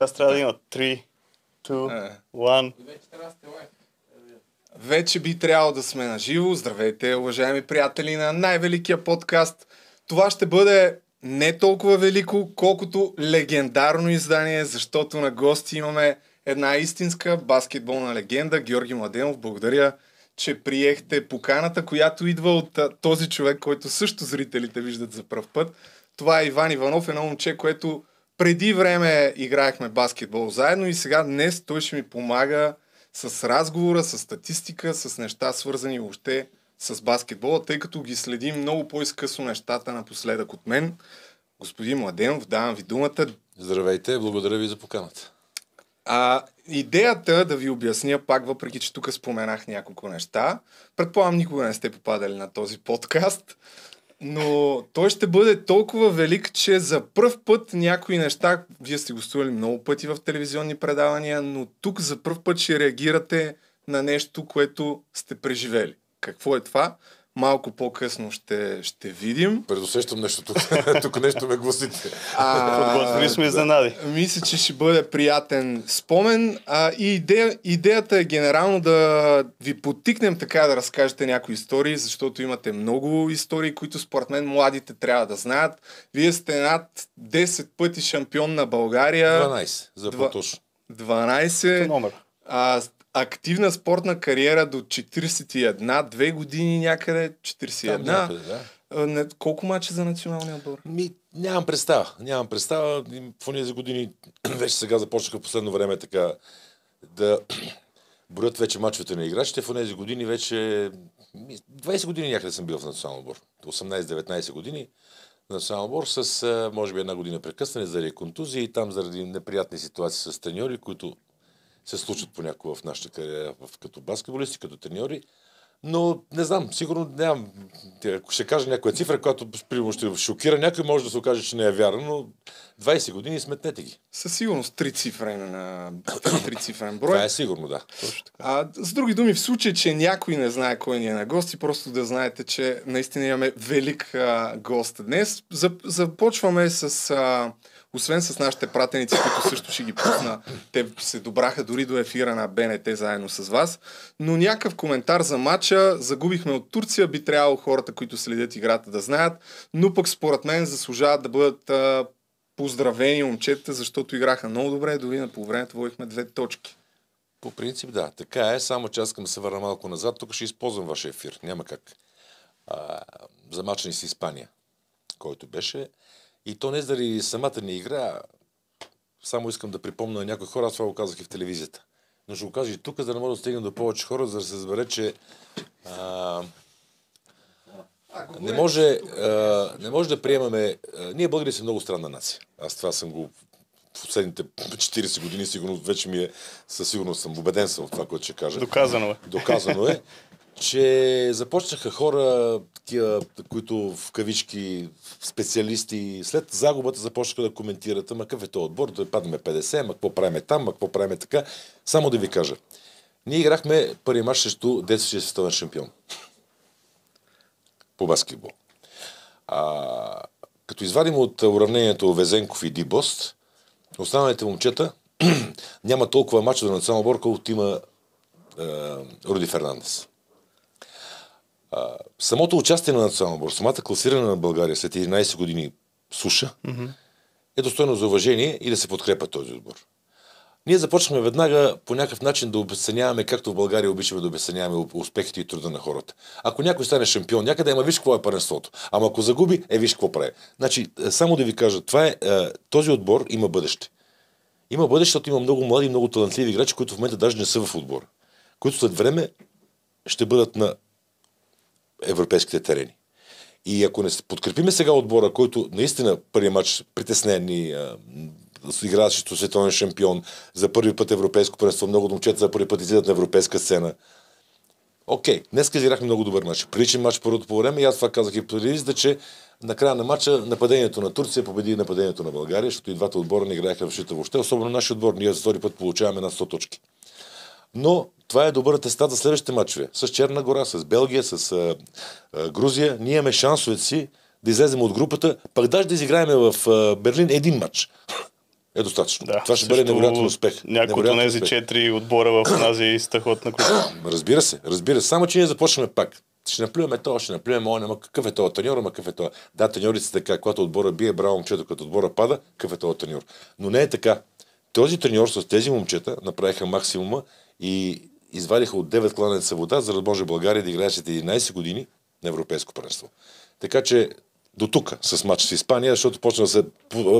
Аз трябва да има 3, 2, 1. Вече би трябвало да сме на живо. Здравейте, уважаеми приятели на най-великия подкаст. Това ще бъде не толкова велико, колкото легендарно издание, защото на гости имаме една истинска баскетболна легенда, Георги Младенов. Благодаря, че приехте поканата, която идва от този човек, който също зрителите виждат за пръв път. Това е Иван Иванов, едно момче, което преди време играехме баскетбол заедно и сега днес той ще ми помага с разговора, с статистика, с неща свързани въобще с баскетбола, тъй като ги следим много по-изкъсно нещата напоследък от мен. Господин Младенов, давам ви думата. Здравейте, благодаря ви за поканата. А, идеята да ви обясня пак, въпреки че тук споменах няколко неща, предполагам никога не сте попадали на този подкаст, но той ще бъде толкова велик, че за първ път някои неща, вие сте гостували много пъти в телевизионни предавания, но тук за първ път ще реагирате на нещо, което сте преживели. Какво е това? Малко по-късно ще, ще видим. Предусещам нещо тук. тук нещо ме гласите. Подготвили сме изненади. Мисля, че ще бъде приятен спомен. А, и идея, идеята е генерално да ви подтикнем така да разкажете някои истории, защото имате много истории, които според мен младите трябва да знаят. Вие сте над 10 пъти шампион на България. 12, за Два- по-точно. 12. Номер. А, активна спортна кариера до 41, две години някъде, 41. Там някъде, да. Не, колко мача за националния отбор? Ми, нямам представа. Нямам представа. В тези години, вече сега започнаха в последно време така да броят вече мачовете на играчите. В тези години вече... ми, 20 години някъде съм бил в национален отбор. 18-19 години национален отбор с, може би, една година прекъсване заради контузии и там заради неприятни ситуации с треньори, които се случват понякога в нашата кариера в, като баскетболисти, като треньори. Но не знам, сигурно нямам. Ако ще кажа някоя цифра, която примерно ще шокира някой, може да се окаже, че не е вярно, но 20 години сметнете ги. Със сигурност три цифрен, три цифрен брой. Това е сигурно, да. Точно така. А, с други думи, в случай, че някой не знае кой ни е на гости, просто да знаете, че наистина имаме велик а, гост днес. За, започваме с, а, освен с нашите пратеници, които също ще ги пусна, те се добраха дори до ефира на БНТ заедно с вас, но някакъв коментар за матча, загубихме от Турция, би трябвало хората, които следят играта да знаят, но пък според мен заслужават да бъдат а, поздравени момчета, защото играха много добре, дори на полувремето водихме две точки. По принцип, да. Така е, само че аз искам да се върна малко назад. Тук ще използвам вашия ефир. Няма как. А, за мача ни с Испания, който беше. И то не заради самата ни игра. Само искам да припомня на някои хора, аз това го казах и в телевизията. Но ще го кажа и тук, за да може да стигнем до повече хора, за да се разбере, че а, не може, а, не може да приемаме... А, ние българи сме много странна нация. Аз това съм го в последните 40 години сигурно вече ми е, със сигурност съм убеден съм в това, което ще кажа. Доказано е. Доказано е, че започнаха хора, такива, които в кавички специалисти, след загубата започнаха да коментират, ама какъв е този отбор, да паднем 50, ама какво правиме там, ама какво правиме така. Само да ви кажа. Ние играхме първи мач срещу действащия световен шампион по баскетбол. А, като извадим от уравнението Везенков и Дибост, останалите момчета няма толкова мача за национална отбор, колкото има е, Руди Фернандес. А, самото участие на национална отбор, самата класиране на България след 11 години суша, е достойно за уважение и да се подкрепа този отбор. Ние започнахме веднага по някакъв начин да обесценяваме, както в България обичаме да обесценяваме успехите и труда на хората. Ако някой стане шампион някъде, ама виж какво е първенството. Ама ако загуби, е виж какво прави. Значи, е, само да ви кажа, това е, е, този отбор има бъдеще. Има бъдеще, защото има много млади, много талантливи играчи, които в момента даже не са в отбора. Които след време ще бъдат на европейските терени. И ако не подкрепиме сега отбора, който наистина първи матч притеснени, играчето световен шампион, за първи път европейско първенство, много момчета за първи път излизат на европейска сцена. Окей, днес изиграхме много добър матч. Приличен матч първото по време и аз това казах и телевизията, че на края на матча нападението на Турция победи нападението на България, защото и двата отбора не играеха в защита въобще, особено нашия отбор. Ние за втори път получаваме на 100 точки. Но това е добър атестат за следващите матчове. С Черна гора, с Белгия, с а, а, Грузия. Ние имаме шансовете си да излезем от групата, пък даже да изиграем в а, Берлин един матч. е достатъчно. Да, Това ще бъде невероятен успех. Някои от тези четири отбора в тази страхотна група. Разбира се, разбира се. Само, че ние започваме пак. Ще наплюваме това, ще наплюваме он, ама какъв е този треньор, ама какъв е това. Да, треньорите така, когато отбора бие, браво момчето, като отбора пада, какъв е този треньор. Но не е така. Този треньор с тези момчета направиха максимума и извадиха от 9 кланеца вода, за да може България да играе след 11 години на Европейско първенство. Така че до тук с матч с Испания, защото почна да се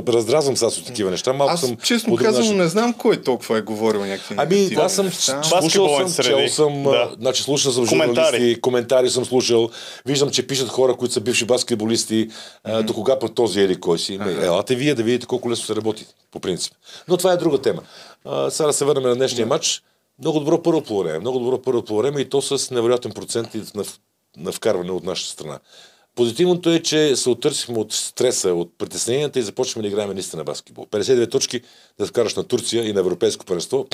раздразвам сега с такива неща. Малко Аз съм честно казвам, начин. не знам кой толкова е говорил някакви Ами, аз съм неща. слушал съм, чел съм, Да. да. значи слушал съм Коментари. журналисти, коментари съм слушал, виждам, че пишат хора, които са бивши баскетболисти, а, до кога път този ели кой си. Ме, Елате вие да видите колко лесно се работи, по принцип. Но това е друга тема. А, сега да се върнем на днешния матч. Много добро първо по време, много добро първо по и то с невероятен процент на, на вкарване от наша страна. Позитивното е, че се оттърсихме от стреса, от притесненията и започваме да играем наистина баскетбол. 52 точки да вкараш на Турция и на Европейско първенство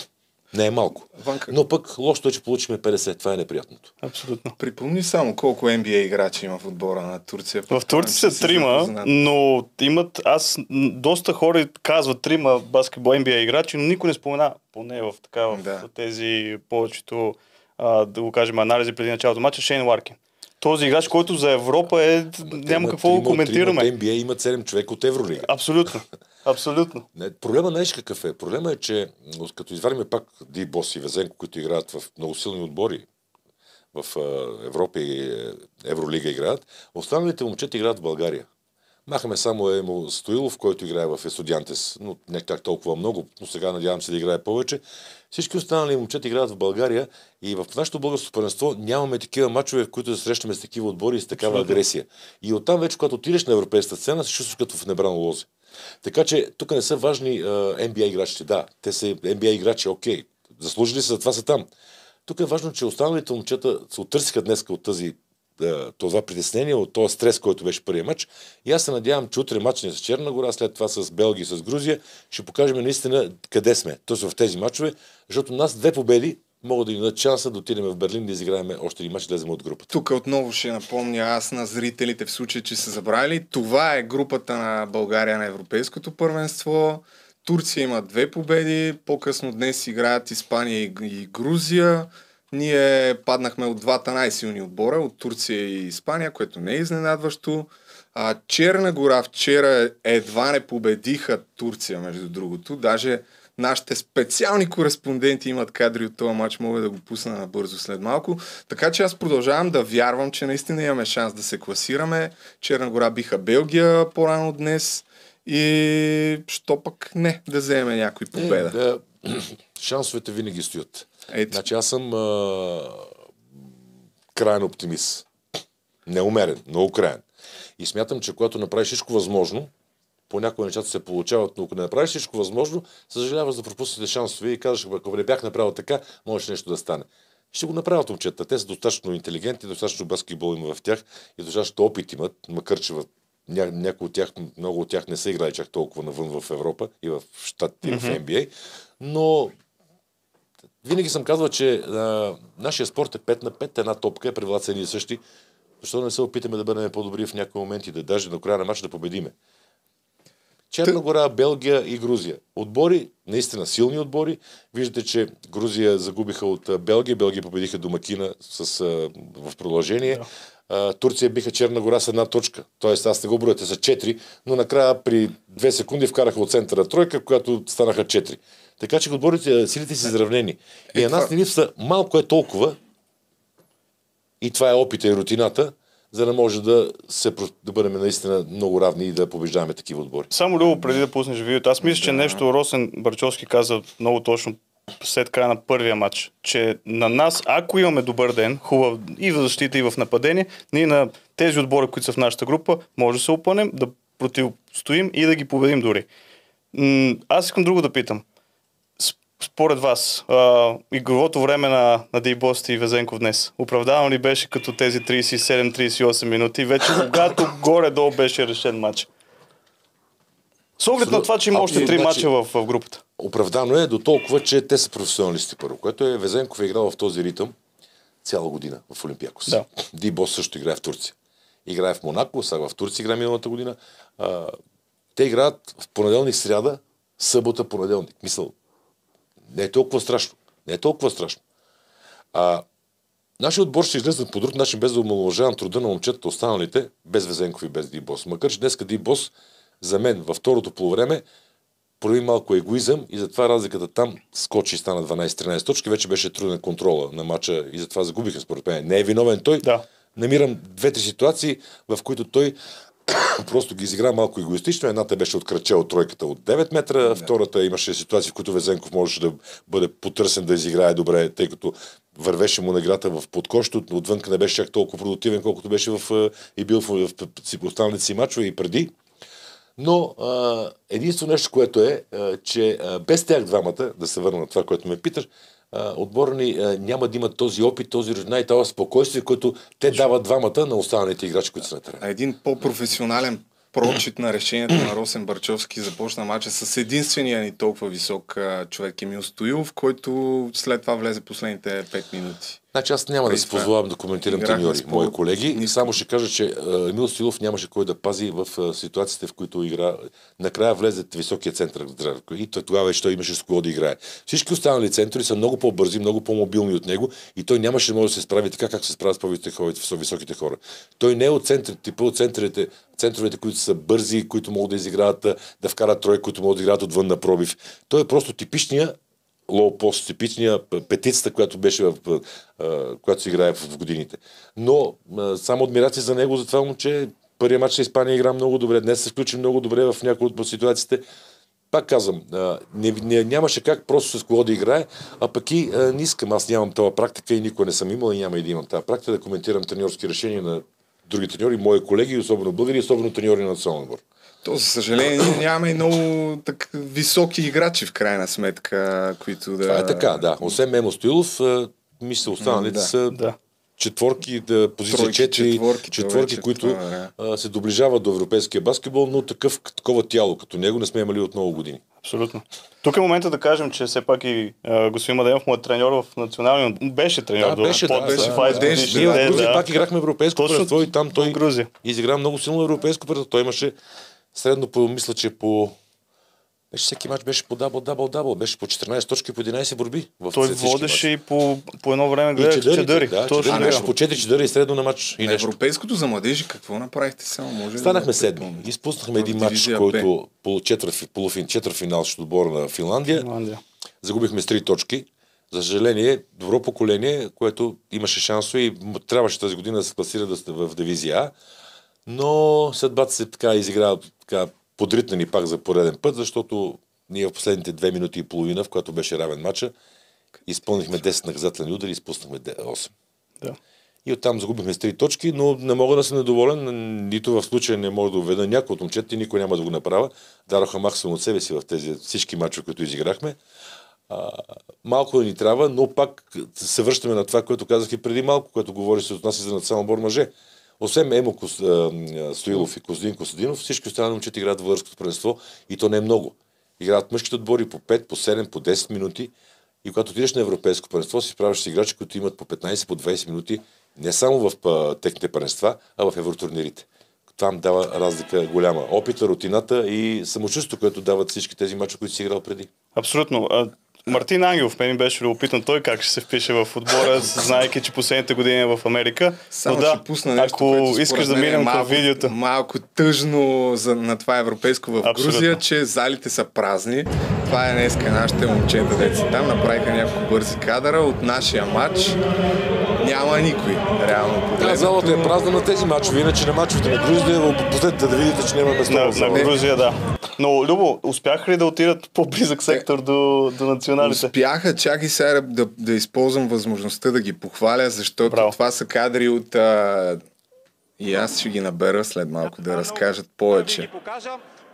не е малко. Ванка. Но пък лошото е, че получихме 50. Това е неприятното. Абсолютно. Припомни само колко NBA играчи има в отбора на Турция. В Турция са трима, но имат, аз, доста хора казват трима баскетбол NBA играчи, но никой не спомена, поне в така, в Да. тези повечето, а, да го кажем, анализи преди началото матча, Шейн Ларкин. Този играч, който за Европа е, няма какво да коментираме. От NBA имат 7 човека от Евролига. Абсолютно. Абсолютно. Не, проблема знаеш какъв е? Проблема е, че като извадим пак Ди Бос и Везенко, които играят в много силни отбори в Европа и е, Евролига играят, останалите момчета играят в България. Махаме само Емо Стоилов, който играе в Есудянтес, но не как толкова много, но сега надявам се да играе повече. Всички останали момчета играят в България и в нашето българско първенство нямаме такива мачове, в които се срещаме с такива отбори и с такава агресия. И оттам вече, когато отидеш на европейската сцена, се чувстваш като в небрано лозе. Така че тук не са важни а, NBA играчите. Да, те са NBA играчи, окей. Заслужили са, затова са там. Тук е важно, че останалите момчета се оттърсиха днес от тази това притеснение, от този стрес, който беше първият матч. И аз се надявам, че утре матч ни с Черна гора, след това с Белгия и с Грузия, ще покажем наистина къде сме. Точно в тези матчове, защото нас две победи могат да ни дадат шанса да отидем в Берлин да изиграем още един матч и да от групата. Тук отново ще напомня аз на зрителите в случай, че са забравили. Това е групата на България на Европейското първенство. Турция има две победи. По-късно днес играят Испания и, и Грузия. Ние паднахме от двата най-силни отбора, от Турция и Испания, което не е изненадващо. А, Черна гора вчера едва не победиха Турция, между другото. Даже нашите специални кореспонденти имат кадри от този матч, мога да го пусна набързо след малко. Така че аз продължавам да вярвам, че наистина имаме шанс да се класираме. Черна гора биха Белгия по-рано днес и що пък не да вземе някой победа. Е, да, шансовете винаги стоят. Ето. Значи аз съм а, крайен оптимист. Неумерен, много крайен. И смятам, че когато направиш всичко възможно, понякога нещата се получават, но ако не направиш всичко възможно, съжаляваш да пропуснете шансове и казваш, ако не бях направил така, може нещо да стане. Ще го направят момчета. Те са достатъчно интелигентни, достатъчно баскетбол има в тях и достатъчно опит имат, макар че в ня, някои от тях, много от тях не са играли чак толкова навън в Европа и в Штатите, и в NBA, но винаги съм казвал, че а, нашия спорт е 5 на 5, една топка е, правилата са едни и същи. Защо не се опитаме да бъдем по-добри в някои моменти, да даже до края на матча да победиме? Черна гора, Белгия и Грузия. Отбори, наистина силни отбори. Виждате, че Грузия загубиха от Белгия, Белгия победиха домакина с, в продължение. А, Турция биха Черна гора с една точка. Тоест, аз не го броя, те са 4, но накрая при две секунди вкараха от центъра тройка, която станаха 4. Така че отборите, силите са изравнени. И Е, на нас това- не липса малко е толкова, и това е опита и рутината, за да може да, се, да бъдем наистина много равни и да побеждаваме такива отбори. Само Любо, преди да пуснеш видеото, аз мисля, че нещо Росен Барчовски каза много точно след края на първия матч, че на нас, ако имаме добър ден, хубав и в защита, и в нападение, ние на тези отбори, които са в нашата група, може да се опънем, да противостоим и да ги победим дори. Аз искам друго да питам. Според вас, а, игровото време на, на Дейбост и Везенков днес, оправдано ли беше като тези 37-38 минути, вече когато горе-долу беше решен матч? С оглед на това, че има още три значи- мача в, в групата. Оправдано е до толкова, че те са професионалисти първо, което е Везенков е играл в този ритъм цяла година в Олимпиакос. Да. Дибос също играе в Турция. Играе в Монако, сега в Турция играе миналата година. А, те играят в понеделник, сряда, събота, понеделник. Мисъл, не е толкова страшно. Не е толкова страшно. А, нашия отбор ще излезе по друг начин, без да омалуважавам труда на момчетата останалите, без Везенков и без Дибос. Макар, че днес Дибос за мен във второто полувреме прояви малко егоизъм и затова разликата там скочи и стана 12-13 точки. Вече беше труден контрола на матча и затова загубиха според мен. Не е виновен той. Да. Намирам две-три ситуации, в които той просто ги изигра малко егоистично. Едната беше откръче от тройката от 9 метра, да. втората имаше ситуации, в които Везенков можеше да бъде потърсен да изиграе добре, тъй като вървеше му на играта в подкощ, отвънка не беше чак толкова продуктивен, колкото беше в, и бил в, в, в останалите си мачове и преди. Но а, единствено нещо, което е, а, че а, без тях двамата, да се върна на това, което ме питаш, отбора ни няма да имат този опит, този рожна и това спокойствие, което те дават двамата на останалите играчи, които са на терена. Един по-професионален прочит на решението на Росен Барчовски започна мача с единствения ни толкова висок човек Емил Стоилов, който след това влезе последните 5 минути. Значи аз няма да си позволявам да коментирам треньори, мои колеги. Нищо. Само ще кажа, че Емил Стилов нямаше кой да пази в ситуациите, в които игра. Накрая влезе високия център и тогава вече той имаше с кого да играе. Всички останали центри са много по-бързи, много по-мобилни от него и той нямаше да може да се справи така, както се справят с високите хора. Той не е от център, типа от центровете, центровете, които са бързи, които могат да изиграват, да вкарат трой, които могат да играят отвън на пробив. Той е просто типичния лоу-пост, типичния петицата, която беше в, която се играе в годините. Но само адмирация за него, за това момче, първият матч на Испания игра много добре. Днес се включи много добре в някои от ситуациите. Пак казвам, не, не, нямаше как просто с кого да играе, а пък и не искам, аз нямам тази практика и никой не съм имал и няма и да имам тази практика да коментирам треньорски решения на други треньори, мои колеги, особено българи, особено треньори на национален отбор. То, за съжаление, нямаме и много так, високи играчи в крайна сметка, които да... Това е така, да. Освен Мемо Стоилов, мисля, останалите да. са да. четворки, да, позиция Тройки, 4, четворки, четворки които това, да. се доближават до европейския баскетбол, но такъв, такова тяло като него не сме имали от много години. Абсолютно. Тук е момента да кажем, че все пак и а, господин Маденов, моят треньор в националния, беше треньор да, беше, до, да, беше, да, да, беше, да, да, да, пак играхме европейско първенство и там той Грузия. изигра много силно европейско първенство. Той имаше средно по, мисля, че по беше всеки матч беше по дабл, дабл, дабл. Беше по 14 точки, по 11 борби. В Той водеше и по, по едно време гледа чедъри. чедъри. Да, Точно чедъри. Беше по 4 чедъри и средно на матч. И на европейското за младежи какво направихте само? Може Станахме седми. Изпуснахме един матч, който по полуфин, четвърфинал ще отбора на Финландия. Финландия. Загубихме с 3 точки. За съжаление, добро поколение, което имаше шансове и трябваше тази година да се класира в дивизия А. Но съдбата се така изигра така, подритна ни пак за пореден път, защото ние в последните две минути и половина, в която беше равен матча, изпълнихме 10 наказателни удари и изпуснахме 8. Да. И оттам загубихме с 3 точки, но не мога да съм недоволен, нито в случая не мога да уведа някой от момчета и никой няма да го направя. Дараха максимум от себе си в тези всички мачове, които изиграхме. А, малко да ни трябва, но пак се връщаме на това, което казах и преди малко, което говори се от нас и за национален бор мъже. Освен Емо Стоилов и Костадин Костадинов, всички останали момчета играят в българското първенство и то не е много. Играят мъжките отбори по 5, по 7, по 10 минути. И когато отидеш на европейско първенство, си правиш с играчи, които имат по 15, по 20 минути, не само в техните първенства, а в евротурнирите. Там дава разлика голяма. Опита, рутината и самочувствието, което дават всички тези мачове, които си играл преди. Абсолютно. Мартин Ангелов, мен беше любопитан той как ще се впише в отбора, знаеки, че последните години е в Америка. Само Но да, ще пусна нещо, ако искаш да минем към видеото. Малко тъжно за, на това европейско в Абсолютно. Грузия, че залите са празни. Това е днеска нашите момчета, деца там. Направиха няколко бързи кадъра от нашия матч. Няма никой, реално погледнато. Да, залата е празна на тези матчове, иначе на матчовете на Грузия, последните да видите, че няма место. На, на Грузия, да. Но, Любо, успяха ли да отидат по-близък сектор до, до националите? Успяха, чакай сега да, да използвам възможността да ги похваля, защото Браво. това са кадри от... А... И аз ще ги набера след малко да разкажат повече.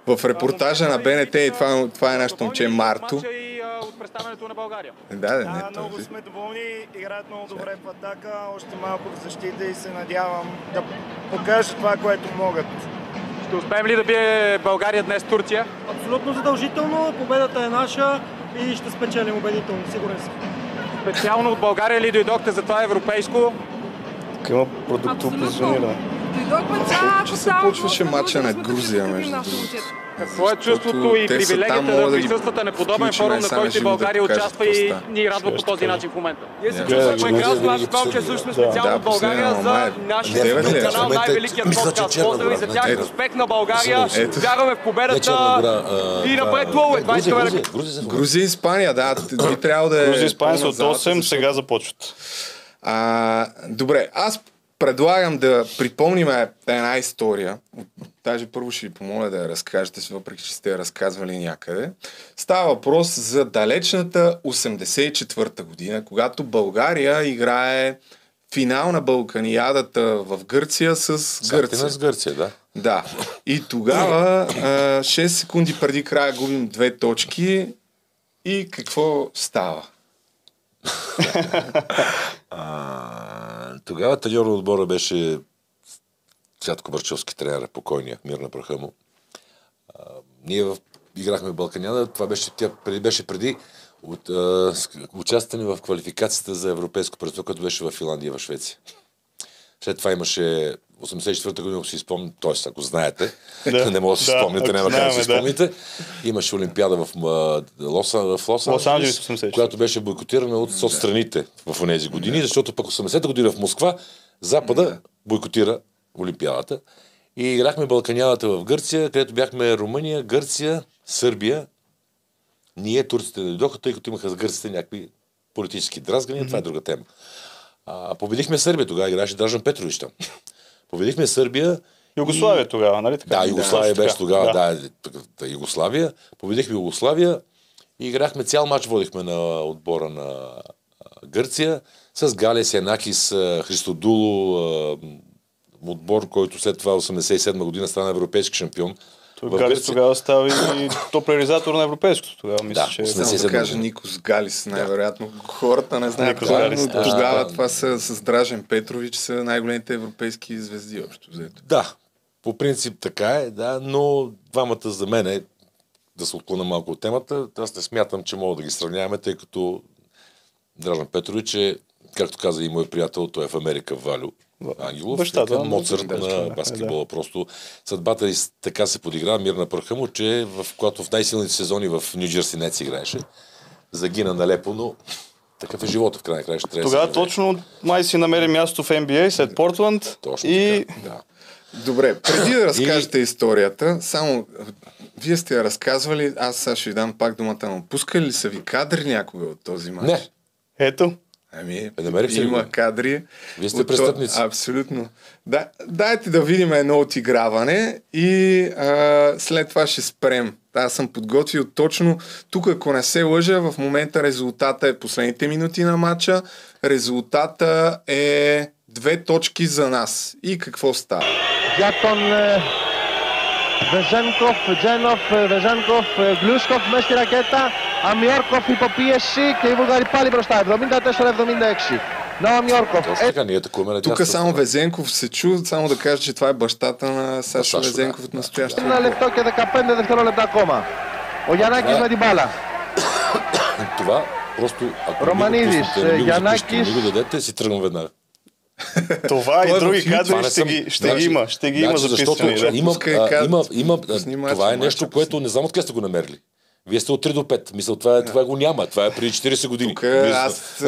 В репортажа на БНТ и това, това е нашето момче Марто. От представянето на България. Да, да, не, много този. сме доволни, играят много добре в атака, още малко в защита и се надявам да покажат това, което могат. Ще успеем ли да бие България днес Турция? Абсолютно задължително. Победата е наша и ще спечелим убедително, сигурен съм. Специално от България ли дойдохте за това европейско? Тук има продуктово позициониране. Дойдохме за... Че се почваше матча на Грузия, между другото. Какво е чувството и привилегията да да на подобен включим форум, на който и България участва и ни радва по този начин в момента? Ние се чувстваме прекрасно. Аз предполагам, че слушаме специално от България за е- нашия е? канал, е- най-великият подкаст. Поздрави за тях, успех на България. Вярваме в победата. И това напред е- Грузия, 20 белека. Грузия, и Испания, да, би трябвало да е... Грузия и Испания са от по-назад, 8, защото- сега започват. А, добре, аз предлагам да припомним една история. Даже първо ще ви помоля да я разкажете, си, въпреки че сте я разказвали някъде. Става въпрос за далечната 84-та година, когато България играе финал на Балканиадата в Гърция с Гърция. С Гърция, да. Да. И тогава, а, 6 секунди преди края, губим две точки. И какво става? А, тогава треньор на отбора беше Цятко Барчовски тренер, покойния, мир на праха му. А, ние в, играхме в Балканяда, това беше, тя преди, беше преди от, а, участване в квалификацията за европейско първенство, което беше в Финландия в Швеция. След това имаше 84-та година, ако си спомня, т.е. ако знаете, Да, не мога да си да, спомняте, ако няма как да си да. спомните. Имаше Олимпиада в, Лос, в Лос, Лос-Анджелес 84. която беше бойкотирана от соцстраните в тези години, защото пък 80-та година в Москва Запада бойкотира Олимпиадата. И играхме Балканялата в Гърция, където бяхме Румъния, Гърция, Сърбия. Ние, турците, не дойдоха, тъй като имаха с гърците някакви политически дразгания, това е друга тема. А, победихме Сърбия, тогава играше Дражан Петрович там. Победихме Сърбия. Югославия тогава, нали така? Да, Югославия точно беше тогава, да, да, да, Югославия. Победихме Югославия и играхме цял матч, водихме на отбора на Гърция с Галес, Янакис, а, Христодуло, отбор, който след това 87 година стана европейски шампион. Той Галис Гърция. тогава става и топ-реализатор на европейското. Тогава мисля, Да, че... Само 87 да кажа. Никос Галис, най-вероятно. Хората не знаят Никос това, Галис, но да. тогава Да. това са с Дражен Петрович са най-големите европейски звезди общо взето. Да, по принцип така е, да, но двамата за мен е, да се отклона малко от темата, аз не смятам, че мога да ги сравняваме, тъй като Дражан Петрович е, както каза и мой приятел, той е в Америка Валю. Ангелов, Бащата на Моцарт Моцарт, на да, баскетбола. Просто съдбата и така се подигра, мир на пръха му, че в, когато в най-силните сезони в Нью Джерси Нец играеше, загина налепо, но такъв е живота в крайна края. Ще да Тогава живее. точно май си намери място в NBA след Портланд Точно и така, да. Добре, преди да разкажете историята, само вие сте я разказвали, аз сега ще ви дам пак думата, но пускали ли са ви кадри някога от този матч? Не, ето, Ами, е, намерих се. Има кадри. Вие сте от... Абсолютно. Да, дайте да видим едно отиграване и а, след това ще спрем. Аз съм подготвил точно тук, ако не се лъжа, в момента резултата е последните минути на матча. Резултата е две точки за нас. И какво става? Джакон Βεζένκοφ, Τζένοφ, ε, Βεζένκοφ, ε, Γλούσκοφ μέσα στη ρακέτα, Αμιόρκοφ υποπίεση και οι Βουλγαροί πάλι μπροστά, 74-76. Να ο Αμιόρκοφ. точно така, ние атакуваме на Тук дясната само страна. Везенков се чу, само да кажа, че това е бащата на Сашо Сашо, Везенков да. от настоящия Ένα отбор. λεπτό και 15 δευτερόλεπτα ακόμα. Ο Γιαννάκης Ναι. με την μπάλα. Това просто, ако Романидис, не ми го пуснете, не ми го Янакис. запишете, не ми го дадете, си тръгвам веднага. Това Той е и други кадри ще съм- ги, ще Значи- ги има. Ще ги има значи, защото. Да. има, а, има, има, а, това е нещо, което не знам откъде сте го намерили. Вие сте от 3 до 5. Мисля, това, е, това го няма. Това е преди 40 години. Тук Вие- аз...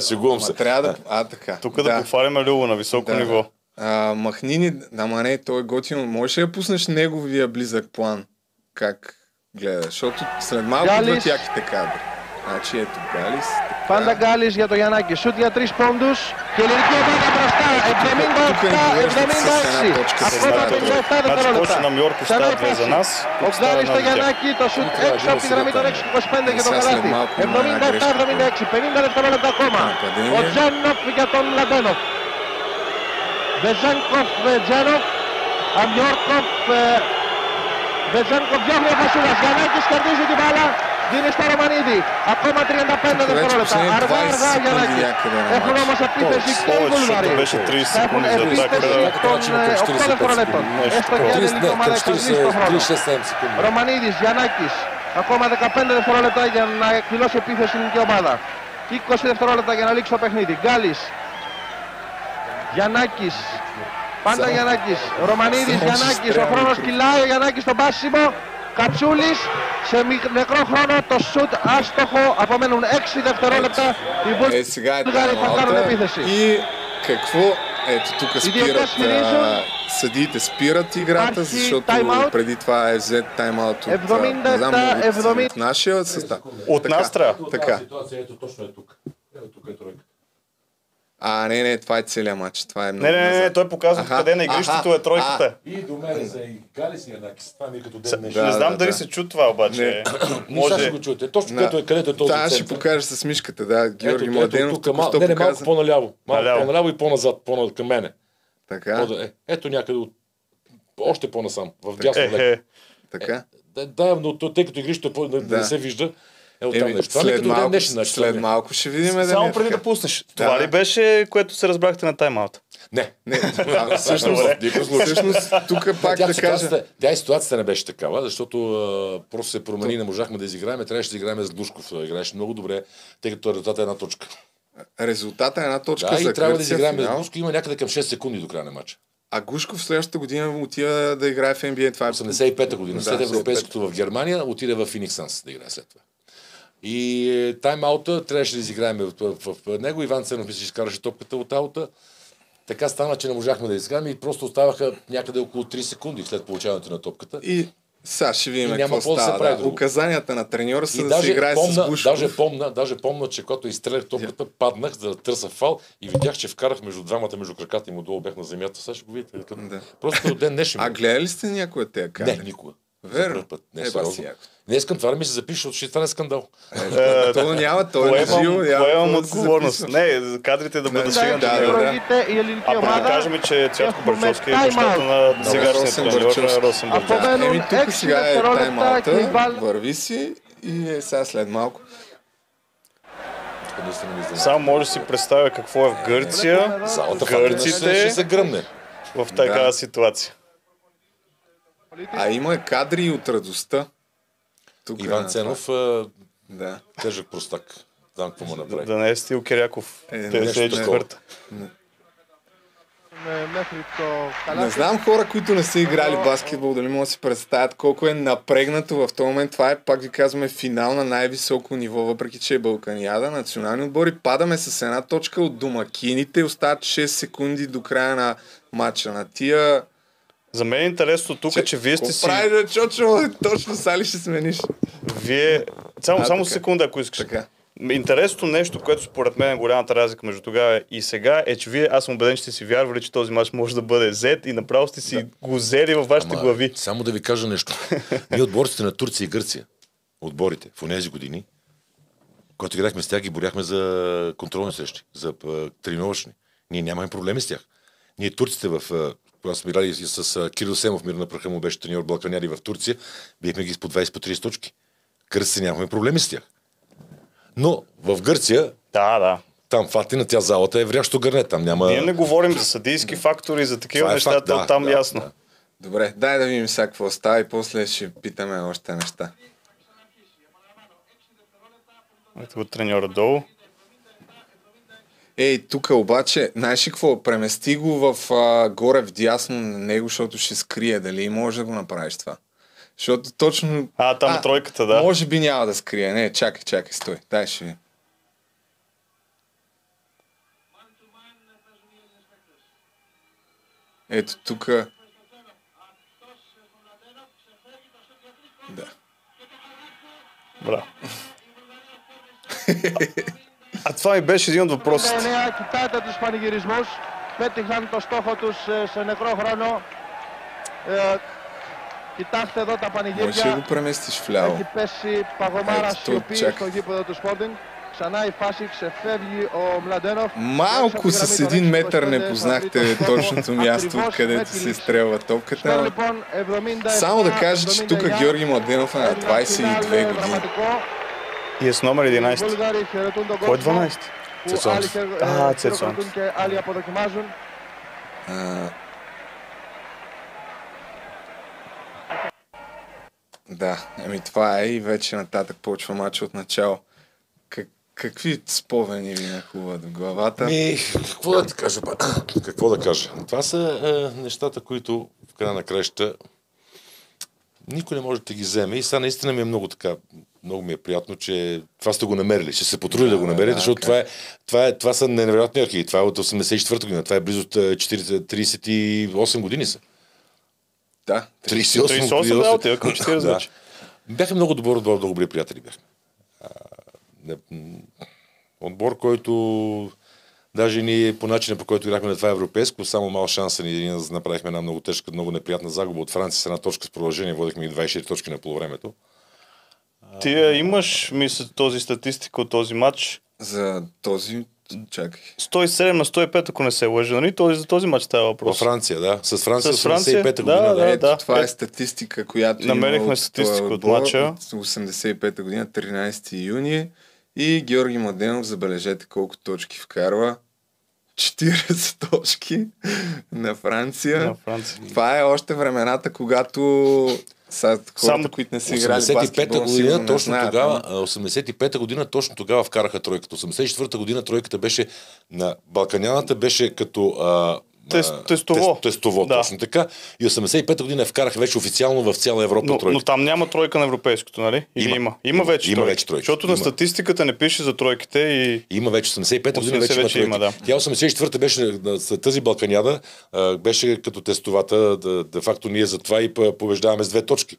Шегувам се. трябва да... А, така. Тук да, похваляме Любо на високо Да. ниво. А, махни ни, ама не, той е готино. Можеш ли да пуснеш неговия близък план? Как гледа? Защото след малко идват яките кадри. Значи ето Галис. Πάντα γκάλι για το Γιαννάκη. Σουτ για τρεις πόντους. Και ελληνική ομάδα μπροστά. 78-76. Ακόμα 57 δευτερόλεπτα. Ξανά πάση. Ο γκάλι στο Γιαννάκη. Το σουτ έξω από τη γραμμή των 625 για το καλάθι. 77-76. 50 δευτερόλεπτα ακόμα. Ο Τζένοφ για τον Λαμπένοφ. Βεζάνκοφ ε, Τζάνοφ. Αμιόρκοφ ε, Βεζάνκοφ Γιάννη Βασούλας. Γιαννάκης κερδίζει την μπάλα. Γίνει Σταραμανίδη. Ακόμα 35 δευτερόλεπτα. Αργά, αργά για να Έχουν όμως επίθεση και οι Βουλγαροί. Θα έχουν επίθεση των ε, 8 δευτερολέπτων. Έστω και αν η ομάδα εξαντλήσει τον χρόνο. Ρωμανίδης, Γιαννάκης. Ακόμα 15 δευτερόλεπτα για να εκδηλώσει επίθεση η ελληνική ομάδα. 20 δευτερόλεπτα για να λήξει το παιχνίδι. Γκάλης. Γιαννάκης. Πάντα Γιαννάκης. Ρωμανίδης, Γιαννάκης. Ο χρόνος κυλάει. Ο Γιαννάκης στον πάσιμο. Κατσούλης σε μικ- νεκρό χρόνο το σουτ άστοχο. Απομένουν 6 δευτερόλεπτα. Οι Е, сега е Βούλγαροι θα κάνουν таймаута. επίθεση. И какво? Ето тук спират, а, съдиите спират играта, Паси, защото таймаут. преди това е взет таймаут от, а, 70, не знам, много от- 70. от нашия състав. От Така, нас трябва. Така. Ситуация, ето точно е тук. Ето тук е тройка. А, не, не, това е целият матч. Това е много Не, не, не, не, той показва Аха, къде на игрището аха, е тройката. И до мене са и гали си еднакви. Това ми е като ден Не. Да, знам да, дали да. се чу това обаче. Може ще го чуете. Точно където е, където е този Да, ще покажа с мишката, да. Георги Ето, Младенов ето, тук, тук мал, не, не, малко по-наляво. Малко Наляво. по-наляво и по-назад, по към мене. Така, е, ето някъде от... Още по-насам, в дясно Е, е. така. Да, но тъй като игрището е не се вижда, е оттам Еми, нещо. Това е след малко, днешен. значи, това след е. малко ще видим. да Само преди да пуснеш. Да. Това ли беше, което се разбрахте на таймаут? Не. Не, а, всъщност, всъщност, тук пак тя, да кажа. тя и ситуацията не беше такава, защото а, просто се промени, не можахме да изиграем. Трябваше да играем с Душков. Играеше много добре, тъй като резултатът е една точка. Резултата е една точка Да, за и трябва да изиграем с. Душков. Има някъде към 6 секунди до края на матча. А Гушков следващата година отива да играе в NBA. Това е 85-та година. Да, След 85-та. европейското в Германия отиде в Phoenix Suns да играе след това. И е, тайм-аута трябваше да изиграем в, в, в него. Иван Ценов мисля, че изкараше топката от аута. Така стана, че не можахме да изиграем и просто оставаха някъде около 3 секунди след получаването на топката. И сега ще видим какво какво да се става. прави Да. друго. Указанията на треньора са И да даже се играе с помна, Гушков. даже, помна, даже помна, че когато изстрелях топката, паднах за да търся фал и видях, че вкарах между двамата, между краката им отдолу бях на земята. Сега ще го видите. Да. Просто до ден днешен. А гледали ли сте някой от тези не, никога. Верно. Път. Не, Е, сериозно. яко. Днес искам това да ми се запише, защото ще е скандал. То е, няма, то е живо. Поемам отговорност. Не, кадрите да бъдат сега. А пък да кажем, че Цятко Бърчовски е бащата на сегашния треньор на Росен Бърчовски. Еми тук сега е тайм-аута, върви си и е сега след малко. Само може да си представя какво е в е, Гърция. Залата гърците ще се гръмне. В такава ситуация. А има кадри и от радостта. Тук е Иван Ценов, а... да. тежък простак. Знам какво му направи. Да, не е стил Киряков. Е, Не знам хора, които не са играли баскетбол, дали могат да си представят колко е напрегнато в този момент. Това е, пак ви казваме, финал на най-високо ниво, въпреки че е Балканияда. Национални отбори падаме с една точка от домакините. Остават 6 секунди до края на матча. На тия за мен е интересно тук, че вие сте си... правиш, бе, Чочо? Точно са ли ще смениш? Вие... Само, А, само така. секунда, ако искаш. Така. Интересното нещо, което според мен е голямата разлика между тогава и сега, е, че вие, аз съм убеден, че сте си вярвали, че този мач може да бъде взет и направо сте си го взели във вашите Ама, глави. Само да ви кажа нещо. Ние отборците на Турция и Гърция, отборите в тези години, когато играхме с тях, ги боряхме за контролни срещи, за тренировъчни. Ние нямаме проблеми с тях. Ние турците в когато сме играли и с Кирил Семов, мир на праха му беше треньор Балканяри в Турция, бихме ги с по 20 по 30 точки. Гърците нямаме проблеми с тях. Но в Гърция, Да, да. там Фатина, тя залата е врящо гърне. Там няма... Ние не говорим за съдийски фактори, за такива е неща, факт, да, там да, ясно. да. Добре, дай да видим сега какво става и после ще питаме още неща. Ето го треньора долу. Ей, тук обаче, знаеш ли какво? Премести го в а, горе в дясно на него, защото ще скрие. Дали може да го направиш това? Защото точно... А, там е тройката, да. Може би няма да скрие. Не, чакай, чакай, стой. Дай ще ви. Ето тук... Да. Браво. А това ми беше един от въпросите. 9, κοιτάτε τους πανηγυρισμούς. Πέτυχαν το στόχο τους ε, σε νεκρό χρόνο. Ε, κοιτάξτε εδώ τα Може ли πανηγύρια. го преместиш вляво? Έχει πέσει παγωμάρα Έτσι, το σιωπή check. στο γήπεδο του Sporting. Ξανά η φάση ξεφεύγει ο Μλαντένοφ. Малко с един метър не познахте точното място, където се изстрелва Скоро топката. λοιπόν 77. Само да кажа, че тук 79. Георги Младенов е на 22 години. и е с номер 11. Кой е 12? Цецонс. А, Цецонс. Да, еми това е и вече нататък почва матча от начало. Как, какви спомени ви нахуват в главата? Ми, какво да ти кажа? Ба? Какво да кажа? Това са е, нещата, които в края на краща никой не може да ги вземе и сега наистина ми е много така много ми е приятно, че това сте го намерили. Ще се потруди да, го намерите, да, защото как? това, е, това, е, това са невероятни архиви. Това е от 84 година. Това е близо от, е, 40, 38 години са. Да. 38, 38, да, отива към 40 да. Бяха много добър отбор, много добри приятели м, отбор, който даже ние по начина по който играхме на това европейско, само мал шанса ни направихме една много тежка, много неприятна загуба от Франция с една точка с продължение, водихме и 24 точки на полувремето. Ти я имаш, мисля, този статистика от този матч. За този... Чакай. 107 на 105, ако не се лъжа, нали? Този, за този матч става Във въпрос. Франция, да. С Франция, С Франция, 85-та да, година. да. Ето, това Е, е статистика, която намерихме има от статистика от отбор матча. От 85-та година, 13 юни. И Георги Младенов, забележете колко точки вкарва. 40 точки на Франция. На Франция. Това е още времената, когато са хората, Само които не са играли 85-та баскетбол, сигурно година, не точно знаят, тогава, ама- а, 85-та година, точно тогава вкараха тройката. 84-та година тройката беше на Балканяната, беше като а, Тест- тестово. Тест, тестово, Да. точно така. И 85-та година вкараха вече официално в цяла Европа Но, тройката. но там няма тройка на европейското, нали? Или Има. има? Има, вече Има тройки. вече тройки. Защото на статистиката не пише за тройките и... Има вече 85-та година 80 вече, вече има, да. Тя 84-та беше тази Балканяда, беше като тестовата, да, де факто ние затова и п- побеждаваме с две точки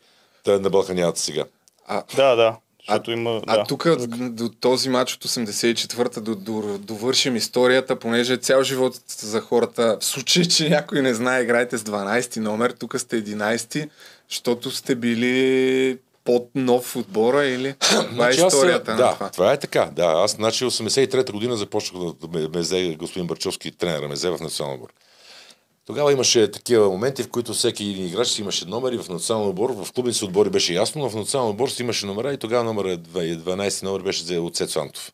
на Балканядата сега. А, Да, да. Защото има... А да. тук до този матч от 84-та до, до, довършим историята, понеже цял живот за хората, в случай, че някой не знае, играйте с 12 номер, тук сте 11, защото сте били под нов отбора или това е Значи аз, историята да, на това. това е така. Да, аз значи 83-та година започнах да ме, ме взе господин Барчовски, тренера ме взе в националния отбор. Тогава имаше такива моменти, в които всеки един играч си имаше номери в националния отбор. В клубните отбори беше ясно, но в националния отбор си имаше номера и тогава номер 12 номер беше взе от Сецо Антов.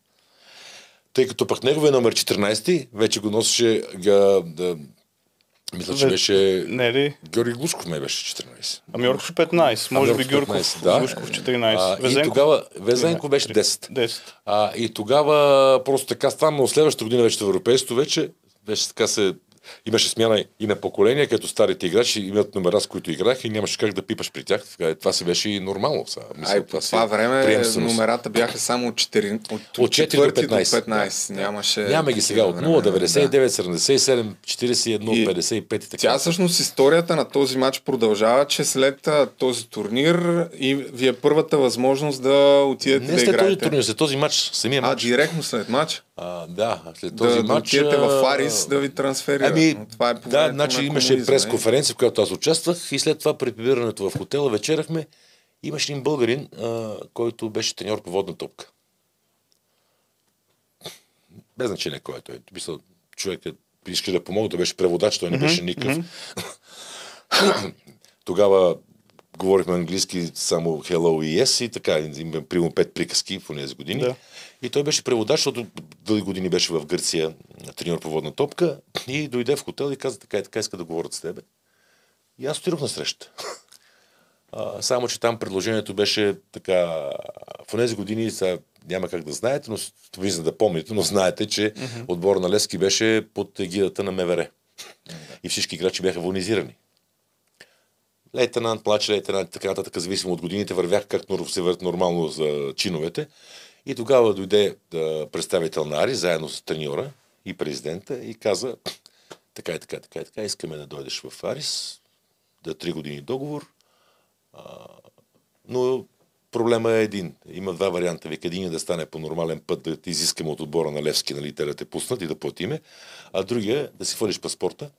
Тъй като пък неговия номер 14 вече го носеше га, да, мисля, че беше Не ли? Георги Глушков май беше 14. Ами Орков 15, може би Георгов Гюрков, 15, да. Глушков 14. А, и Везенков- тогава Везенко беше 10. 10. А, и тогава просто така стана, но следващата година вече в европейството вече, беше така се имаше смяна и на поколения, като старите играчи имат номера, с които играха и нямаше как да пипаш при тях. Така, това си беше и нормално. Сега. Мисля, Ай, по си това е време приемственост. номерата бяха само от 4, от, От от 4 4 до до 15. 15. Да. Нямаше. Нямаме ги сега от такива 0, времена, 99, 77, 41, И 55 и така. Тя всъщност историята на този матч продължава, че след а, този турнир и ви е първата възможност да отидете не да след този турнир, след този матч, самия А, матч. директно след матч? А, да, след Да, този да матч. отидете в а, Фарис да ви трансферира. Ами, Но това е да, значи на имаше пресконференция, в която аз участвах и след това при прибирането в хотела вечерахме. Имаше един българин, а, който беше треньор по водна топка. Без значение кой е той. Мисля, човекът иска да помогне, той беше преводач, той не беше никакъв. Тогава говорихме английски само hello и yes и така, има примерно пет приказки в тези години. Да. И той беше преводач, защото дълги години беше в Гърция треньор по водна топка и дойде в хотел и каза така и така иска да говорят с тебе. И аз отидох на среща. А, само, че там предложението беше така... В тези години, сега няма как да знаете, но ви за да помните, но знаете, че mm-hmm. отбор на Лески беше под егидата на МВР. И всички играчи бяха вонизирани. Лейтенант, младши лейтенант така нататък, зависимо от годините, вървяха как нор- се вървят нормално за чиновете. И тогава дойде да, представител на Ари, заедно с треньора и президента, и каза, така и така, така и така, искаме да дойдеш в Арис, да три години договор, а, но проблема е един. Има два варианта. Вика, един е да стане по нормален път, да ти изискаме от отбора на Левски, нали, те да те пуснат и да платиме, а другия е да си хвалиш паспорта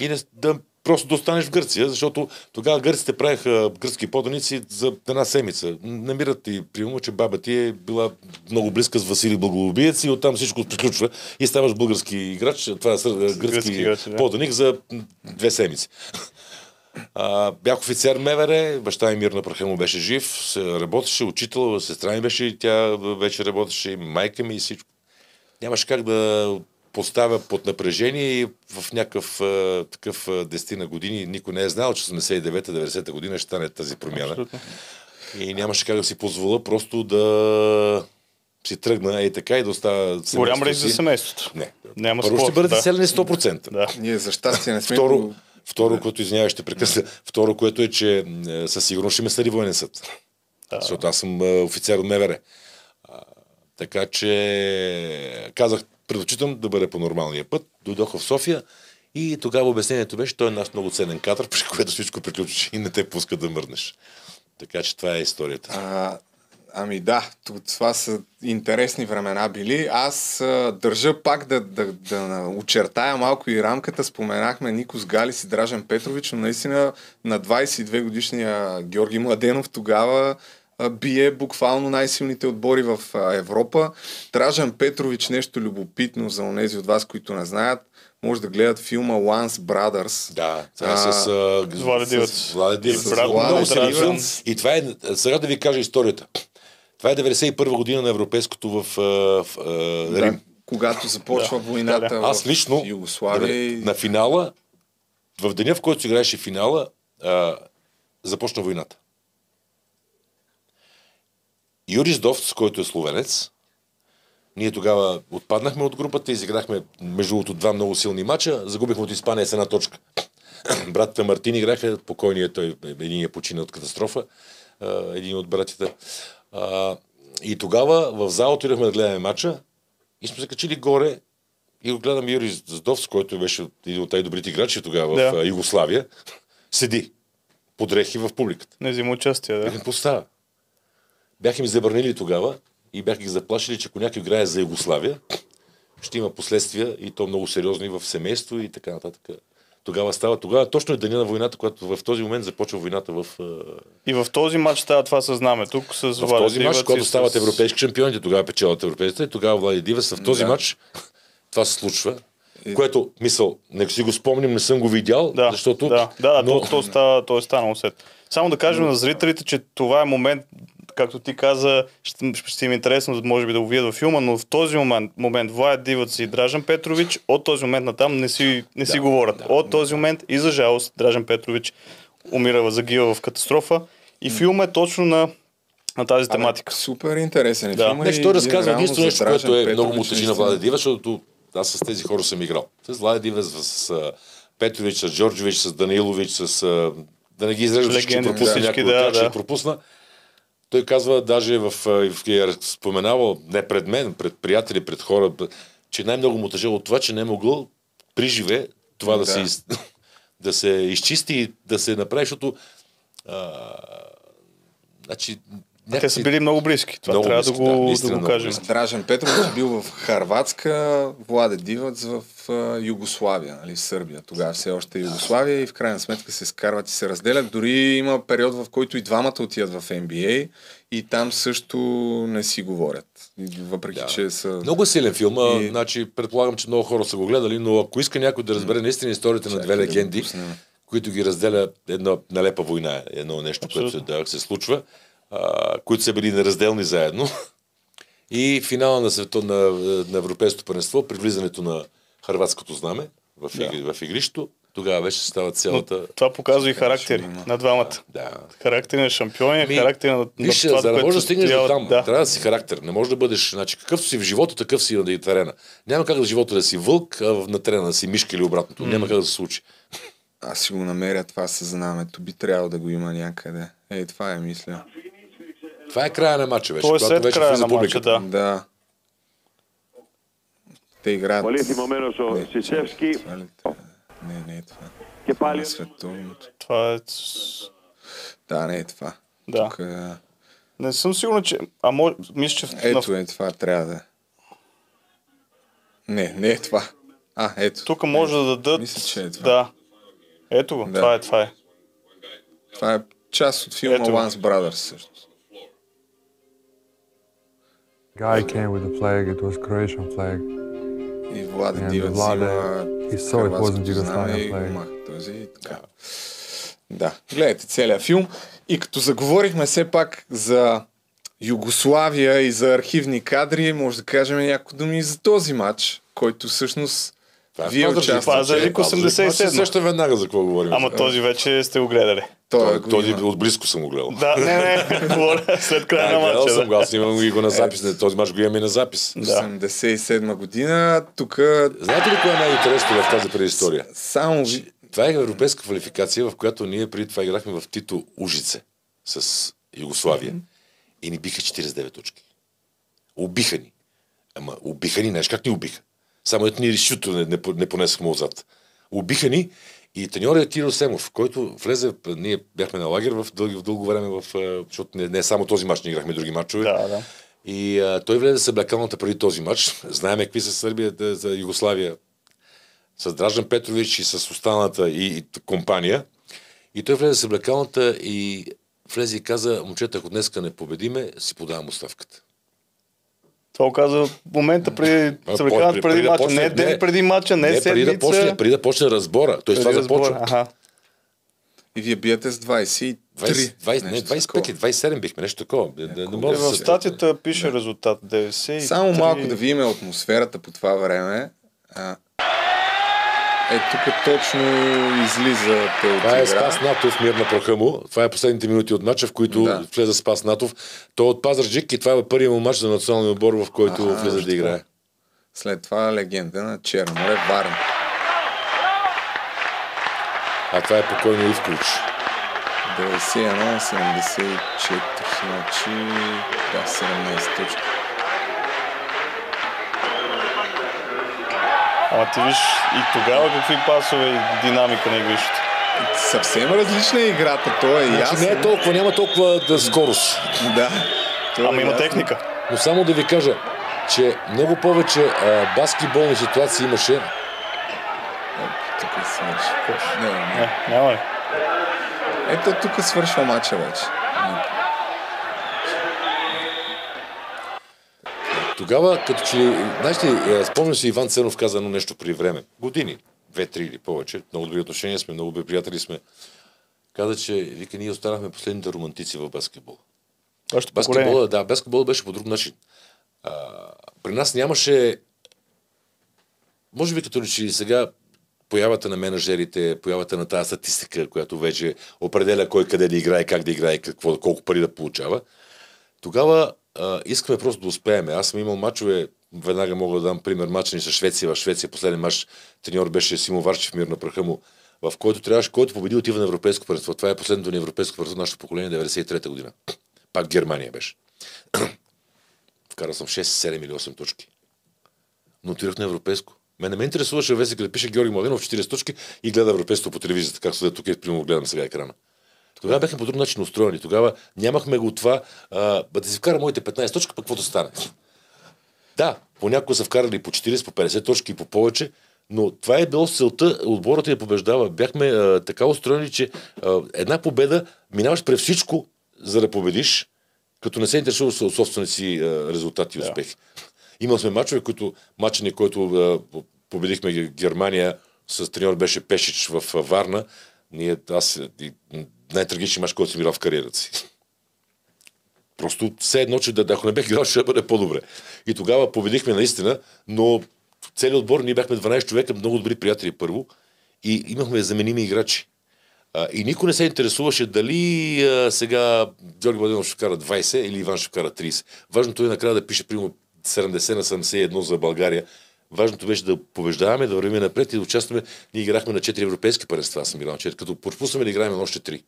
и да, да просто да останеш в Гърция, защото тогава гърците правиха гръцки поданици за една седмица. Намират ти, примерно, че баба ти е била много близка с Василий Благолубиец и оттам всичко приключва и ставаш български играч, това е гръцки, Гръцки играч, да. поданик за две седмици. А, бях офицер МВР, баща ми Мирна Прахемо беше жив, работеше, учител, сестра ми беше и тя вече работеше, и майка ми и всичко. Нямаше как да поставя под напрежение и в някакъв а, такъв а, десетина години никой не е знал, че 89-90 година ще стане тази промяна. Абсолютно. И нямаше как да си позволя просто да си тръгна и така и да оставя Голям риск за семейството. Не. Няма Първо ще спор, бъдете да. селени 100%. Да. Ние за щастие не сме Второ, Второ, което извинявай, ще прекъсна. Второ, което е, че м, със сигурност ще ме съди военен съд. Да. Защото аз съм а, офицер от МВР. А, така че казах, предпочитам да бъде по нормалния път. Дойдох в София и тогава обяснението беше, той е наш много ценен кадър, при което всичко приключи и не те пуска да мърнеш. Така че това е историята. А, ами да, това са интересни времена били. Аз а, държа пак да, да, да очертая малко и рамката. Споменахме Никос Галис и Дражен Петрович, но наистина на 22 годишния Георги Младенов тогава бие буквално най-силните отбори в Европа. Дражен Петрович, нещо любопитно за онези от вас, които не знаят, може да гледат филма Once Brothers. Да, това е А, с, а, с Влади Дивец. с Влади Дивец. И това е, сега да ви кажа историята. Това е 91 година на европейското в, в Рим. Да, когато започва войната Да, в Аз лично Югославия. и- на финала, в деня в който се играеше финала, а, започна войната. Юрис Довц, който е словенец, ние тогава отпаднахме от групата, изиграхме между другото два много силни мача, загубихме от Испания с една точка. Братята Мартин играха, покойният той, един е почина от катастрофа, един от братите. А, и тогава в зала отидохме да гледаме мача и сме се качили горе и го гледам Юрий Здовс, който беше един от най-добрите играчи тогава в Да. а, Югославия, седи под дрехи в публиката. Не взима участие, да. Как постава? Бяха ми забранили тогава и бяха ги заплашили, че ако някой играе за Югославия, ще има последствия и то много сериозни в семейство и така нататък. Тогава става, тогава точно е деня на войната, когато в този момент започва войната в, И в този матч става това със знаме. Тук с в този матч, когато и с- стават европейски шампиони, тогава печелят европейците, и тогава Влади Дивес в този Да. матч това се случва. Което, мисъл, не си го спомням, не съм го видял, Да, защото... да, да, да но- то, то, става, то е станало след. Само да кажем на зрителите, че това е момент, както ти каза, ще, ще им е интересно, може би да го видят във филма, но в този момент, момент Влад Дивац и Дражен Петрович, от този момент натам не си, не си говорят. от този момент и за жалост Дражен Петрович умира, загива в катастрофа. И филма е точно на, на тази тематика. Супер интересен е Да. филма. И той разказва единствено нещо, което е много му тежи на. Влади Дивес, защото аз с тези хора съм играл. С Влади Дивес, с, Петрович, с Джорджович, с Данаилович, с... да не ги изреждам, всички ще пропусна всички, някой да, тях, ще да. пропусна. Той казва, даже в, в, е споменавал, не пред мен, пред приятели, пред хора, че най-много му тъжа от това, че не е могъл при живе това да, Да. се, из, да се изчисти и да се направи, защото а, значи, Те някакси- са били много близки. Това Много трябва близки, да да, го, да, наистина го много кажем. Дражен Петрович бил в Харватска, Владе Дивац в Югославия, нали, в Сърбия. Тогава все още е Югославия и в крайна сметка се скарват и се разделят. Дори има период, в който и двамата отиват в NBA и там също не си говорят. Въпреки, Да. че са... Много е силен филм. И... Значи, предполагам, че много хора са го гледали, но ако иска някой да разбере наистина историята на две да го легенди, които ги разделя една налепа война, едно нещо, което се, да, се случва, а, които са били неразделни заедно. И финала на, свето, на, на Европейското първенство, при влизането на хрватското знаме в, игри, в игрището, тогава вече става Но цялата... това показва и характери на двамата. Да. Характери на шампиони, Ми, характери на, на Виж, това, за да можеш да се стигнеш до там, Да. трябва да си характер. Не може да бъдеш, значи, какъвто си в живота, такъв си на терена. Няма как да в живота да си вълк, а на терена да си мишка или обратното. Няма как да се случи. Аз си го намеря това със знамето. Би трябвало да го има някъде. Ей, това е мисля. Това е края на матча беше. Той е след вече края на матча, да. да. Те играят... Валентин Моменосо, Сисевски. Не, не е това. Е пали. Това е... Да, не е това. Да. Тук. Не съм сигурен, че... А може... Мисля, че... Ето е това, трябва да... Е. Не, не е това. А, ето. Тук може да дадат... Мисля, че е това. Да. Ето го, да. това е, това е. Това е част от филма ето. Once Brothers също. Guy came with a flag. It was Croatian flag. И Владе And Дивец Vlade, взима he saw it wasn't Yugoslavian flag. маха този и така. Да, гледайте целият филм. И като заговорихме все пак за Югославия и за архивни кадри, може да кажем някои думи и за този матч, който всъщност Това е вие участвате. Пазарджик. 87. Аз се сещам веднага за какво говорим. Ама този вече сте го гледали. Той, този има. от близко съм го гледал. Да, не, не, говоря след края на матча. съм го, Да. аз имам и го на запис. Не, Този мач го имам и на запис. Да. 87 година. Тук Знаете ли кое е най-интересното в тази предистория? само. Това е европейска квалификация, в която ние преди това играхме в Тито Ужице с Югославия. И ни биха 49 точки. Убиха ни. Ама убиха ни, знаеш как ни убиха? Само ето ни решито не, не, не понесахме отзад. Убиха ни и треньор е Кирил Семов, който влезе, ние бяхме на лагер в, дълги, в дълго време, в, защото не, не само този матч, не играхме други матчове. Да, да. И а, той влезе с блекалната преди този матч. Знаеме какви са Сърбия да, за Югославия. С Дражан Петрович и с останалата и, и компания. И той влезе с блекалната и влезе и каза, момчета, ако днеска не победиме, си подавам оставката. Това го каза в момента преди, съблекават преди- преди, преди да мача. почне- не ден преди мача, не, не преди седмица. да, почне, преди да почне разбора. Той това преди започва. Аха. И вие биете с 23. 20, 20, не, нещо 25 такова. или 27 бихме, нещо такова. Не, не, не Е, може да в се... статията пише резултат 90. Само малко да видим атмосферата по това време. А, е, тук точно излиза те от Това е. Спас Натов, мир на праха му. Това е последните минути от матча, в които Да. влезе Спас Натов. Той е от Пазарджик и това е първият му матч за националния отбор, в който Аха, влезе да играе. След това легенда на Черноморе Варна. А това е покойно Ивкович. 91, 74, значи да, 17 точки. Ама ти виж и тогава какви пасове и динамика не вижте. Съвсем различна е играта, то е Значи ясно. не е толкова, няма толкова да скорост. Да. е Ама има ясно. техника. Но само да ви кажа, че много повече а, баскетболни ситуации имаше. Тук е свърши. Не, не. Не, няма ли? Ето тук свършва матча вече. Тогава, като че, ли, знаеш ли, е, спомням си Иван Ценов каза едно нещо при време. Години, две-три или повече. Много добри отношения сме, много добри приятели сме. Каза, че, вика, ние останахме последните романтици в баскетбол. Баскетбола, да, баскетбол беше по друг начин. А, при нас нямаше, може би като че сега появата на менеджерите, появата на тази статистика, която вече определя кой къде да играе, как да играе, какво, колко пари да получава. Тогава искаме просто да успеем. Аз съм имал мачове, веднага мога да дам пример, мач ни с Швеция. В Швеция последен мач треньор беше Симо Варчев, мир на праха му, в който трябваше, който победи, отива на европейско първенство. Това е последното ни европейско първенство, нашето поколение, 93-та година. Пак Германия беше. Вкарал съм 6, 7 или 8 точки. Но отидох на европейско. Мен не ме интересуваше вестник да пише Георги Младенов 40 точки и гледа европейското по телевизията, както седа тук и примерно гледам сега екрана. Тогава бяхме по друг начин устроени. Тогава нямахме го това, а, да си вкара моите 15 точки, пък каквото стане. Да, понякога са вкарали по 40, по 50 точки и по повече, но това е било целта отборът да побеждава. Бяхме а, така устроени, че а, една победа минаваш през всичко, за да победиш, като не се интересуваш от собствените си а, резултати и успехи. Имали сме мачове, които мачене, който а, победихме Ге- Германия с треньор беше Пешич в а, Варна. Ние, аз и, м, най-трагичен мач, който съм играл в кариерата си. Просто все едно, че да, ако не бех играл, ще бъде по-добре. И тогава победихме наистина, но целият отбор, ние бяхме 12 човека, много добри приятели първо и имахме заменими играчи. А, и никой не се интересуваше дали а, сега Георги Младенов ще вкара 20 или Иван ще вкара 30. Важното е накрая да пише примерно 70 на 71 за България. Важното беше да побеждаваме, да вървим напред и да участваме. Ние играхме на 4 европейски първенства, аз съм играл на 4, като пропуснем да играем на още 3.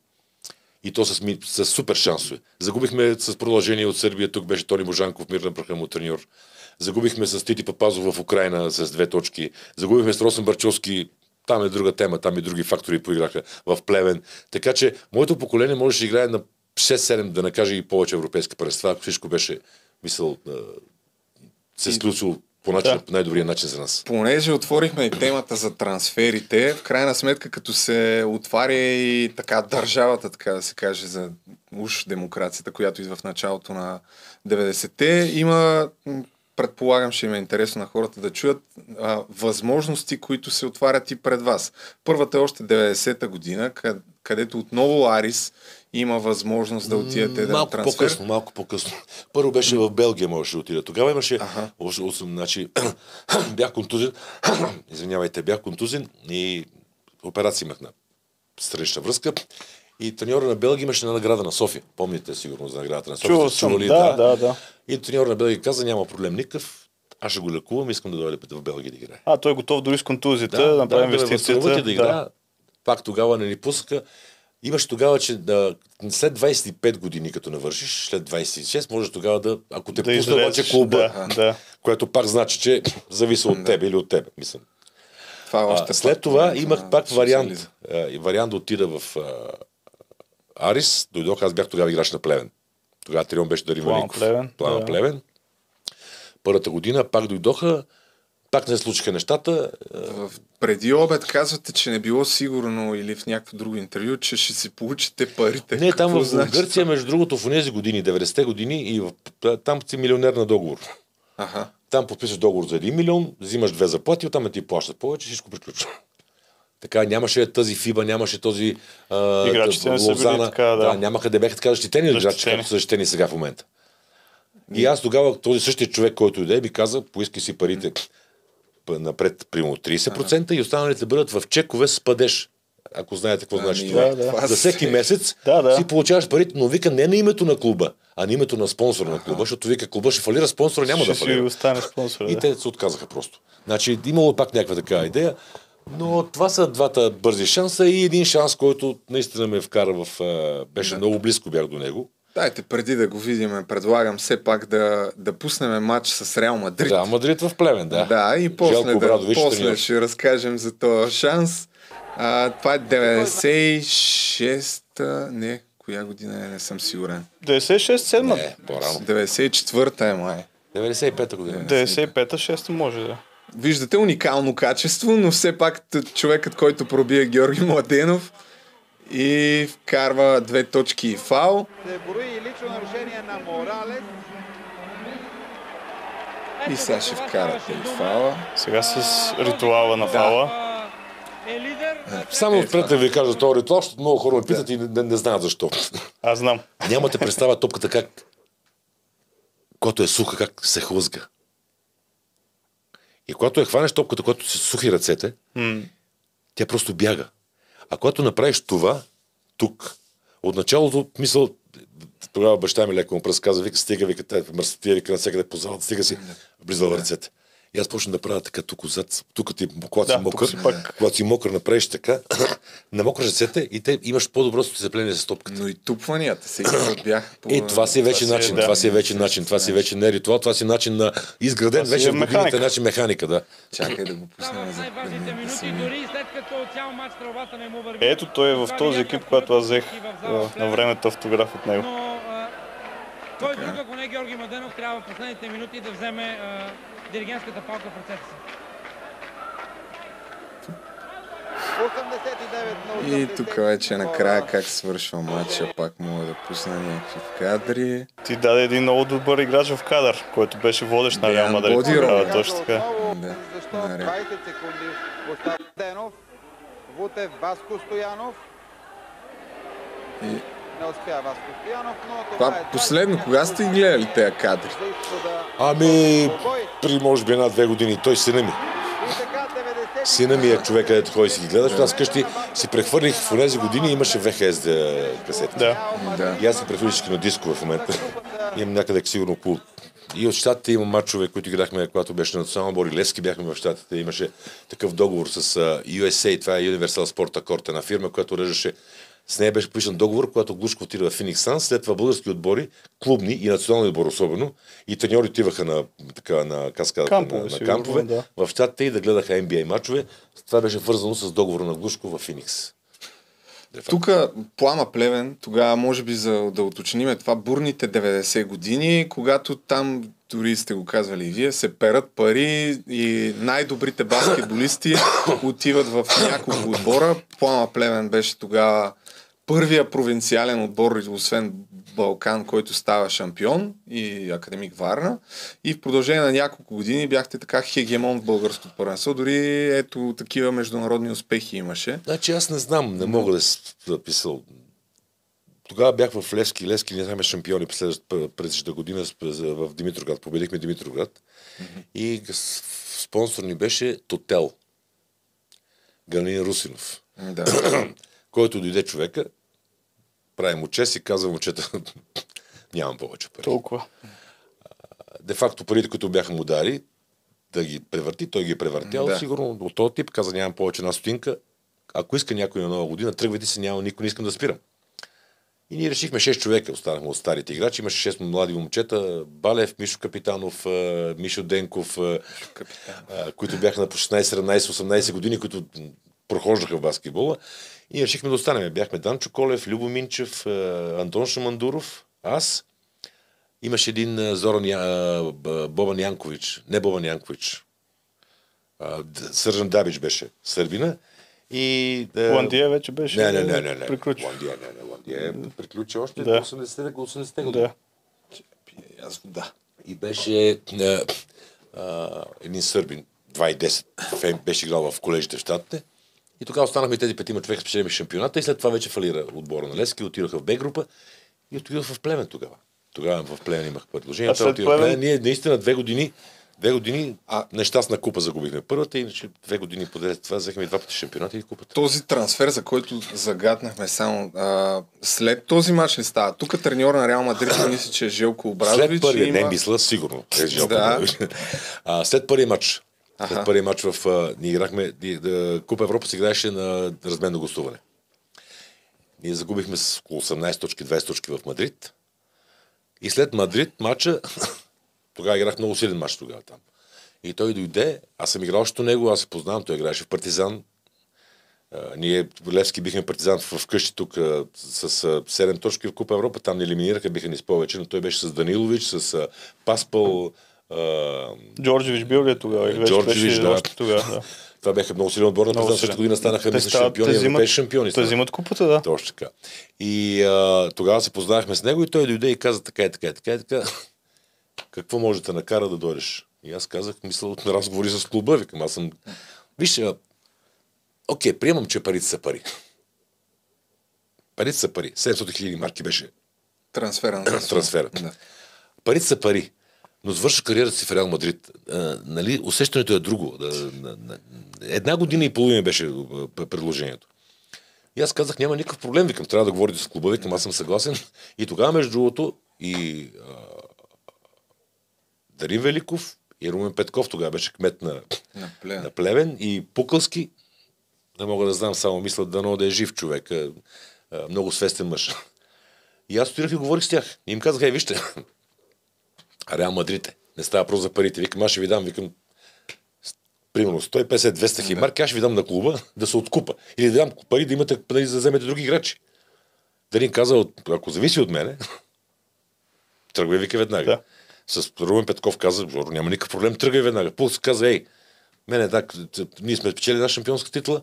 И то с, с супер шансове. Загубихме с продължение от Сърбия. Тук беше Тони Божанков, мир на праха му треньор. Загубихме с Тити Папазов в Украина с две точки. Загубихме с Росен Барчовски. Там е друга тема, там и други фактори поиграха в Плевен. Така че моето поколение можеше да играе на 6-7, да накаже и повече европейски първенства, ако всичко беше, мисъл, се сключило по, начин, Да. най-добрия начин за нас. Понеже отворихме и темата за трансферите, в крайна сметка, като се отваря и така държавата, така да се каже, за уж демокрацията, която идва в началото на 90-те, има, предполагам, ще им е интересно на хората да чуят а, възможности, които се отварят и пред вас. Първата е още 90-та година, къд- където отново Арис има възможност да отидете да малко трансфер. по-късно, малко по-късно. Първо беше в Белгия, можеше да отида. Тогава имаше... Още, осем, значи, бях контузен. Извинявайте, бях контузен и операция имах на странична връзка. И треньора на Белгия имаше една награда на София. Помните сигурно за наградата на София. Чувал съм, чували, да, да, да. И треньора на Белгия каза, няма проблем никакъв. Аз ще го лекувам, искам да дойде в Белгия да играе. А, той е готов дори с контузията да, да направи да инвестицията. и да играя. Пак тогава не ни пускаха. Имаш тогава, че да, след 25 години, като навършиш, след 26, можеш тогава да, ако те Да пусне обаче клуба, да, да. което пак значи, че зависи от тебе или от тебе, мисля. Това е още А, след това момент имах пак вариант. А, и вариант да отида в а, Арис. Дойдох, аз бях тогава играч на Плевен. Тогава Трион беше Дарин Плана Валинков. Плевен, Плана да. Плевен. Първата година пак дойдоха, пак не се случиха нещата. В преди обед казвате, че не било сигурно или в някакво друго интервю, че ще си получите парите. Не, там Какво в значи Гърция, между другото, в тези години, 90-те години, и в, там си милионер на договор. Аха. Там подписваш договор за 1 милион, взимаш две заплати, оттам не ти плащат повече, всичко приключва. Така, нямаше тази фиба, нямаше този а, Играчите не са били Лозана. така, да. нямаха да бяха така защитени играчи, Защитени. както са защитени сега в момента. И аз тогава, този същия човек, който иде, ми каза, поискай си парите напред, примерно 30% и останалите бъдат в чекове с падеж. Ако знаете какво значи Ами, това. да, да. За всеки месец Да, да. си получаваш парите, но вика не на името на клуба, а на името на спонсора на клуба, защото вика клуба ще фалира, спонсора няма Ще да фалира. остане спонсор. И Да. те се отказаха просто. Значи имало пак някаква такава идея, но това са двата бързи шанса и един шанс, който наистина ме вкара в... а, Беше много близко бях до него. Дайте, преди да го видим, предлагам все пак да, да пуснем матч с Реал Мадрид. Да, Мадрид в Плевен, да. Да, и после, да, Обрадович, после ще разкажем за този шанс. А, това е 96-та, не, коя година е, не съм сигурен. 96-7, Не, по-рано. 94-та е май. 95-та година. 95-та, 6 може да. Виждате уникално качество, но все пак човекът, който пробие Георги Младенов и вкарва две точки и фал. Се брои и лично нарушение на Моралес. И сега ще вкарате и фала. Сега с ритуала на фала. Е лидер. Само Е, отпред да ви кажа този ритуал, защото много хора ме питат и не, не знаят защо. Аз знам. Нямате представа топката как, когато е суха, как се хлъзга. И когато я хванеш топката, когато си сухи ръцете, М. тя просто бяга. А когато направиш това, тук, от началото, мисъл, тогава баща ми леко му пръсказа, вика, стига, вика, те мърсотия, вика, навсякъде по залата, стига си, влиза в ръцете. И аз почна да правя така тук отзад, тук ти, когато Да, си мокър, си пак. когато си мокър, направиш така, намокраш ръцете и те имаш по-добро сцепление с топката. Но и тупванията път бяха по... И това си е вече си е, начин, да. това си е вече начин, това си вече не е ритуал, това си начин на изграден Това вече е в годините начин механика, да. Чакай да го пуснем в за най-важните да минути, си- дори след като цял матч тръбата не му върви. Ето той е в този екип, когато аз взех на времето автограф от него. Кой друг, ако не Георги Маденов, трябва в последните минути да вземе диригентската палка в ръцете си. 89 на И тук вече накрая как свършва матча, пак мога да пусна някакви кадри. Ти даде един много добър играч в кадър, който беше водещ на Реал Мадрид. Тогава, точно така. Да. Наред. 20 секунди остава Денов, Вутев, Васко Стоянов. И Не успя Васко Стоянов, но това, това е последно, кога сте гледали тези кадри? Ами, при може би една-две години, той сина ми. И така 90 Сина ми е човек, където ходи си ги гледа, защото аз къщи си прехвърлих в тези години, имаше ВХС да, касети. Да. Да. И аз си прехвърлих на дискове в момента. Имам някъде сигурно около и от щатите има матчове, които играхме, когато беше на национална бор и Левски бяхме в щатите. Имаше такъв договор с USA, това е Universal Sport Accord, една фирма, която режеше с нея беше подписан договор, когато Глушко отида в Феникс Санс, след това български отбори, клубни и национални отбор особено, и треньори отиваха на, така, на каскадата, Кампове, на, на кампове, да. в щатите и да гледаха NBA матчове. Това беше вързано с договора на Глушко в Феникс. Тук Плама Плевен, тогава може би за да уточниме това, бурните 90 години, когато там, дори сте го казвали и вие, се перат пари и най-добрите баскетболисти отиват в няколко отбора. Плама Плевен беше тогава първия провинциален отбор, освен Балкан, който става шампион и Академик Варна. И в продължение на няколко години бяхте така хегемон в българското първенство. Дори ето такива международни успехи имаше. Значи аз не знам, не мога да си записал. Тогава бях в Левски. Левски ние сме шампиони следващата- година в Димитроград. Победихме Димитроград. И спонсор ни беше Тотел. Галин Русинов. Да. Който дойде човека, прави му чест и казва момчета, нямам повече пари. Толкова. Де факто парите, които бяха му дали, да ги превърти, той ги е превъртял, Да. сигурно от този тип, каза нямам повече една стотинка, ако иска някой на нова година, тръгвайте си, няма никой, не искам да спирам. И ние решихме 6 човека, останахме от старите играчи. Имаше 6 млади момчета. Балев, Мишо Капитанов, Мишо Денков, а, които бяха на по 16, 17, 18 години, които прохождаха в баскетбола. И решихме да останем. Бяхме Данчо Колев, Любо Минчев, а, Антон Шамандуров, аз. Имаше един а, Зоран Б- Бобан Янкович. Не Бобан Янкович. Сържан Дабич беше сърбина. И, а, Ландия вече беше не, не, не, не, не. приключи. Ландия, не, не, Ландия е приключи още Да. до 80-те 80 години. Да. Аз да. И беше а, а, един сърбин, 2,10, Фен беше играл в колежите в Штатите. И тогава останахме тези петима човека спечелими шампионата и след това вече фалира отбора на Лески, отидоха в Б група и отидох в Племен тогава. Тогава в Племен имах предложение. Плевен- Плевен, Ние наистина две години Две години а... нещастна купа загубихме първата, иначе две години подред това взехме два пъти шампионата и купата. Този трансфер, за който загаднахме само, а, след този матч ли става? Тук треньор на Реал Мадрид мисля, че е Желко Образович. След първия, има... не мисля, сигурно. Е, жалко, Да. а, след първия матч. След Аха. първия матч в... А, ние играхме... да, Купа Европа се играеше на разменно гостуване. Ние загубихме с около 18 точки, 20 точки в Мадрид. И след Мадрид матча... тогава играх много силен матч тогава там. И той дойде, аз съм играл още него, аз се познавам, той играеше в Партизан. А, ние, Левски, бихме партизан в къщи тук а, с а, 7 точки в Купа Европа. Там не елиминираха, биха ни с повече, но той беше с Данилович, с а, Паспал. А, Джорджевич бил ли е тогава? Или Джорджевич, да. Тогава, да. Това беха много силен отбор на Много Партизан. силен. Същата година станаха Те мисля, шампиони, европейски шампиони. те взимат купата, да. Точно така. И а, тогава се познахме с него и той дойде и каза така и така и така и така. Какво може да те накара да дойдеш? И аз казах, мисля, на разговори с клуба, викам, аз съм... Виж, а, окей, приемам, че парите са пари. Парите са пари. 700 хиляди марки беше Трансфера трансфера. Да. Парите са пари. Но завърша кариерата си в Реал Мадрид. А, нали, усещането е друго. Една година и половина беше предложението. И аз казах, няма никакъв проблем, викам, трябва да говорите с клуба, викам, аз съм съгласен. И тогава, между другото, и а, Дарин Великов и Румен Петков, тогава беше кмет на, На Плевен. на Плевен, и Пукълски, не мога да знам, само мисля, дано да е жив човек, а, а, много свестен мъж. И аз стоях и говорих с тях. И им казах, ей, вижте, Реал Мадрид е. Не става просто за парите. Викам, аз ще ви дам, викам, примерно 150-200 хиляди марки, аз ще ви дам на клуба да се откупа. Или да дам пари да имате, да вземете други играчи. Дарин каза, ако зависи от мене, тръгвай вика веднага. Да. С Румен Петков каза, Жоро, няма никакъв проблем, тръгвай веднага. Пулс каза, ей, мене так, ние сме спечели една шампионска титла,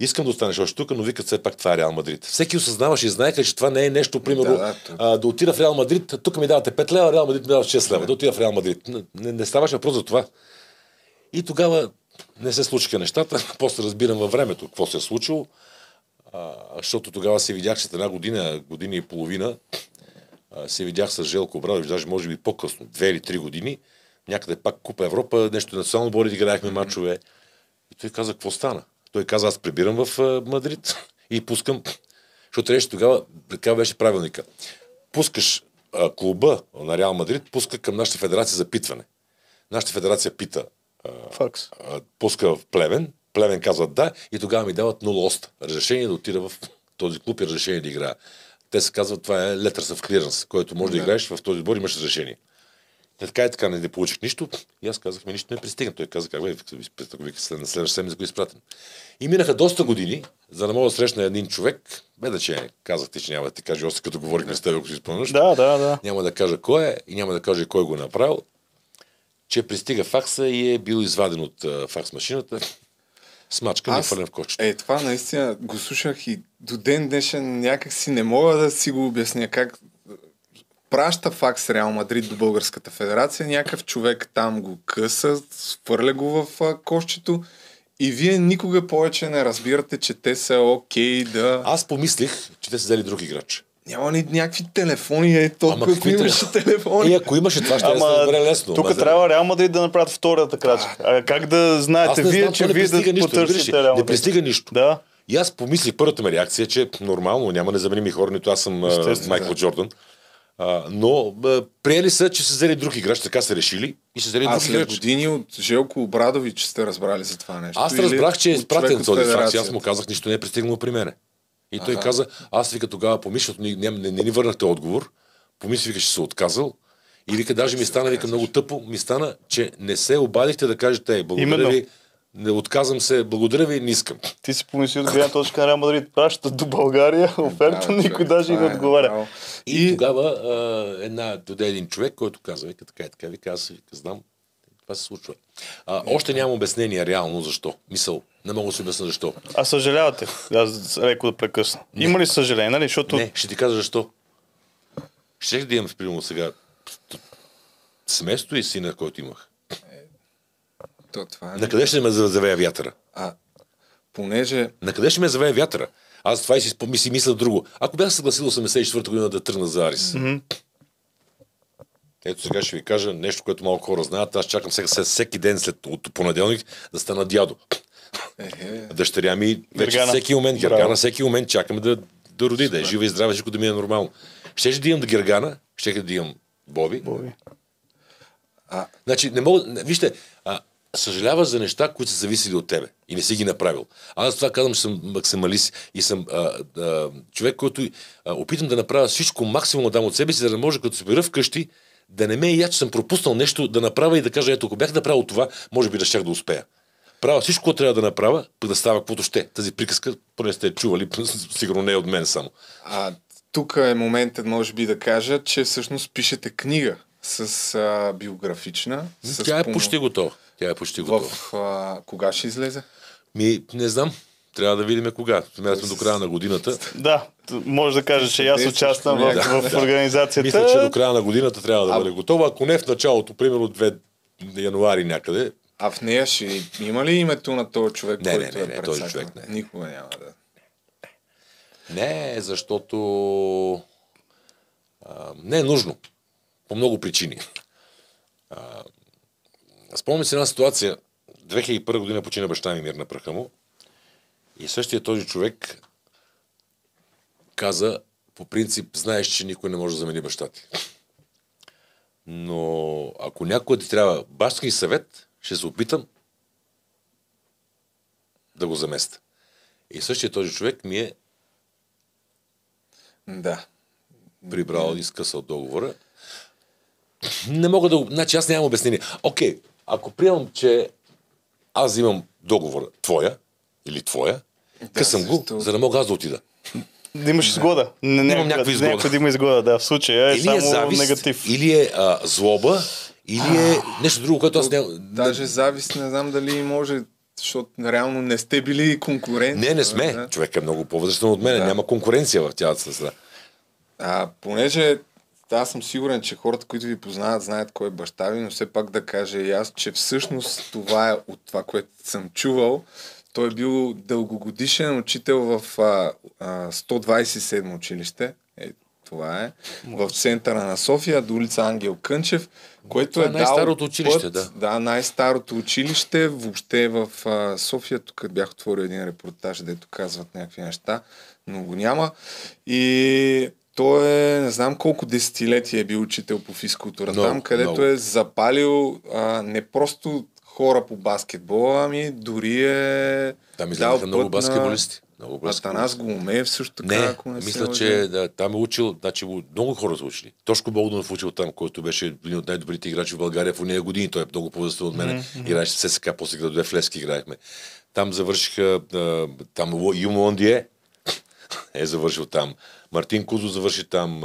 искам да останеш още тук, но викат все пак това е Реал Мадрид. Всеки осъзнаваше и знаеха, че това не е нещо, примерно, Да, да, да, да, а, да отида в Реал Мадрид, тук ми давате 5 лева, Реал Мадрид ми дава 6 лева, да отида в Реал Мадрид. Не, не, ставаше въпрос за това. И тогава не се случиха нещата. После разбирам във времето какво се е случило, а, защото тогава се видях след една година, година и половина, а, се видях с Желко Обрадович, даже може би по-късно, две или три години, някъде пак Купа Европа, нещо национално боли, играехме мачове. И той каза, какво стана? Той каза, аз прибирам в а, Мадрид и пускам, защото трябваше тогава, така беше правилника. Пускаш а, клуба на Реал Мадрид, пуска към нашата федерация запитване. Нашата федерация пита, Факс. а, пуска в Плевен, Плевен казва да и тогава ми дават 0 оста. Разрешение да отида в този клуб и разрешение да играя. Те се казват, това е letters of clearance, който може да, играеш в този отбор, имаш разрешение. Те така и така не, не получих нищо. И аз казах, ми нищо не пристигна. Той каза, как бе, ако вика след на следващата седмица го изпратен. И минаха доста години, за да мога да срещна един човек, бе да че казахте, че няма да ти кажа, още като говорихме с теб, ако си спомняш. Да, да, да. Няма да кажа кой е и няма да кажа кой го е направил, че пристига факса и е бил изваден от факс машината, смачкан и Аз- фален в кошчето. Е, това наистина го слушах и до ден днешен някак си не мога да си го обясня как е, праща факс Реал Мадрид до Българската федерация, някакъв човек там го къса, свърля го в а, кошчето и вие никога повече не разбирате, че те са окей да... Аз помислих, че те са взели друг играч. Няма ли някакви телефони, е толкова какви какви имаше телефони. И ако имаше това, ще е Ама, добре лесно. тук за- трябва Реал Мадрид да направят втората крачка. А как да знаете вие, знам, че то не вие пристига да потърсите Реал Не пристига нищо. Да. И аз помислих, първата ми реакция е, че нормално, няма незаменими хора, нито аз съм Естествено, Майкъл да. Джордан. А, но а, приели са, че са взели друг играч, така са решили и са взели А друг след играч. години от Желко Обрадович сте разбрали за това нещо? Аз разбрах, че е изпратен този факс. и Аз му казах, нищо не е пристигнало при мене. И той Аха. каза, аз вика тогава помисля, защото ни- не, не, не, ни върнахте отговор, помисли, вика, че се отказал. И вика, даже ми стана, вика, много тъпо, ми стана, че не се обадихте да кажете, «Ей, благодаря Именно. ви, не отказвам се, благодаря ви, не искам. Ти си помисли от гледна точка на Реал Мадрид. Пращат до България оферта, Да, никой човек, даже и не е отговаря. И, и тогава а, една, доде един човек, който каза, вика, така и така, вика, аз вика, знам, това се случва. А, още нямам обяснение реално защо. Мисъл, не мога да си обясня защо. А съжалявате? Аз леко да прекъсна. Има ли съжаление, нали? Защото Не, ще ти кажа защо. Щех да имам, примерно сега, семейство и сина, който имах. То, това е... На къде ще ме за- завея вятъра? А, понеже На къде ще ме завея вятъра? Аз това и си, спом- си мисля друго. Ако бях съгласил 84-та година да тръгна за Арис. Ето сега ще ви кажа нещо, което малко хора знаят. Аз чакам сега, след всеки ден след от понеделник да стана дядо. Дъщеря ми вече Гергана. всеки момент, Браво. Гергана, всеки момент чакаме да, да роди, да е жива и здрава, всичко да ми е нормално. Щеше да имам Гергана, щеше да имам Боби. Боби. А. Значи, не мога, вижте, съжаляваш за неща, които са зависели от тебе и не си ги направил. Аз това казвам, че съм максималист и съм а, а, човек, който а, опитам да направя всичко максимум да дам от себе си, за да може като се бера вкъщи, да не ме е я, че съм пропуснал нещо да направя и да кажа, ето, ако бях направил това, може би да щях да успея. Правя всичко, което трябва да направя, да става каквото ще. Тази приказка, поне сте чували, сигурно не е от мен само. а, тук е моментът, може би, да кажа, че всъщност пишете книга с а, биографична. С Тя е помо- почти готова. Тя е почти готова. В, а, кога ще излезе? Ми, не знам. Трябва да видим кога. Смятам до края на годината. Да, може да кажа, че и аз участвам в, в организацията. Мисля, че до края на годината трябва да бъде готова. Ако не в началото, примерно 2 януари някъде, А в нея ще има ли името на този човек, Не, не, който не, е не, този човек не. Никога няма да. не, защото а, не е нужно. По много причини. А, спомням си една ситуация. 2001 година почина баща ми мир на праха му. И същия този човек каза, по принцип, знаеш, че никой не може да замени баща ти. Но ако някой ти трябва бащински съвет, ще се опитам да го заместя. И същия този човек ми е Да. прибрал и скъсал договора. Не мога да го... Значи аз нямам обяснение. Окей, ако приемам, че аз имам договора твоя или твоя, късам го, защо? за да мога аз да отида. Да имаш изгода. Не, Имам някаква изгода. Необходима изгода, да. В случая е Или само е завист, негатив. или е а, злоба, или е нещо друго, което аз няма... Даже завист не знам дали може, защото реално не сте били конкуренти. Не, не сме. Да. Човек е много по-възрастен от мен. Да. Няма конкуренция в тялата среда. А, понеже аз съм сигурен, че хората, които ви познават, знаят кой е баща ви, но все пак да кажа и аз, че всъщност това е от това, което съм чувал. Той е бил дългогодишен учител в а, а, 127 училище. Е, това е. В центъра на София, до улица Ангел Кънчев, което Това е, е най-старото училище, път, да. Да, най-старото училище въобще в а, София. Тук бях отворил един репортаж, дето казват някакви неща, но го няма. И той е, не знам колко десетилетия е бил учител по физкултура Много, там, където много. е запалил а, не просто хора по баскетбола, ами дори е Там дал излезнаха много баскетболисти. Много баскетболисти. Атанас Голомеев също така, Не, ако не мисля, че да, там е учил, значи го- много хора са учили. Тошко Богданов учил там, който беше един от най-добрите играчи в България в уния години. Той е много по-възрастен от мен. Mm-hmm. Играеше в ССК, после градове в Левски играехме. Там завършиха, там Ло- Юм Лондие е завършил там. Мартин Кузо завърши там.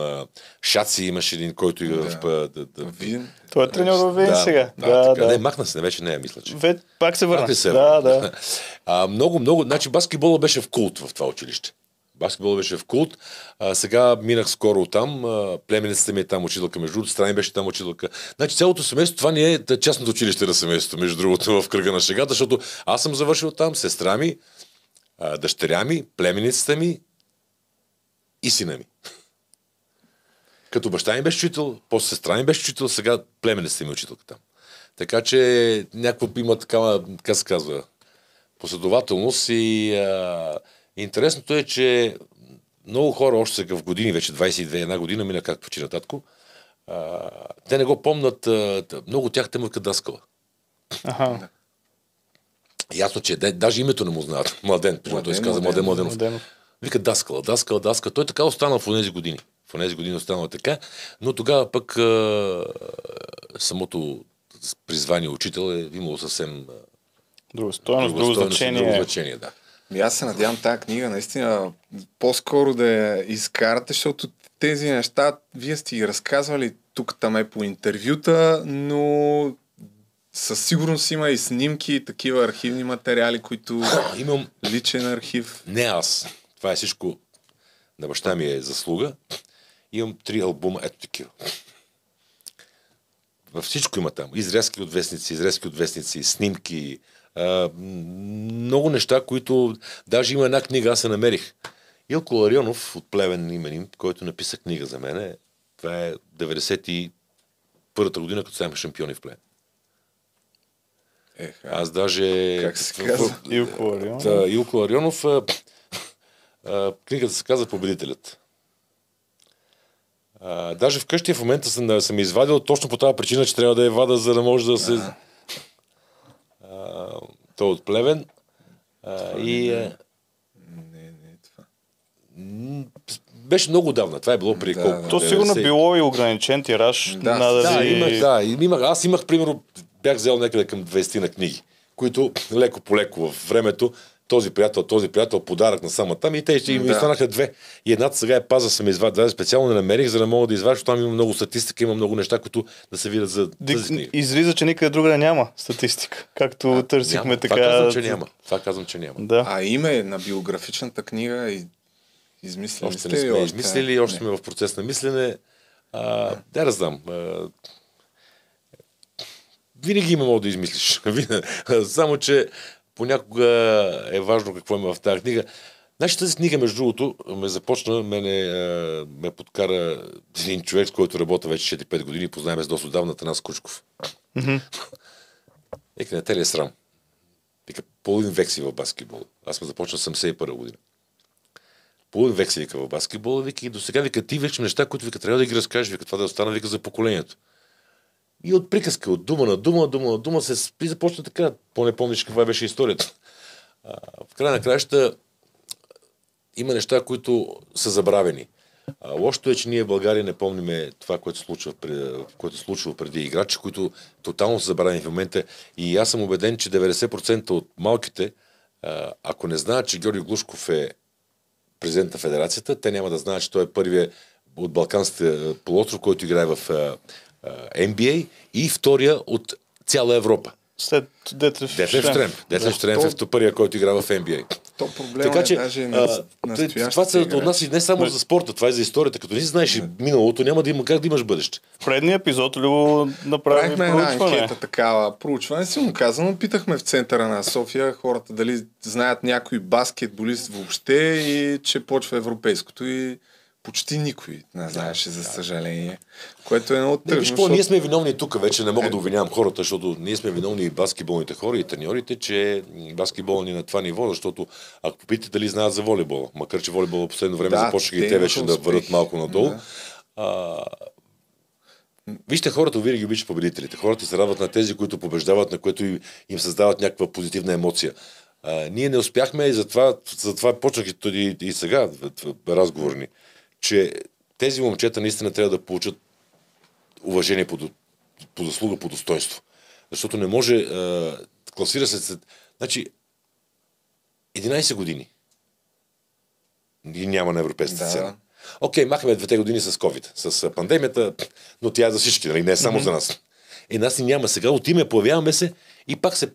Шаци имаше един, който игра в... а, Да, да, Виден. Той е треньор в Вин да, сега. Да, Да, така. да. Не, махна се, не, вече не е, мисля, че. Ве, пак се върна. Се Да, да. А, много, много. Значи баскетбола беше в култ в това училище. Баскетбол беше в култ. А, сега минах скоро там. А, племенецата ми е там учителка, между другото. Страни беше там учителка. Значи цялото семейство, това не е та- частното училище на семейството, между другото, в кръга на шегата, защото аз съм завършил там, сестра ми, а, дъщеря ми, племеницата ми и сина ми. Като баща ми беше учител, после сестра ми беше учител, сега племенецата ми е учителка там. Така че някакво има такава, как се казва, последователност и а, интересното е, че много хора още сега в години, вече 22 една година мина как почина татко, а, те не го помнят, а, много от тях те му даскала. Аха. Ясно, че даже името не му знаят. Младен, примерно, той се Младен, Младен Младенов. Младенов. Вика Даскала, Даскала, Даскала. Той така останал в тези години. В тези години останал така, но тогава пък а, самото призвание учител е имало съвсем а, друго стойност и значение. Друго значение, да. И аз се надявам тази книга наистина по-скоро да я изкарате, защото тези неща вие сте ги разказвали тук там е по интервюта, но със сигурност има и снимки, и такива архивни материали, които Имам личен архив. Не аз. Това е всичко на баща ми е заслуга. Имам три албума, ето такива. Във всичко има там. Изрезки от вестници, изрезки от вестници, снимки, а, много неща, които даже има една книга, аз се намерих. Илко Ларионов от Плевен имен им, който написа книга за мене. Това е 91-та година, като станахме шампиони в Плевен. Ех, Аз даже... Как се казва? Илко Ларионов. Та, Илко Ларионов, книгата се казва Победителят. А, даже вкъщи в момента съм, съм извадил точно по тази причина, че трябва да я вада, за да може да се... А, той е от Плевен. А, и а, Не, не, това. м, беше много давна. Това е било преди Да, колко? да. То сигурно 90. било и ограничен тираж. Да, надали... Да, имах, да, имах, аз имах, примерно, бях взел някъде към 20 на книги, които леко по леко в времето, този приятел, този приятел, подарък на само там и те ще им Да. останаха две. И едната сега е паза, съм извадил, даже специално не намерих, за да мога да извадя, защото там има много статистика, има много неща, които да се видят за тази книга. Излиза, че никъде другаде няма статистика. Както търсихме Няма. така. Това казвам, че няма. Това казвам, че няма. Да. А име на биографичната книга и измислили Още не сме измислили, още Не. сме в процес на мислене. А, да, да знам. А, винаги има мога да измислиш. Само, че понякога е важно какво има в тази книга. Значи тази книга, между другото, ме започна, мене, а, ме подкара един човек, с който работя вече 4-5 години, познаваме с доста отдавна, Танас Кучков. Вика, не те ли е срам? Вика, половин век си в баскетбол. Аз съм започнал 71 година половин век си вика в баскетбола, вика и до сега вика ти вече неща, които вика трябва да ги разкажеш, вика това да остана вика за поколението. И от приказка, от дума на дума, дума на дума се спи, започна така, по-не помниш каква беше историята. А, в края на краища има неща, които са забравени. А, лошото е, че ние в България не помниме това, което се случва, което случва преди играчи, които тотално са забравени в момента. И аз съм убеден, че 90% от малките, а, ако не знаят, че Георги Глушков е президент на федерацията, те няма да знаят, че той е първият от Балканските полуостров, който играе в NBA и втория от цяла Европа. След Детлев Детлев Штрем. Детлев Штрем е То- първия, който игра в NBA. То проблема Така е че, даже а, на, това се отнася не само за спорта, това е за историята. Като не си знаеш и миналото, няма да има как да имаш бъдеще. В предния епизод Любо направи Правихме една проучване. анкета, такава проучване. Силно казано, питахме в центъра на София хората дали знаят някой баскетболист въобще и че почва европейското и почти никой не знаеше, за съжаление. Което е много Не, виж, тъжно. какво, ние защото- сме виновни тук, вече не мога да обвинявам хората, защото ние сме виновни и баскетболните хора и треньорите, че баскетбол ни е на това ниво, защото ако попитате дали знаят за волейбола, макар че волейбола в последно време Да, започнаха и те вече имаха да върват малко надолу. Да. А, вижте, хората винаги обичат победителите. Хората се радват на тези, които побеждават, на които им, създават някаква позитивна емоция. А, ние не успяхме и затова, затова почнах и, и, и сега в- в разговор ни, че тези момчета наистина трябва да получат уважение по, по заслуга, по достоинство. Защото не може, а, класира се, след- значи, 11 години и няма на европейската Да. сцена. Окей, махаме двете години с COVID, с пандемията, но тя е за всички, нали? не е само за нас. И нас ни няма сега, отиме, появяваме се и пак се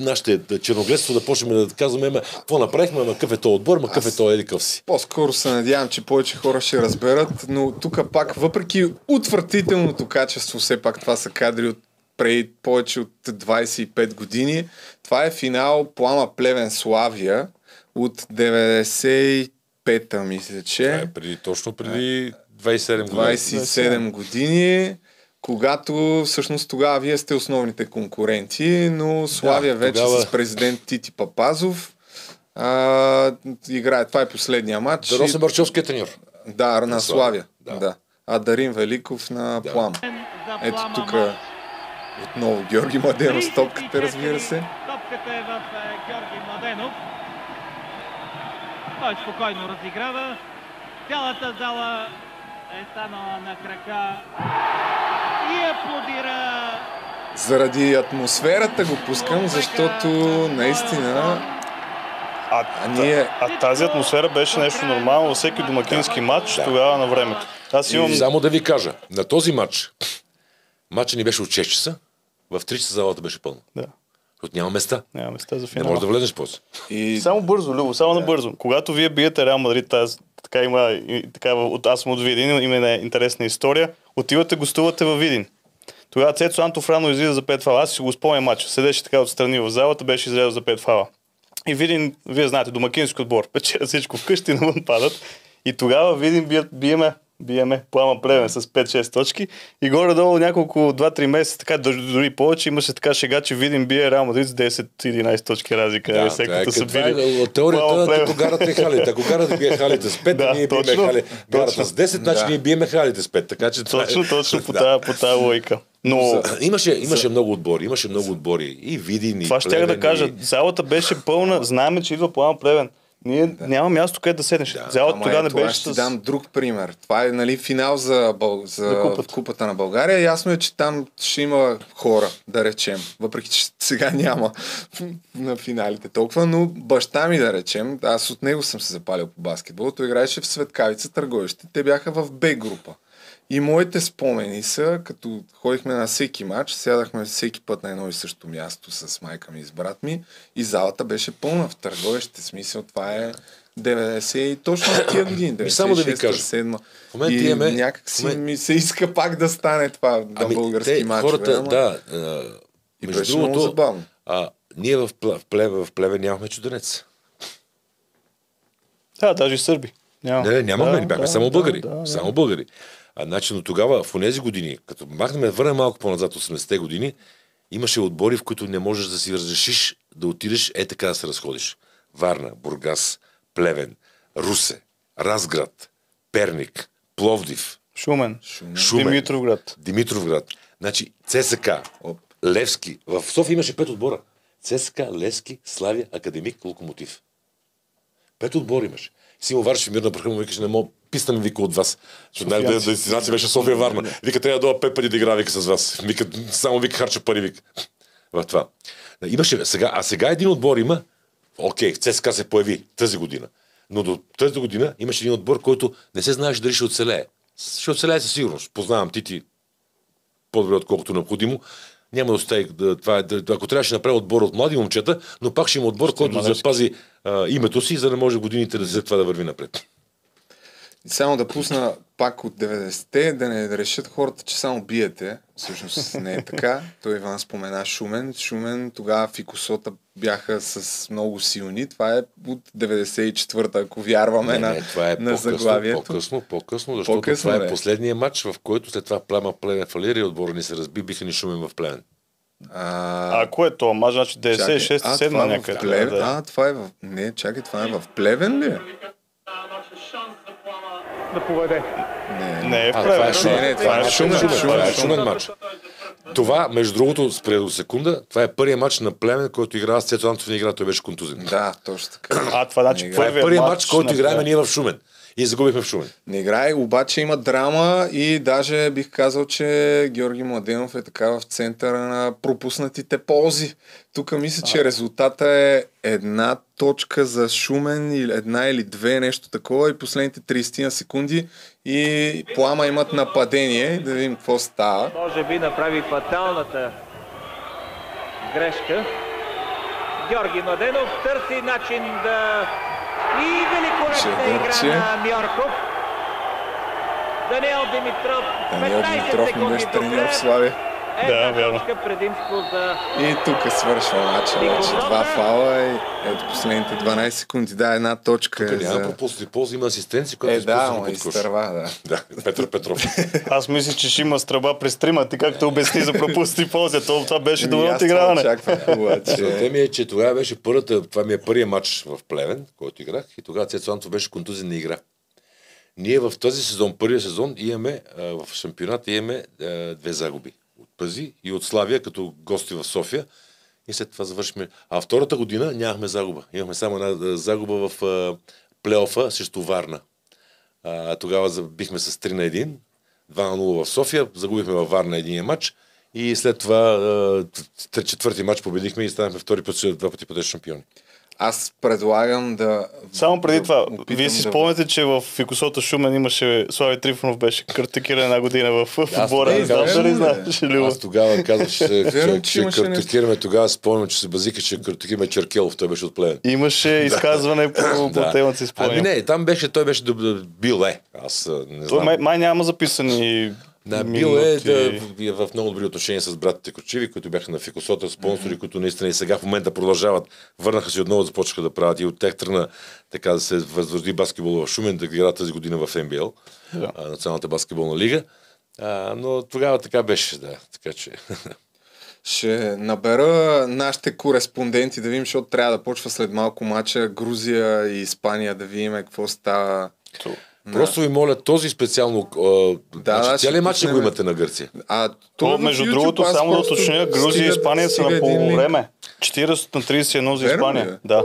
нашите да, черногледство да почнем да казваме, ма, какво направихме, ма какъв е то отбор, ма какъв е то еди къв си. По-скоро се надявам, че повече хора ще разберат, но тук пак, въпреки утвърдителното качество, все пак това са кадри от преди повече от 25 години. Това е финал Плама Плевен Славия от 95-та, мисля, че. Това е преди, точно преди 27 години. 27 години, когато всъщност тогава вие сте основните конкуренти, но Славия Да, вече тогава- с президент Тити Папазов А, играе. Това е последния матч. Да, Росен Барчовски е треньор. Да, на, На Славия. Да. да. А Дарин Великов на Да. Плам. Ето тук отново Георги Младенов с топката, разбира се. Топката е в е, Георги Младенов. Той спокойно разиграва. Цялата зала е станала на крака и аплодира. Заради атмосферата го пускам, защото наистина А, А ние- а тази атмосфера беше нещо нормално във всеки домакински матч тогава на времето. Аз имам... Само да ви кажа, на този матч, матчът ни беше от 6 часа, в 3 часа залата беше пълна. Да, Защото няма места. няма места за Не финал. можеш да влезеш после. и Само бързо, Любо, само набързо. Когато вие биете Реал Мадрид, тази, така има, и, от, аз съм от Видин, има една интересна история. Отивате, гостувате във Видин. Тогава Цецо Антов рано излиза за 5 фала. Аз си го спомня матча. Седеше така отстрани в залата, беше излязъл за 5 фала. И Видин, вие знаете, домакински отбор, печелят всичко вкъщи, навън падат. И тогава Видин бият, биеме, биеме Плама Плевен с 5-6 точки. И горе-долу няколко, 2-3 месеца, така дори, дори повече, имаше така шега, че Видин бие Реал Мадрид с 10-11 точки разлика. Да, Да, това е, като са е били. от теорията, Плама Плевен. ако гарате халите. Ако гарате бие халите с 5, Да, ние биеме точно, хали, гарата точно. с 10, значи Да. ние биеме халите с 5. Така че това е- Точно, точно по Да. тази, по тази логика. Но Имаше, имаше много отбори, имаше много отбори. И Видин, и това ще да кажа. и- Залата беше пълна. Знаеме, че идва Плана Плевен. Ние няма място къде да седнеш. Залата Ама тогава не аз беше ще с... дам друг пример. Това е нали, финал за, Бъл... за, За купата. купата на България. Ясно е, че там ще има хора, да речем. Въпреки, че сега няма на финалите толкова, но баща ми, да речем, аз от него съм се запалил по баскетбол, той играеше в Светкавица търговище. Те бяха в Б група. И моите спомени са, като ходихме на всеки матч, сядахме всеки път на едно и също място с майка ми и с брат ми и залата беше пълна в търговище. Смисъл, това е 90 и точно тия години. 96 само да ви кажа. 7 В момента и имаме- някак в си момента- ми се иска пак да стане това на Ами, български те, матчове. хората, ама- да. А, И между беше много другото, забавно. а, ние в, Пле- в, Плевен, в Плевен нямахме чуденец. Да, даже и сърби. Няма. Не, не, нямахме, Да, бяхме да, само да, българи. да, да. само българи. А значи, но тогава, в тези години, като махнем, върнем малко по-назад, 80-те години, имаше отбори, в които не можеш да си разрешиш да отидеш е така да се разходиш. Варна, Бургас, Плевен, Русе, Разград, Перник, Пловдив, Шумен. Шумен, Димитровград. Димитровград. Значи ЦСК. Левски. В София имаше пет отбора. ЦСК, Левски, Славия, Академик, Локомотив. Пет отбора имаше. Симо Варшев мирна прахъм му викаше, не мога, писта ми вика от вас. Защото най дестинация беше София Варна. Вика, трябва да дойда пет пъти да игра, вика с вас. Вика, само вика харча пари, вика. В това. Имаше, сега, а сега един отбор има, окей, ЦСКА се появи тази година. Но до тази година имаше един отбор, който не се знаеше дали ще оцелее. Ще оцелее със сигурност. Познавам Тити по-добре, отколкото необходимо. Няма да остави, да, това, е- да, ако трябваше да направи отбор от млади момчета, но пак ще има отбор, който запази а, името си, за да може годините след това да върви напред. Само да пусна пак от 90-те, да не решат хората, че само биете. Всъщност не е така. Той Иван спомена Шумен. Шумен тогава в Икосота бяха с много силни. Това е от 94-та, ако вярваме Не, на, не, това е на по-късно, заглавието. по-късно, по-късно, защото По-късно, това бе. е последния матч, в който след това Плема Плевен фалира и отбора ни се разби, биха ни шумен в Плевен. А, А, кое е то? Маж, значи 96 а, 7 това е в някъде. Плевен? Да, да. А, това е в... Не, чакай, това е в Плевен ли? Е? Да поведе. Не. Не е в А, това е. Шумен. Не, не, това е Шумен. Шумен. Е Шумен. Шумен матч. Това, между другото, спре до секунда, това е първият матч на Племен, който игра с Цецо Антов не игра, той беше контузен. Да, точно така. А, това значи е първият матч, който играем ние в Шумен. И загубихме в Шумен. Не играе, обаче има драма и даже бих казал, че Георги Младенов е така в центъра на пропуснатите ползи. Тук мисля, че резултата е една точка за Шумен, или една или две, нещо такова и последните 30 на секунди и Плама имат нападение. Да видим какво става. Може би направи фаталната грешка. Георги Младенов търси начин да... И великолепна игра на Мьорков. Даниел Димитров. Даниел 15 Димитров треньор края. в Славия. Една Да, вярно. предимство за И тук свършва матча вече. Два фала и ето последните 12 секунди. Да, една точка Тук е няма за... пропусти ползи, има асистенция, която Е, да, кош. изтърва, да. Да, Петър Петров. Аз мисля, че ще има стръба при стрима, ти както обясни за пропусти ползя. То, това беше Ами, добро това отиграване. Целта ми е, че тогава беше първата, това ми е първият матч в Плевен, който играх и тогава Цецо Антов беше контузен на игра. Ние в този сезон, първия сезон, имаме, а, в шампионата имаме а, две загуби. Пази и от Славия, като гости в София. И след това завършихме. А втората година нямахме загуба. Имахме само една загуба в а, плейофа срещу Варна. А, тогава бихме с 3 на 1, 2 на 0 в София, загубихме във Варна един матч и след това а, четвърти матч победихме и станахме втори път, два пъти пътеш шампиони. Аз предлагам да... Само преди да това, вие си да- спомняте, че в Фикосота Шумен имаше, Слави Трифонов беше картикиран една година в отбора. тогава Не знам дали знаеш. Аз тогава казах, че, Верно, че, че че тогава, спомням, че се базика, че картикираме Черкелов, той беше от Плевен. Имаше изказване по, по темата си Ами спомням. не, там беше, той беше бил е. Аз не Той знам. май, май няма записани Да, бил е да, е в много добри отношения с братите Кочеви, които бяха на Фикосота, спонсори, които наистина и сега в момента продължават. Върнаха се отново, започнаха да правят и от тях тръгна така да се възроди баскетбол в Шумен, да игра тази година в НБЛ, Да. а, Националната баскетболна лига. А, но тогава така беше, да. Така че. Ще набера нашите кореспонденти да видим, защото трябва да почва след малко матча Грузия и Испания да видим какво става. Просто ви моля, този специално. А, Да, значи, ще цялият матч ще го имате на Гърция. А То, в между YouTube, другото, само да уточня, Грузия и Испания са на полувреме. 40 на 31 за Верно Испания. бе? Да.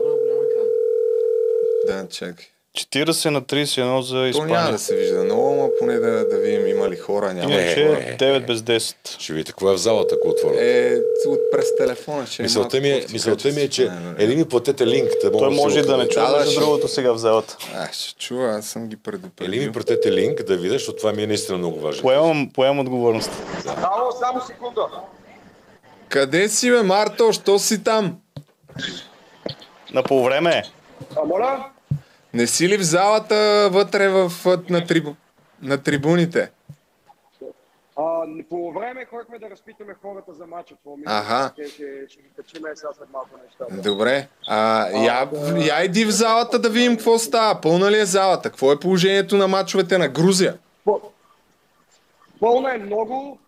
Да, чакай. 40 на 31 за То няма Испания. да се вижда много, но поне да, да видим има ли хора, няма. Иначе Е, е, 9 без 10. Ще видите какво е в залата, ако отворя. Е, от през телефона ще Мисълта ми е, мисълта ми е, че по-тихо, или ми платете линк, да Той да може да не чуе, Да, да, между другото сега в залата. А, ще чува, аз съм ги Или предупредил. ми пратете линк да видя, защото това ми е наистина много важно. Поемам, поемам отговорност. Само, само секунда. Къде си, бе, Марто? Що си там? На полувреме е. А, моля? Не си ли в залата вътре в, на, трибу, на трибуните? А, по време ходихме да разпитаме хората за мача. Какво мислят. Аха. Ще, ще, ще ги качим е сега след малко неща. Добре. А, я, я иди в залата да видим какво става. Пълна ли е залата? Какво е положението на мачовете на Грузия? Пълна е много.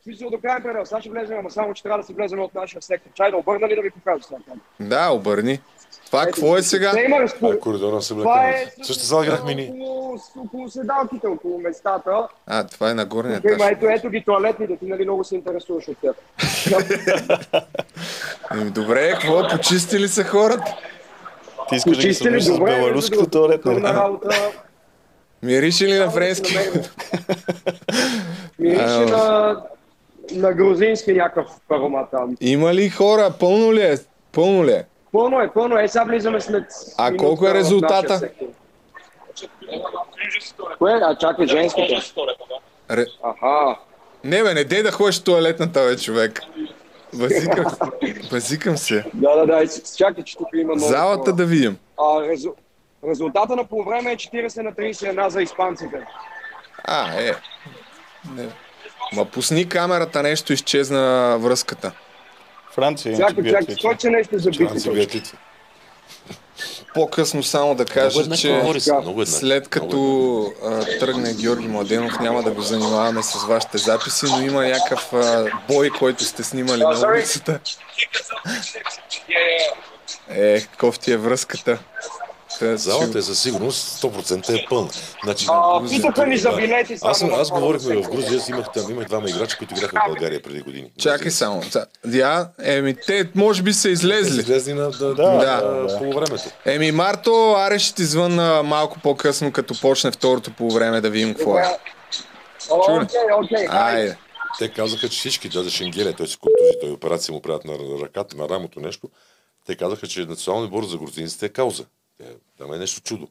В Смисъл до крайен. Сега ще влезем, ама само, че трябва да се влезем от нашия сектор. Чай да обърна ли да ви покажа сега? Да, обърни. Това какво е сега? Не има разпо... А, коридора се Това е. Също зала играхме ни. около, около седалките, около местата. А, това е на горния има, етаж. ето, ето ги туалетните, ти нали много се интересуваш от тях. Ами, Добре, какво? Почистили са хората? Ти искаш да ги сравниш с беларуската туалетна. Мирише ли на френски? Мирише на, на грузински някакъв аромат там. Има ли хора? Пълно ли е? Пълно ли е? Пълно е, пълно е. Сега влизаме след А колко е резултата? Кое? А чакай, женските. Ре... Аха. Не бе, не дей да ходиш в туалетната, бе, човек. Базикам, базикам се. Да, да, да. с- Чакай, че тук има много Залата да видим. А, резу... Резултата на полувреме е 40 на 31 за испанците. А, е. Не. Ма пусни камерата, нещо изчезна връзката. Франция Чакай, чакай, че нещо за Литва. По-късно само да кажа, еднакво че много след като а, тръгне Георги Младенов, няма да го занимаваме с вашите записи, но има някакъв а, бой, който сте снимали на улицата. Е, кофти е връзката. Та, Залата е със сигурност 100% е пълна. Значи, А, питаха ни за билети. Аз, само аз на говорихме в. Грузия, аз имах там, имах двама играчи, които играха в България преди години. Чакай само. Я, еми, те може би са излезли. Излезли на, да, Да, да, да, по времето. Еми, Марто, аре ще ти звънна малко по-късно, като почне второто по време да видим какво е. Окей, окей. Айде. Те казаха, че всички, даже Шенгеле, той се контузи, той операция му правят на ръката, на рамото нещо. Те казаха, че националният борд за грузинците е кауза. Те, там е нещо чудо.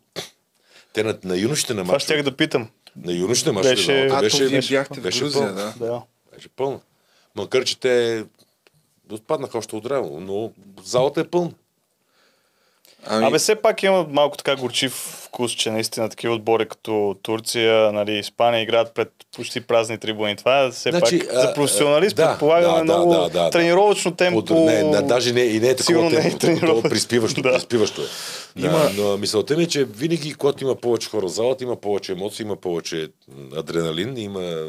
Те на, на юношите на Това матч, щях да питам. на юношите матч, Беше- А, то беше, вие беше, бяхте в беше Грузия, пълно. да. Да. Беше пълно. Макар, че те отпаднаха още от рано, но залата е пълна. Ами- Абе, все пак има малко така горчив вкус, че наистина такива отбори като Турция, нали, Испания играят пред почти празни трибуни. Това е все Значи, пак а, за професионалист, да, предполагаме да, да, много да, да. тренировъчно темпо. От, не, не, даже не, и не е такова Сигурно не е темпо, тренировъчно. то приспиващо, Да. приспиващо е. Има... Но мисълта ми е, че винаги, когато има повече хора в залата, има повече емоции, има повече адреналин, има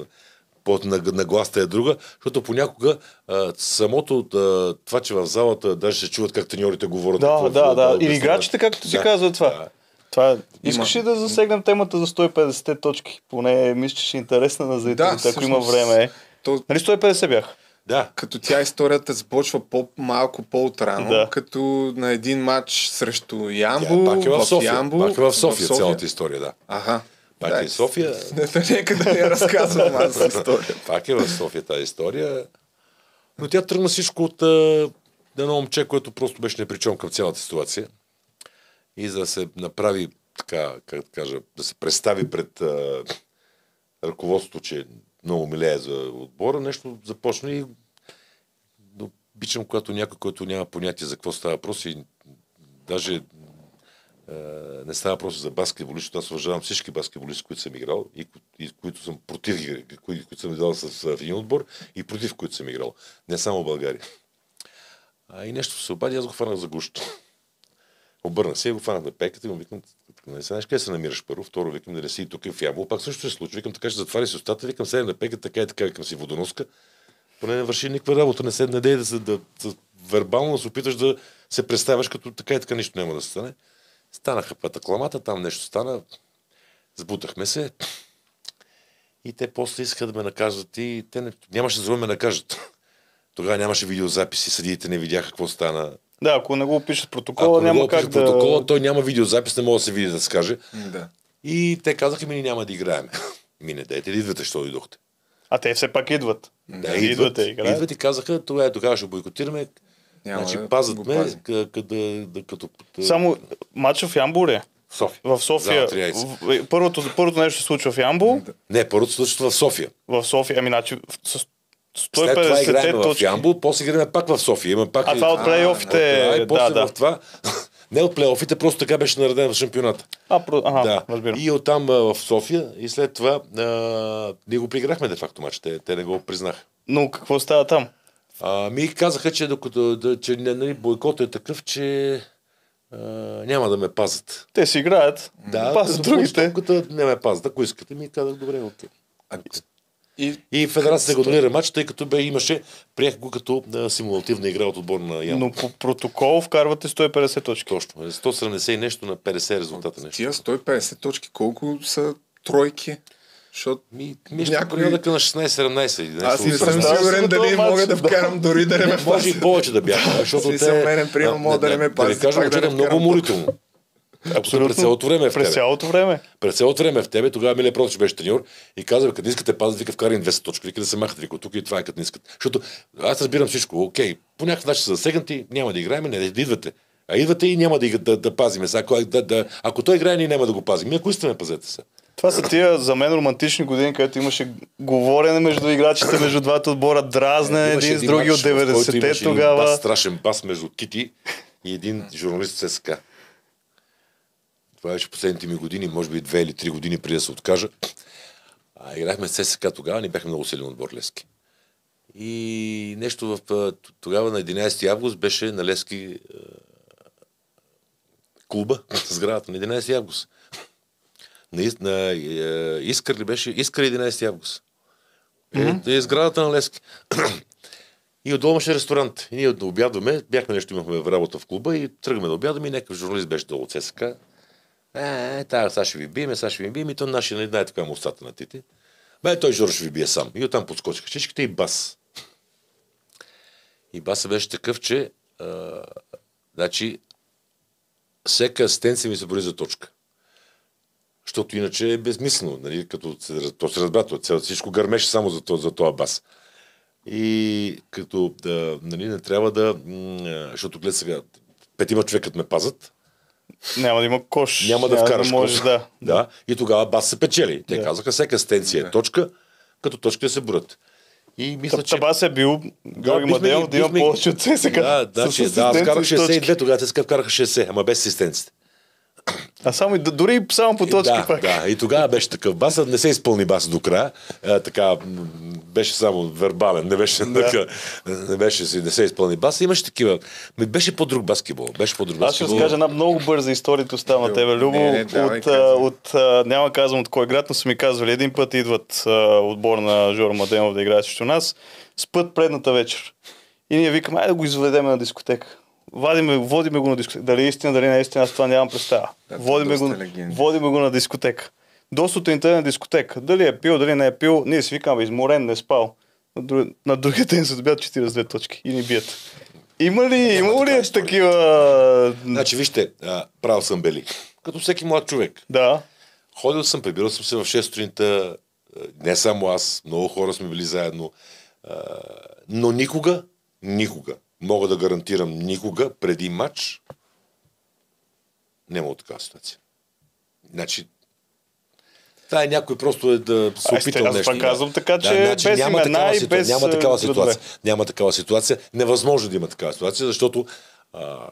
по нагласта е друга, защото понякога а, самото а, това, че в залата даже се чуват как треньорите говорят. Да, какво- да, да. Или играчите, както си Да, казва това. да. Това е... Искаш ли да засегнем темата за 150-те точки? Поне мисля, че ще е интересна на зрителите, ако има време. То, Нали 150 бях? Да. като тя историята започва по-малко по-отрано, Да. като на един матч срещу Тя Ямбул, пак е в София. Ямбул, Пак е в София, цялата история, да. Аха. Пак Да, е София. Нека да я разказвам аз история. Пак е в София тази история. Но тя тръгна всичко от а, едно момче, което просто беше непричом към цялата ситуация. И за да се направи така, как да кажа, да се представи пред а, ръководството, че много милее за отбора, нещо започна и обичам, когато някой, който няма понятие за какво става въпрос и даже не става въпрос за баскетболист, аз уважавам всички баскетболисти, които съм играл и, и които съм против, кои- които съм играл с един отбор и против които съм играл. Не само в България. А и нещо се обади, аз го фанах за гущо. Обърна се и го фанах на пеката и му викам, не знаеш къде се намираш първо, второ викам, да не си и тук и в Ямбол, пак също се случва, викам така, че затваря си устата, викам седем на пеката, така и така, викам си водоноска, поне не върши никаква работа, не се надей да се да, да, вербално се опиташ да се представяш като така и така нищо няма да стане. Станаха патакламата, там нещо стана, сбутахме се и те после искаха да ме накажат и те не, нямаше за да ме накажат. Тогава нямаше видеозаписи, съдиите не видяха какво стана. Да, ако не го пишат в протокола, Ако не няма го как да... протокола, той няма видеозапис, не може да се види да се каже. Да. И те казаха ми, няма да играем. Ми не дайте да идвате, що дойдохте. А те все пак идват. Да, идват, идват, те играят. идват и казаха, тогава, тогава ще бойкотираме. Няма значи да пазят ме, пазим. къ- къ- да, като... Само матча в Ямбул е. В София. В София. За 13. в- Първото, първото нещо се случва в Ямбул, Не, първото се случва в София. в София. Ами, значи, в- с След това 150 играем в точки. Ямбул, после играем пак в София. Има пак А това от плейофите, от това, и после да, да. в това, не от плейофите, просто така беше нареден в шампионата. А, про... ага, да. разбирам. И оттам а, в София и след това а, ние го приграхме де факто мач. Те, те не го признаха. Но какво става там? А, ми казаха, че, докато, да, че нали, бойкот е такъв, че а, няма да ме пазят. Те си играят. Да, пазят другите. Като не ме пазят, ако искате, ми казах, добре, окей. И И федерацията го донира матч, тъй като бе имаше, приех го като а, симулативна игра от отбор на Ямбол. Но по протокол вкарвате 150 точки. Точно. 170 и нещо на 50 резултата нещо. тия 150 точки, колко са тройки? Защото Ми, ми Някой- Някой... на 16-17. или нещо аз не съм сигурен дали мога да да. вкарам дори да не ме може и повече да бяха, защото те... мене, примерно, а, мога да не ме Да пазят, ви кажа, да че е много уморително. Абсолютно. През цялото време в През цялото време. През цялото време е в тебе. Тогава Милия Протич беше треньор и каза, не искате пазят, вика, вкарай им 200 точки, вика да се махат, вика, тук и това е като не искат. Защото аз разбирам всичко, окей, по някакъв начин са засегнати, няма да играем, не да идвате. А идвате и няма да, да, да пазиме. Ако, да, да, ако той играе, ние няма да го пазим. Ми ако искаме, пазете се. Това са тия за мен романтични години, където имаше говорене между играчите, между двата отбора, Имаше един с други от матч, в който 90-те имаше един тогава. Бас, страшен бас между Кити и един журналист ССК. Това беше последните ми години, може би две или три години преди да се откажа. А, играхме с ССК тогава, ни бяхме много силен отбор Лески. И нещо в, тогава на 11 август беше на Лески клуба, сградата на 11 август. На, на а, Искър ли беше? Искър 11 август. Е, е сградата на Лески. И отдолу имаше ресторант. И ние да обядваме, бяхме нещо, имахме работа в клуба и тръгваме да обядваме и някакъв журналист беше долу от ССК. Е, тая, сега ще ви биеме, сега ще ви биеме. И то нашия, не знаете коя му устата на тите. Бе, той Жор ще ви бие сам. И оттам подскочиха всичките и бас. И басът беше такъв, че а, значи, всека асистенция ми се брои за точка. Защото иначе е безмислено. Нали, като се, то се разбра, то цяло- всичко гърмеше само за, то, за този бас. И като да, нали, не трябва да, защото гледа сега, петима човекът ме пазат, Няма да има кош. няма да вкараш може, кош. да. да. И тогава бас се печели. Те Да. казаха, всяка стенция е точка, като точките се броят. И мисля, Та- че... Табас е бил Георги ги- Мадеев да има повече от ССК. Да, да, че, да, вкарах с точки. 62 тогава, сега вкараха 60, ама без асистенците. А само и дори и само по точки да, пак. да, и тогава беше такъв бас, а не се изпълни бас до края. А, така, беше само вербален, не беше, Да. така, не беше си, не се изпълни бас. Имаше такива. Ми беше по-друг баскетбол. Беше по-друг Аз ще баскетбол. разкажа една много бърза история, оставам на тебе, Любо. Не, не, от, а, от, а, няма казвам от кой град, но са ми казвали, един път идват отбор на Жоро Маденов да играе срещу нас, спът предната вечер. И ние викаме, айде да го изведеме на дискотека. Вадиме, водиме го на дискотека. Дали е истина, дали не е истина, аз това нямам представа. Да, водиме, го, легенди. водиме го на дискотека. До сутринта е на дискотека. Дали е пил, дали не е пил, ние си викаме, изморен, не е спал. На, друг, на другия ден се добият 42 точки и ни бият. Има ли, има ли е такива... Значи, вижте, а, правил съм бели. Като всеки млад човек. Да. Ходил съм, прибирал съм се в 6 сутринта. Не само аз, много хора сме били заедно. А, Но никога, никога, мога да гарантирам никога, преди матч, няма такава ситуация. Значи, това е някой просто е да се Аз опитал аз нещо. това казвам така, че без няма такава, и без, няма такава ситуация. Няма такава ситуация. Невъзможно да има такава ситуация, защото а,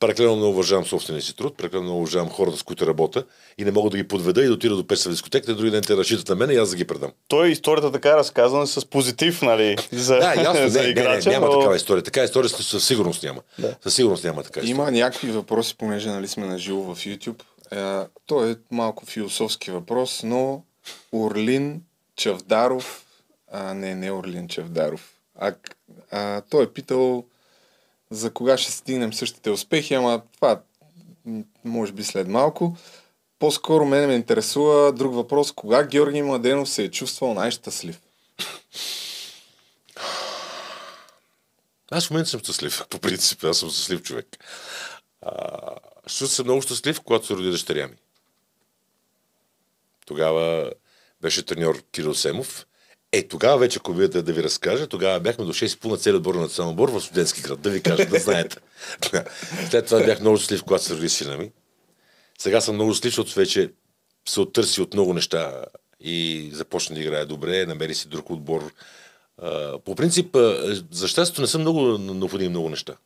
прекалено много уважавам собствения си труд, прекалено много уважавам хората, с които работя и не мога да ги подведа и да отида до песен в дискотеката, други ден те разчитат на мен и аз да ги предам. Той историята така е разказана с позитив, нали? За, Да, ясно, за не, не, не, няма но... такава история. Така история със сигурност няма. Със сигурност няма така история. Има някакви въпроси, понеже нали сме на живо в YouTube. Е, той е малко философски въпрос, но Орлин Чавдаров, а не, не Орлин Чавдаров, а, а той е питал за кога ще стигнем същите успехи, ама това може би след малко. По-скоро мене ме интересува друг въпрос. Кога Георги Младенов се е чувствал най-щастлив? Аз в момента съм щастлив. По принцип, аз съм щастлив човек. А, ще съм много щастлив, когато се роди дъщеря ми. Тогава беше треньор Кирил Семов. Е, тогава вече, ако видите да ви разкажа, тогава бяхме до 6 на целият отбор на национален отбор в студентски град, да ви кажа, да знаете. След това бях много щастлив, когато се роди сина ми. Сега съм много щастлив, защото вече се оттърси от много неща и започна да играе добре, намери си друг отбор. По принцип, за щастието не са много необходими много неща.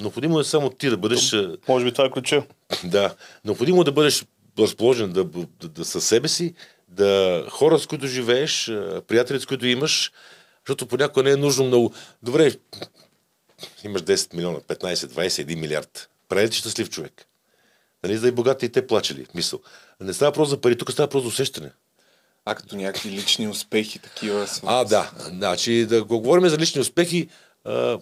Необходимо е само ти да бъдеш... Може би това е ключа. да, необходимо е да бъдеш разположен да, да, да със себе си, да хора, с които живееш, приятели, с които имаш, защото понякога не е нужно много. Добре, имаш 10 милиона, 15, 20, 1 милиард. Прави ли щастлив човек? Нали, за да и богати и те плачели. Мисъл. Не става просто за пари, тук става просто за усещане. А като някакви лични успехи, такива са. А, да. Значи, да го говорим за лични успехи, а,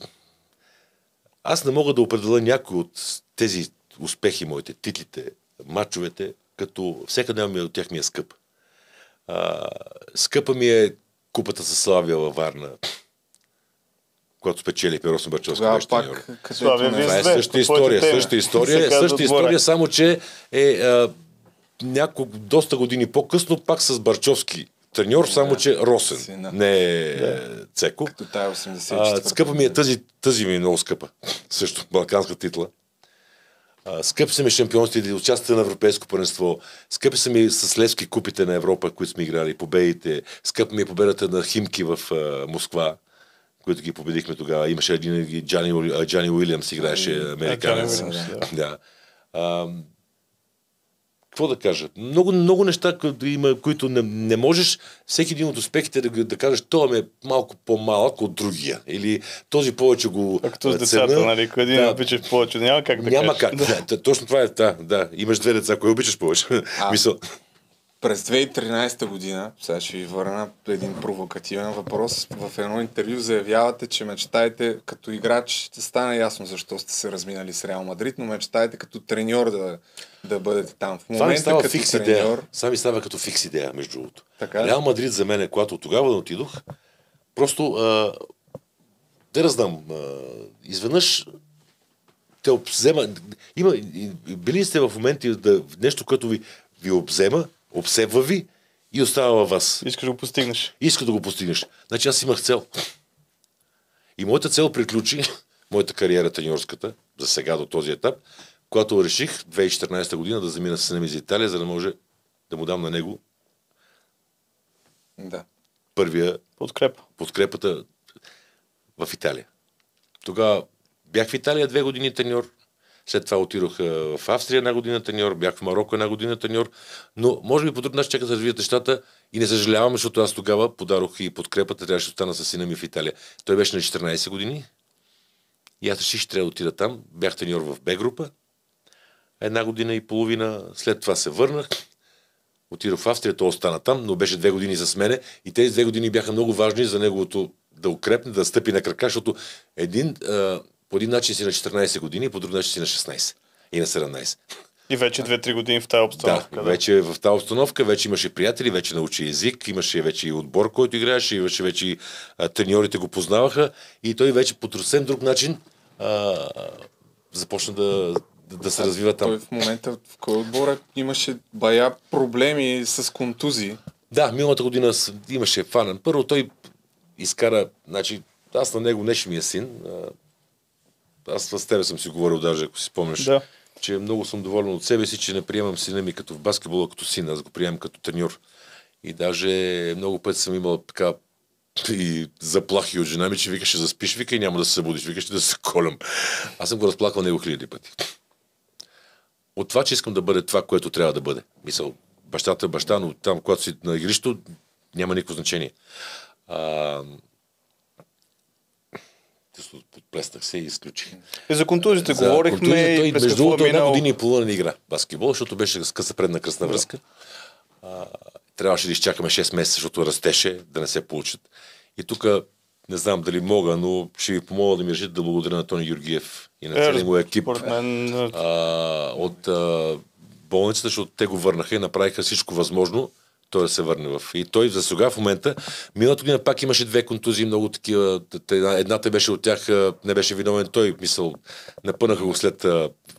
аз не мога да определя някой от тези успехи, моите титлите, матчовете, като всяка ми от тях ми е скъп. А, скъпа ми е купата със Славия във Варна, когато спечелихме Росен Барчовски. Тогава беше пак, треньор. Това е същата история, същата история, същата история, само че е а, няколко, доста години по-късно, пак с Барчовски треньор, само че Росен, Сина. не е Цеко. Като тая 84 А, скъпа ми е тази, тази ми е много скъпа. Също, балканска титла. Скъпи са ми шампионството, участие на Европейско първенство. Скъпи са ми с Левски купите на Европа, които сме играли, победите. Скъпа ми е победата на Химки в а, Москва, които ги победихме тогава. Имаше един Джани, Джани Уилямс, играеше американец. Да. да. А, какво да кажа? Много, много неща които има, които не, не можеш всеки един от успехите да, да кажеш, това ми е малко по-малък от другия. Или този повече го А като с децата, цена. нали? Ако един Да. обичаш повече, няма как да Няма кажеш. как. Да. Да, точно това е. Да, да. Имаш две деца, кой обичаш повече? А. Мисъл. През 2013 година, сега ще ви върна един провокативен въпрос. В едно интервю заявявате, че мечтаете като играч, ще стане ясно защо сте се разминали с Реал Мадрид, но мечтаете като треньор да, да бъдете там. В момента става като фикс треньор, идея. Това ми става като фикс идея, между другото. Така? Реал Мадрид за мен, е, когато тогава да отидох, просто а, да раздам. А, изведнъж те обзема. Има, били сте в моменти да, нещо, което ви, ви обзема, обсебва ви и остава във вас. Искаш да го постигнеш. Иска да го постигнеш. Значи аз имах цел. И моята цел приключи, моята кариера треньорската, за сега до този етап, когато реших 2014 година да замина с ми за Италия, за да може да му дам на него да. първия Подкрепа. подкрепата в Италия. Тогава бях в Италия две години треньор, след това отидох в Австрия една година треньор, бях в Марокко една година треньор, но може би по друг начин чакат да развият нещата и не съжалявам, защото аз тогава подарох и подкрепата, трябваше да остана с сина ми в Италия. Той беше на 14 години и аз реших, че трябва да отида там. Бях треньор в Б група. Една година и половина, след това се върнах. Отидох в Австрия, той остана там, но беше две години с мене и тези две години бяха много важни за неговото да укрепне, да стъпи на крака, защото един, по един начин си на 14 години, по друг начин си на 16 и на 17. И вече 2-3 години в тази обстановка. Да, вече в тази обстановка вече имаше приятели, вече научи език, имаше вече и отбор, който играеше, имаше вече и а, треньорите го познаваха и той вече по съвсем друг начин а, започна да, да, да се развива там. Той в момента в кой отбор е? имаше бая проблеми с контузии. Да, миналата година имаше фанен. Първо той изкара, значи, аз на него не ще ми е син. Аз с тебе съм си говорил даже, ако си спомняш, Да. че много съм доволен от себе си, че не приемам сина ми като в баскетбола, като син, аз го приемам като треньор. И даже много пъти съм имал така и заплахи от жена ми, че вика ще заспиш, вика и няма да се събудиш, вика ще да се колям. Аз съм го разплакал него хиляди пъти. От това, че искам да бъде това, което трябва да бъде. Мисъл, бащата е баща, но там, когато си на игрището, няма никакво значение. А... Подплеснах се и изключих. И за контузите За говорихме контузия, той и през между е другото една минал. година и половина не игра баскетбол, защото беше с къса предна кръсна връзка. А, трябваше да изчакаме 6 месеца, защото растеше, да не се получат. И тук не знам дали мога, но ще ви помоля да ми решите да благодаря на Тони Георгиев и на Е, целия му екип а, от а, болницата, защото те го върнаха и направиха всичко възможно той да се върне в... И той за сега в момента, миналата година пак имаше две контузии, много такива. Едната беше от тях, не беше виновен той, мисъл, напънаха го след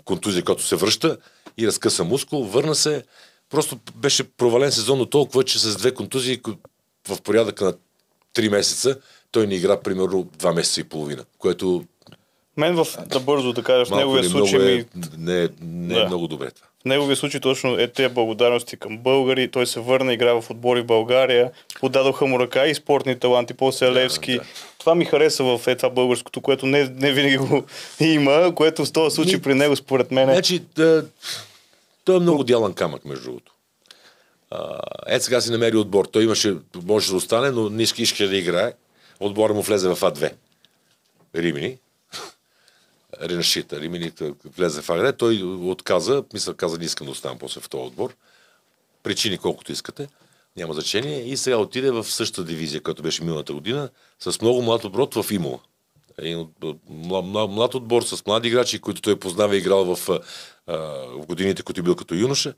контузия, като се връща и разкъса мускул, върна се. Просто беше провален сезон до толкова, че с две контузии ко- в порядъка на 3 месеца той не игра примерно 2 месеца и половина, което мен в, да бързо да кажа, в неговия случай много ми, е, не, е- не е Да. много добре това. В неговия случай точно е тези благодарности към българи. Той се върна, игра в отбори в България. Подадоха му ръка и спортни таланти, после Левски. да. Това ми хареса в е това българското, което не, не винаги го има, което в този случай Ми- при него според мен е... Значи, да, той е много дялан камък, между другото. Ето сега си намери отбор. Той имаше, може да остане, но не иска да играе. Отбора му влезе в А2. Римини. Ренашита. Римини влезе в А2. Той отказа, мисля, каза, не искам да оставам после в този отбор. Причини колкото искате. Няма значение. И сега отиде в същата дивизия, която беше миналата година, с много млад отбор в Имола. Един млад, млад, млад отбор с млади играчи, които той познава и играл в, в годините, които е бил като юноша.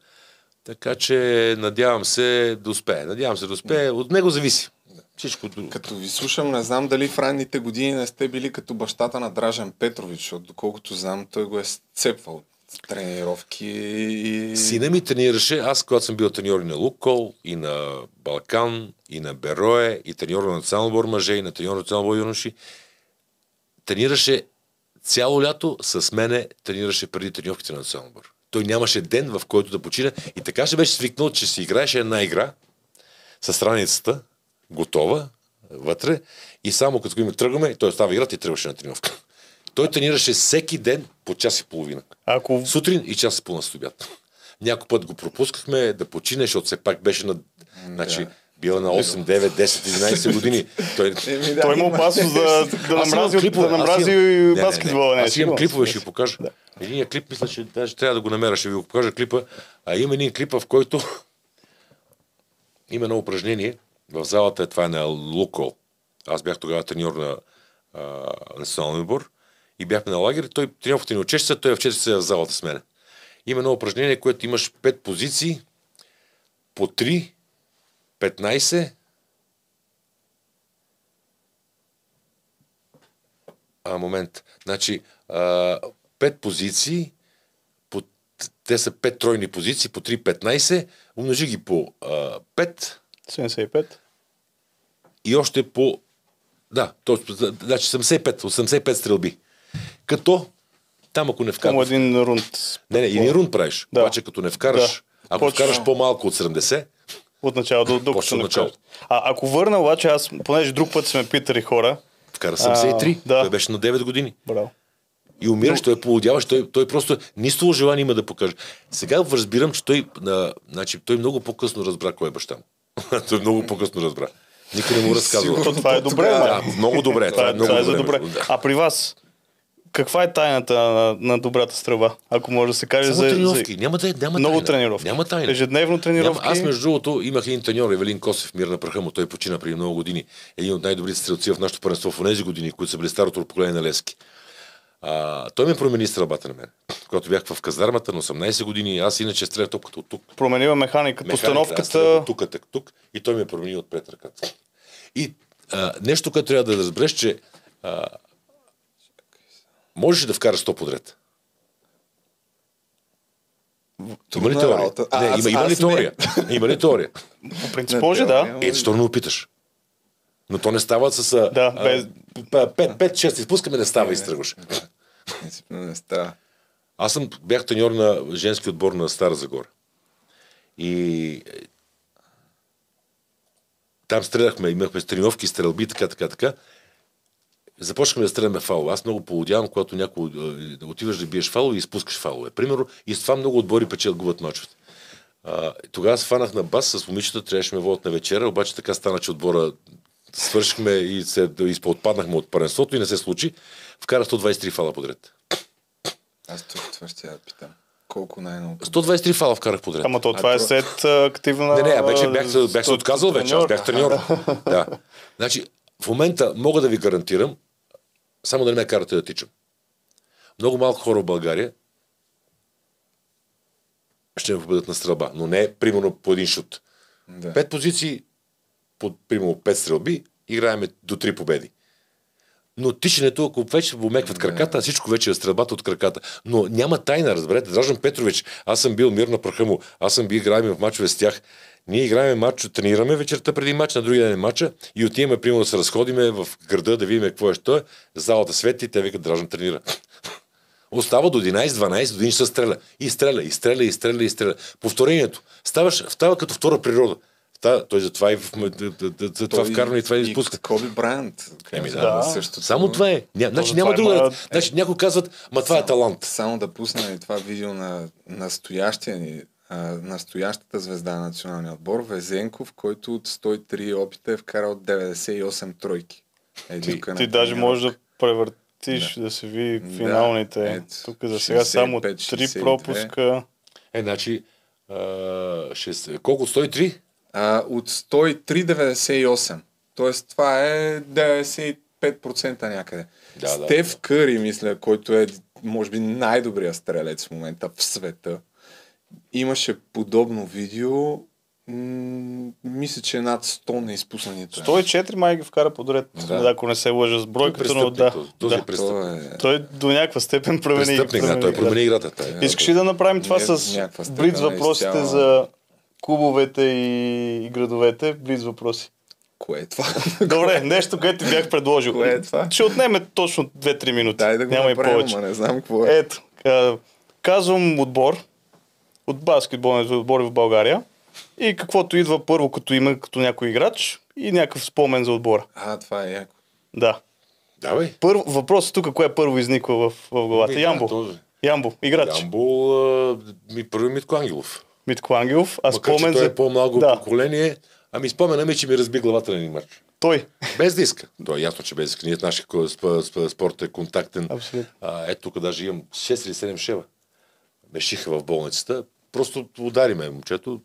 Така че надявам се да успее. Надявам се да успее. От него зависи. Всичко. Като ви слушам, не знам дали в ранните години не сте били като бащата на Дражен Петрович, защото доколкото знам, той го е сцепвал тренировки и... Сина ми тренираше, аз когато съм бил треньор и на Лукол, и на Балкан, и на Берое, и треньор на национален мъже, и на треньор на национален юноши, тренираше цяло лято с мене, тренираше преди тренировките на национален. Той нямаше ден, в който да почине и така ще беше свикнал, че си играеше една игра с страницата, готова, вътре, и само като го тръгваме, той става играта и тръгваше на тренировка. Той тренираше всеки ден по час и половина. Ако Сутрин и час и половина след обяд. Някой път го пропускахме да почине, защото все пак беше на... Значи, била на 8, 9, 10, 11 години. Той... Еми, да, той има опасност да, да намрази, клипове, да аз намрази имам- Не, не, не. баскетбола. Аз имам клипове, ще ви покажа. Единия клип, мисля, че даже трябва да го намеря, ще ви го покажа клипа. А има един клип, в който има едно упражнение. В залата това е на Лукол. Аз бях тогава треньор на а, националния отбор и бяхме на лагер. Той треньорката ни от 6 часа, той е в 4 часа в залата с мене. Има едно упражнение, което имаш 5 позиции, по 3, 15, А, момент. Значи, а, пет позиции, по, те са пет тройни позиции, по 3-15, умножи ги по а, 5 75. и още по... Да, точно, значи 75, 85 стрелби. Като, там ако не Само вкараш... един рунд. Не, не, един рун правиш. Да. Обаче като не вкараш... Да. Ако Почва- вкараш по-малко от 70, От начало до, до Почва не от начало. А ако върна обаче, аз, понеже друг път сме питали хора, Вкара 73. А, да. Той беше на 9 години. браво. И умираш, той е полудяваш, той, той просто нищо желание има да покаже. Сега разбирам, че той, а, значи, той много по-късно разбра кой е баща му. той много по-късно разбра. Никой не му разказва. То това е добре, Да, ма. много добре. Това е много това е за добре. добре. Да. А при вас, каква е тайната на, на добрата стрелба? Ако може да се каже Само за, тренировки. за... Няма, да, е- няма Много тайна. тренировки. Няма тайна. Ежедневно тренировки. Няма. Аз, между другото, имах един треньор, Евелин Косев, мир на праха му. Той почина преди много години. Един от най-добрите стрелци в нашото първенство в тези години, които са били старото поколение на Лески. А, той ме промени стрелбата на мен. Когато бях в казармата на 18 години, аз иначе стрелях топката от тук. Променила механика, Механика, постановката. от тук, тук, тук и той ме промени отпред ръката. И а, нещо, което трябва да разбереш, че а, можеш ли да вкараш 100 подред. Има ли теория? работа. А, Не, аз- има, има ли аз не. теория? Има ли теория? По принцип може, теория, да. Е, защо не го питаш? Но то не става с... Да, а, без- п- пет, пет, шест изпускаме, не става и изтръгваш. Принципно не става. Аз съм, бях треньор на женски отбор на Стара Загора. И е, там стреляхме, имахме тренировки, стрелби, така, така, така. Започнахме да стреляме фал. Аз много полудявам, когато някой е, отиваш да биеш фалове и изпускаш фалове. Примерно, и с това много отбори печелят губят мачовете. Тогава се фанах на бас с момичета, трябваше ме водят на вечера, обаче така стана, че отбора свършихме и се изподпаднахме от паренството и не се случи. Вкарах 123 фала подред. Аз тук това ще я питам. Колко най-много? 123 фала вкарах подред. Ама то това е то- след а, активна... Не, не, вече бях, се- бях се от- отказал вече, аз бях треньор. да. Значи, в момента мога да ви гарантирам, само да не ме карате да тичам. Много малко хора в България ще ме победат на стрелба, но не примерно по един шут. Да. Пет позиции, по примерно пет стрелби, играеме до три победи. Но тичането, ако вече помекват краката, всичко вече е стрелбата от краката. Но няма тайна, разберете. Дражан Петрович, аз съм бил мир на праха му, аз съм бил играем в мачове с тях. Ние играем матч, тренираме вечерта преди матч, на другия ден е матча и отиваме, примерно, да се разходиме в града, да видим какво е, що е. Залата свети и те викат, Дражан тренира. Остава до 11-12 години ще се стреля. И стреля, и стреля, и стреля, и стреля. Повторението. Ставаш, става като втора природа. Та, той затова и в, за това Той вкарва и това изпуска. Коби Брайант. Еми, да. да. Същото. Само това е. Ня, значи няма е друга. моя- Значи някои казват, ма това е талант. Само да пусна и това видео на настоящия ни, а, настоящата звезда на националния отбор, Везенков, който от 103 опита е вкарал 98 тройки. Е, на Ти даже можеш да превъртиш, да, се види Да, финалните. ето, Тук за сега само 65, 3 62. пропуска. Е, значи, а, ще, колко? 103? А, от 103,98. Тоест това е 95% някъде. Да, да, Стев Къри, мисля, който е може би най-добрият стрелец в момента в света, имаше подобно видео. М- мисля, че е над 100 неизпуснати. 104 май ги вкара подред, Да. ако не се лъжа с бройката, но Престъпник, да. този- да. е. Той е... Той до някаква степен промени. Престъпник, да, той промени играта. Той. Искаш ли да направим това с блиц е въпросите изцяло. за клубовете и, и градовете? Блиц въпроси. Кое е това? Добре, нещо, което ти бях предложил. Кое е това? Ще отнеме точно 2-3 минути. Дай да го Няма и направим, повече. ама не знам какво е. Ето, казвам отбор от баскетболните отбори в България и каквото идва първо като име, като някой играч и някакъв спомен за отбора. А, това е яко. Да. Давай. Първо, въпросът тук, кое първо изниква в, в главата? Ми, Ямбо. Ямбо, играч. Ямбол, а, ми първи Митко Ангелов. Митко Ангелов, а Макар, че спомен той за... е по-малко Да. поколение. Ами спомена ми, че ми разби главата на един мач. Той. Без да иска. То е ясно, че без да иска. Ние нашия спорт е контактен. Абсолютно. А, ето тук даже имам 6 или 7 шева. Ме шиха в болницата. Просто удари ме момчето.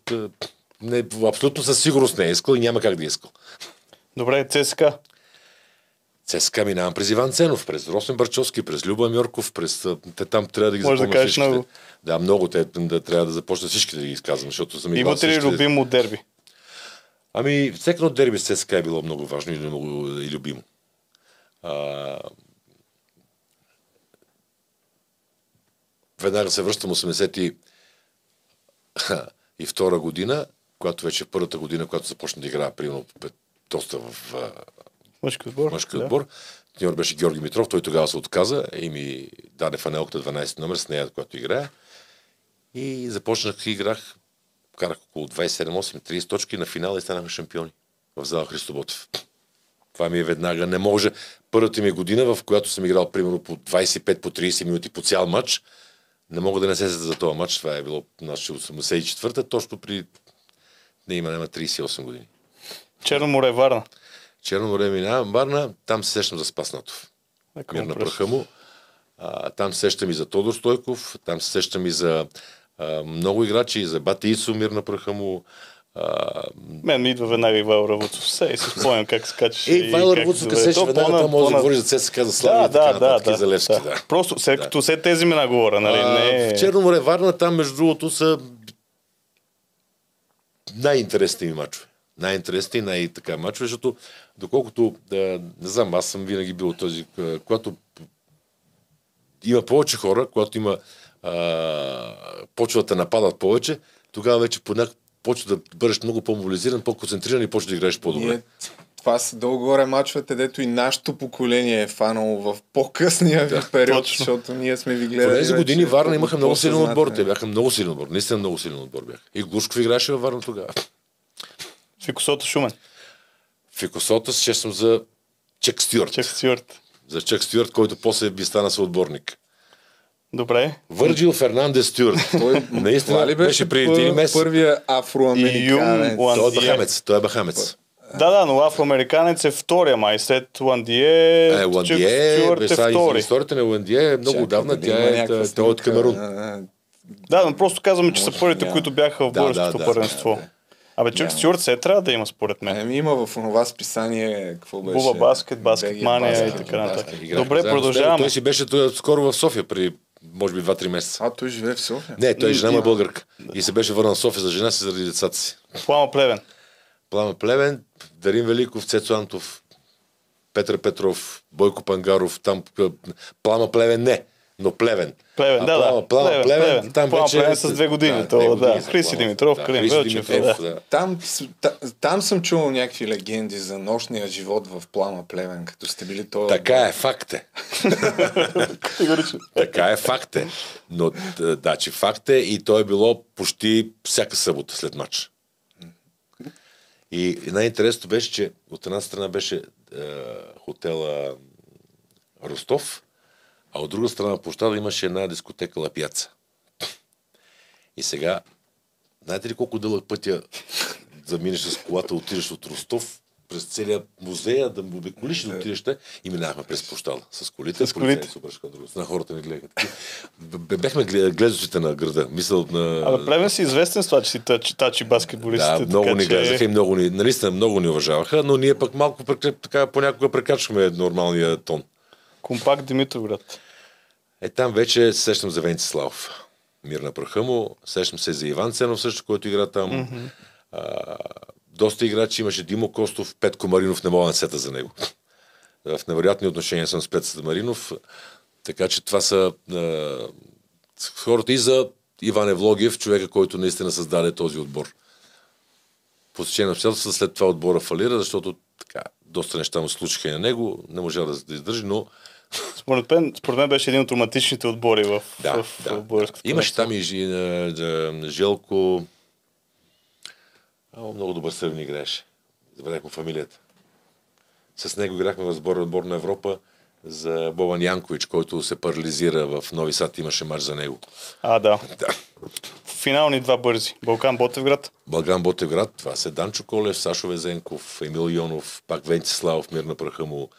Не, абсолютно със сигурност не е искал и няма как да е искал. Добре, ЦСКА. ЦСКА минавам през Иван Ценов, през Росен Барчовски, през Люба Мьорков, през... Те там трябва да ги Може да кажеш всичките. много. Да, много. Те да, трябва да започна всички да ги изказвам, защото съм играл Имате ли любимо дерби? Ами, всеки едно дерби с ЦСКА е било много важно и, много, и любимо. А... Веднага се връщам 80 и... втора година, когато вече първата година, когато започна да играя, примерно, доста в Мъжки отбор. мъжки да. отбор. Треньор беше Георги Митров, той тогава се отказа и ми даде фанелката 12 номер с нея, която играя. И започнах и играх карах около 27-8-30 точки на финала и станахме шампиони в зала Христо Ботев. Това ми е веднага. Не може. Първата ми година, в която съм играл примерно по 25, по 30 минути по цял матч, не мога да не се за този матч. Това е било значи, 84-та, точно при... Не има, няма 38 години. Черно море, Варна. Черно море минавам Варна, там се сещам за Спаснатов. Мир на пръст. праха му. А, там се сещам и за Тодор Стойков, там се сещам и за а, много играчи, и за Бати Ицо, мир на праха му. А, Мен ми идва веднага Ивайло Равуцов. Все и се спомням как се качеше. Ей, Вайло как Равуцов, се сеща веднага, там може да говориш за ЦСКА, за Слави Да, и така да, нататък, да, и за Левски, да. да. Просто след Да. като след тези имена говоря, нали? А, Не, В Черно море, Варна, там между другото са най-интересните ми мачове. Най-интересните и най-така мачове, защото доколкото, да, не знам, аз съм винаги бил този, когато има повече хора, когато има а, почва да те нападат повече, тогава вече по почва да бъдеш много по-мобилизиран, по-концентриран и почва да играеш по-добре. Ние, това са долу-горе мачовете, дето и нашето поколение е фанало в по-късния ви период, точно. защото ние сме ви гледали. тези вече години Варна по- имаха много силен отбор. Те бяха много силен отбор. Наистина много силен отбор бяха. И Глушков играеше във Варна тогава. Фикосото Шумен. В Екосота се чествам за Чек Стюарт. Чек Стюарт. За Чек Стюарт, който после би стана съотборник. Добре. Върджил Фернандес Стюарт. Той Наистина ли беше, беше преди един месец. първия афроамериканец? Той е бахамец. Той е бахамец. Да, да, но афроамериканец е втория май. След Ландие, Е, Ландие, Стюарт е сега, втори. историята на Ландие е много Чакай, давна. дали Тя е, той е от? Камерун. Да, но просто казваме, че са първите, които бяха в българското първенство. Абе, Няма. Стюарт се трябва да има, според мен. Еми има в онова списание, какво беше? Буба баскет, баскет мания и така нататък. Добре, продължаваме. Той си беше той, скоро в София, при може би 2-3 месеца. А, той живее в София. Не, той е жена му е българка. И се беше върнал в София за жена си заради децата си. Плама Плевен. Плама Плевен, Дарин Великов, Цецо Антов, Петър Петров, Бойко Пангаров, там Плама Плевен не, но Плевен. Плевен, А да, Плама, да. Плама Плевен, Плевен, Плевен. там Плама вече... Плевен с две години, то, да. години са Хриси Плама. Димитров, Да, Калин Велчев, Димитров, да. да. Там, та- там съм чувал някакви легенди за нощния живот в Плама Плевен, като сте били той. Така е, факт е. Така е, факт е. Но, да, че факт е и то е било почти всяка събота след матч. И най-интересното беше, че от една страна беше е, хотела Ростов, а от друга страна на площада имаше една дискотека Лапяца. И сега, знаете ли колко дълъг пътя да минеш с колата, отидеш от Ростов през целия музея, да му обиколиш да отидеш и минахме през площада с колите. С колите. Супер, от друга страна хората ни гледаха. Бехме глед- гледащите на града. Мисъл на... Абе, Плевен си известен с това, че си тачи, тачи баскетболистите. Да, много така ни че- гледаха и много ни, наистина много ни уважаваха, но ние пък малко така понякога прекачваме нормалния тон. Компакт Димитровград. Е, там вече се сещам за Венци Славов. Мир на праха му. Сещам се за Иван Ценов също, който игра там. Mm-hmm. А, доста играчи имаше Димо Костов, Петко Маринов, не мога да сета за него. В невероятни отношения съм с Петко Маринов. Така че това са а, хората и за Иван Евлогиев, човека, който наистина създаде този отбор. По течение на обстоятелствата след това отбора фалира, защото така, доста неща му случиха и на него, не можа да, да издържи, но Според мен, според мен беше един от романтичните отбори в, да, в, да, в българското. да. Имаше там и Желко. Много добър сървни играеше. Забравях му фамилията. С него играхме в сбор отбор на Европа за Бобан Янкович, който се парализира в Нови Сад. Имаше матч за него. А, да. Да. Финални два бързи. Балкан Ботевград. Българан Ботевград, това са Данчо Колев, Сашо Везенков, Емил Йонов, пак Венци Славов, мир на праха му,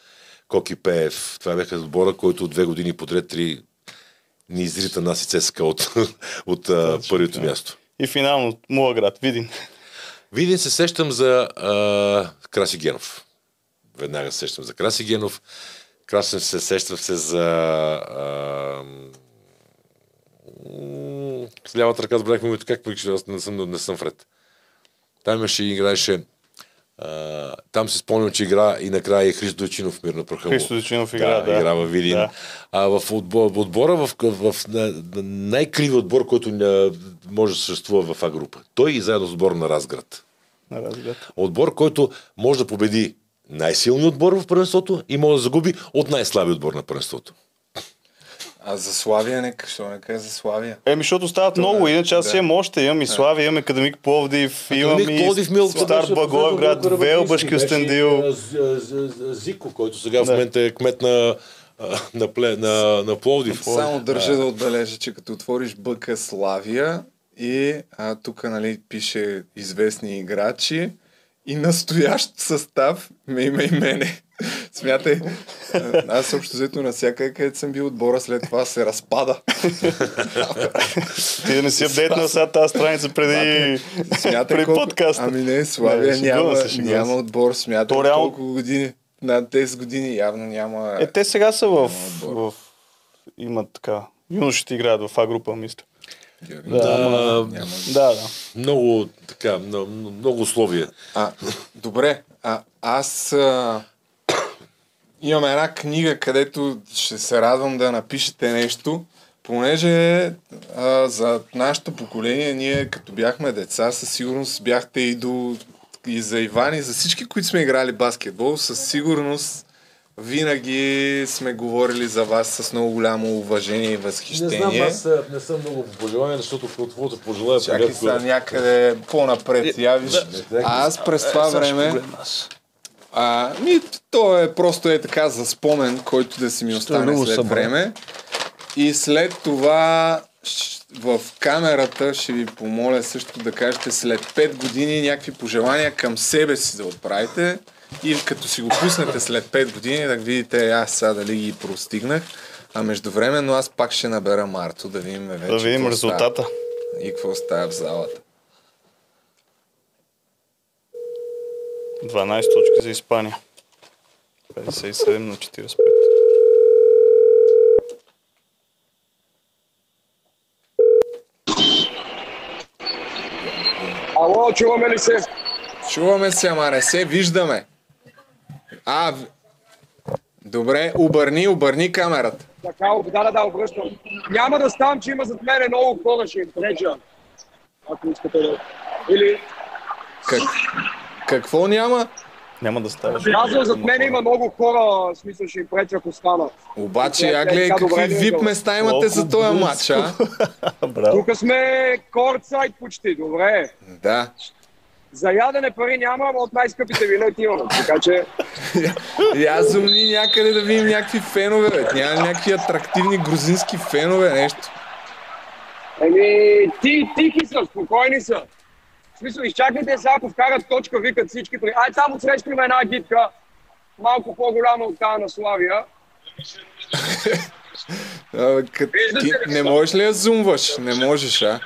Коки Пеев. Това бяха отбора, който две години подред три ни изрита нас и ЦСКА от, от а, първото място. И финално Мулаград, Видин. Видин се сещам за а, Краси Генов. Веднага се сещам за Краси Генов. Красен се сещам се за... А, с лявата ръка забравихме името. Как викаше? Аз не съм, не съм вред. Там имаше и играеше... А, там се спомням, че игра и накрая и Христо Дойчинов мир на праха. Христо Дойчинов игра, да. игра във Видин. Да. А в отбора, в, отбора в, в, в на, на най-криви отбор, който може да съществува в А група. Той и заедно с отбора на Разград. На разглед. Отбор, който може да победи най-силният отбор в първенството и може да загуби от най-слабия отбор на първенството. А за Славия нека, що не кажа за Славия? Еми, защото стават много, иначе аз да. имам още, имам и Славия, имам Академик Пловдив, имам и Пловдив Милко Стар Благоевград, Велбаш. Кюстендил. Зико, който сега в момента е кмет на, на, Пле- на, на Пловдив. Само държа да отбележа, че като отвориш БК Славия и а, тук нали, пише известни играчи и настоящ състав ме има и мене. Смятай, аз общо взето навсякъде, където съм бил отбора, след това се разпада. Ти да не си апдейтнал сега тази страница преди, Смятай преди колко... подкаста. Ами не, Славия Не, няма, няма отбор, смятай То колко години. Над 10 години явно няма... Е, те сега са в, в имат така, юношите играят в А група, мисля. Да, Да, Да, да. много, така, много, много условия. А, добре, а, аз а, имам една книга, където ще се радвам да напишете нещо, понеже а, за нашето поколение, ние като бяхме деца, със сигурност бяхте и до и за Иван, и за всички, които сме играли баскетбол, със сигурност винаги сме говорили за вас с много голямо уважение и Не възхищение. знам, аз а, не съм много по пожелание, защото каквото пожелая Чакай сега някъде по-напред. Я виж. А аз през това време... А, ми, то е просто е така за спомен, който да си ми остане след събран. време. И след това в камерата ще ви помоля също да кажете след 5 години някакви пожелания към себе си да отправите. И като си го пуснете след 5 години, да видите аз сега дали ги простигнах. А междувременно аз пак ще набера Марто, да видим вече Да видим какво става. резултата. И какво става в залата. 12 точки за Испания. 57 на 45. Ало, чуваме ли се? Чуваме се, ама не се виждаме. А, добре, обърни, обърни камерата. Така, да, да, да, обръщам. Няма да ставам, че има зад мене много хора, ще им преча. Ако искате да... Или... Как, какво няма? Няма да ставаш. Казвам, зад мене има много хора, смисъл ще им преча, ако стана. Обаче, Е, я е, гледай така, добре, какви не, вип места имате за този матч, а? Тук сме кортсайд почти, добре. Да. За ядене пари няма, ама от най-скъпите билети имаме. Така че, Я зумни някъде да видим някакви фенове, бе. Няма някакви атрактивни грузински фенове, нещо. еми, ти, тихи са, спокойни са. В смисъл, изчакайте сега, ако вкарат точка, викат всички. При... Ай, там отсреща има една гидка, малко по-голяма от тази на Славия. Виждате ли не можеш ли да зумваш? Не можеш, а?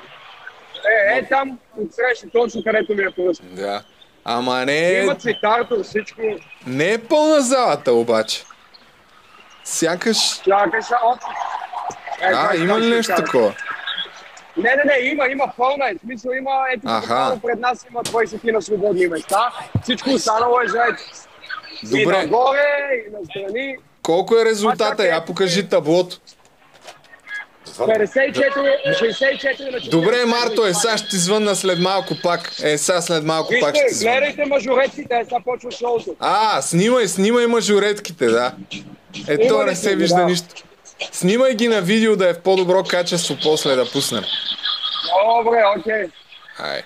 Е, е, там отсреща, точно където ми е пръст. Да. Ама не, Има цветарто, всичко. не е пълна залата, обаче. Сякаш... Са, оп. Е, А, как има ли нещо такова? Не, не, не, има, има пълна е. В смисъл има, ето Аха. пред нас има 20 на свободни места. Всичко останало е. И Добре, нагоре, и настрани. колко е резултата? Я покажи таблото. 54, 64 на 40. Добре, Марто, е, сега ще ти звънна след малко пак. Е, сега след малко пак ще Вижте, ти звънна. гледайте мажоретките, е, сега почва шоуто. А, снимай, снимай мажоретките, да. Е, то не се вижда да. нищо. Снимай ги на видео да е в по-добро качество после да пуснем. Добре, окей. Ай.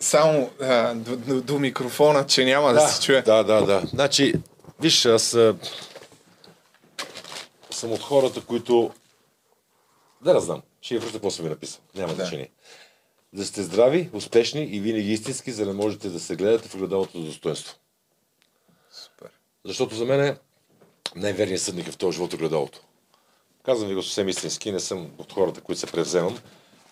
Само а, до, до, до микрофона, че няма да, се чуе. Да, да, да. Значи, виж, аз съм от хората, които... Да, да знам. Ще ви връща какво съм ви написал. Няма Да. значение. Да сте здрави, успешни и винаги истински, за да можете да се гледате в огледалото за достоинство. Супер. Защото за мен е най-верният съдник е в този живот огледалото. Казвам ви го съвсем истински, не съм от хората, които се превземам.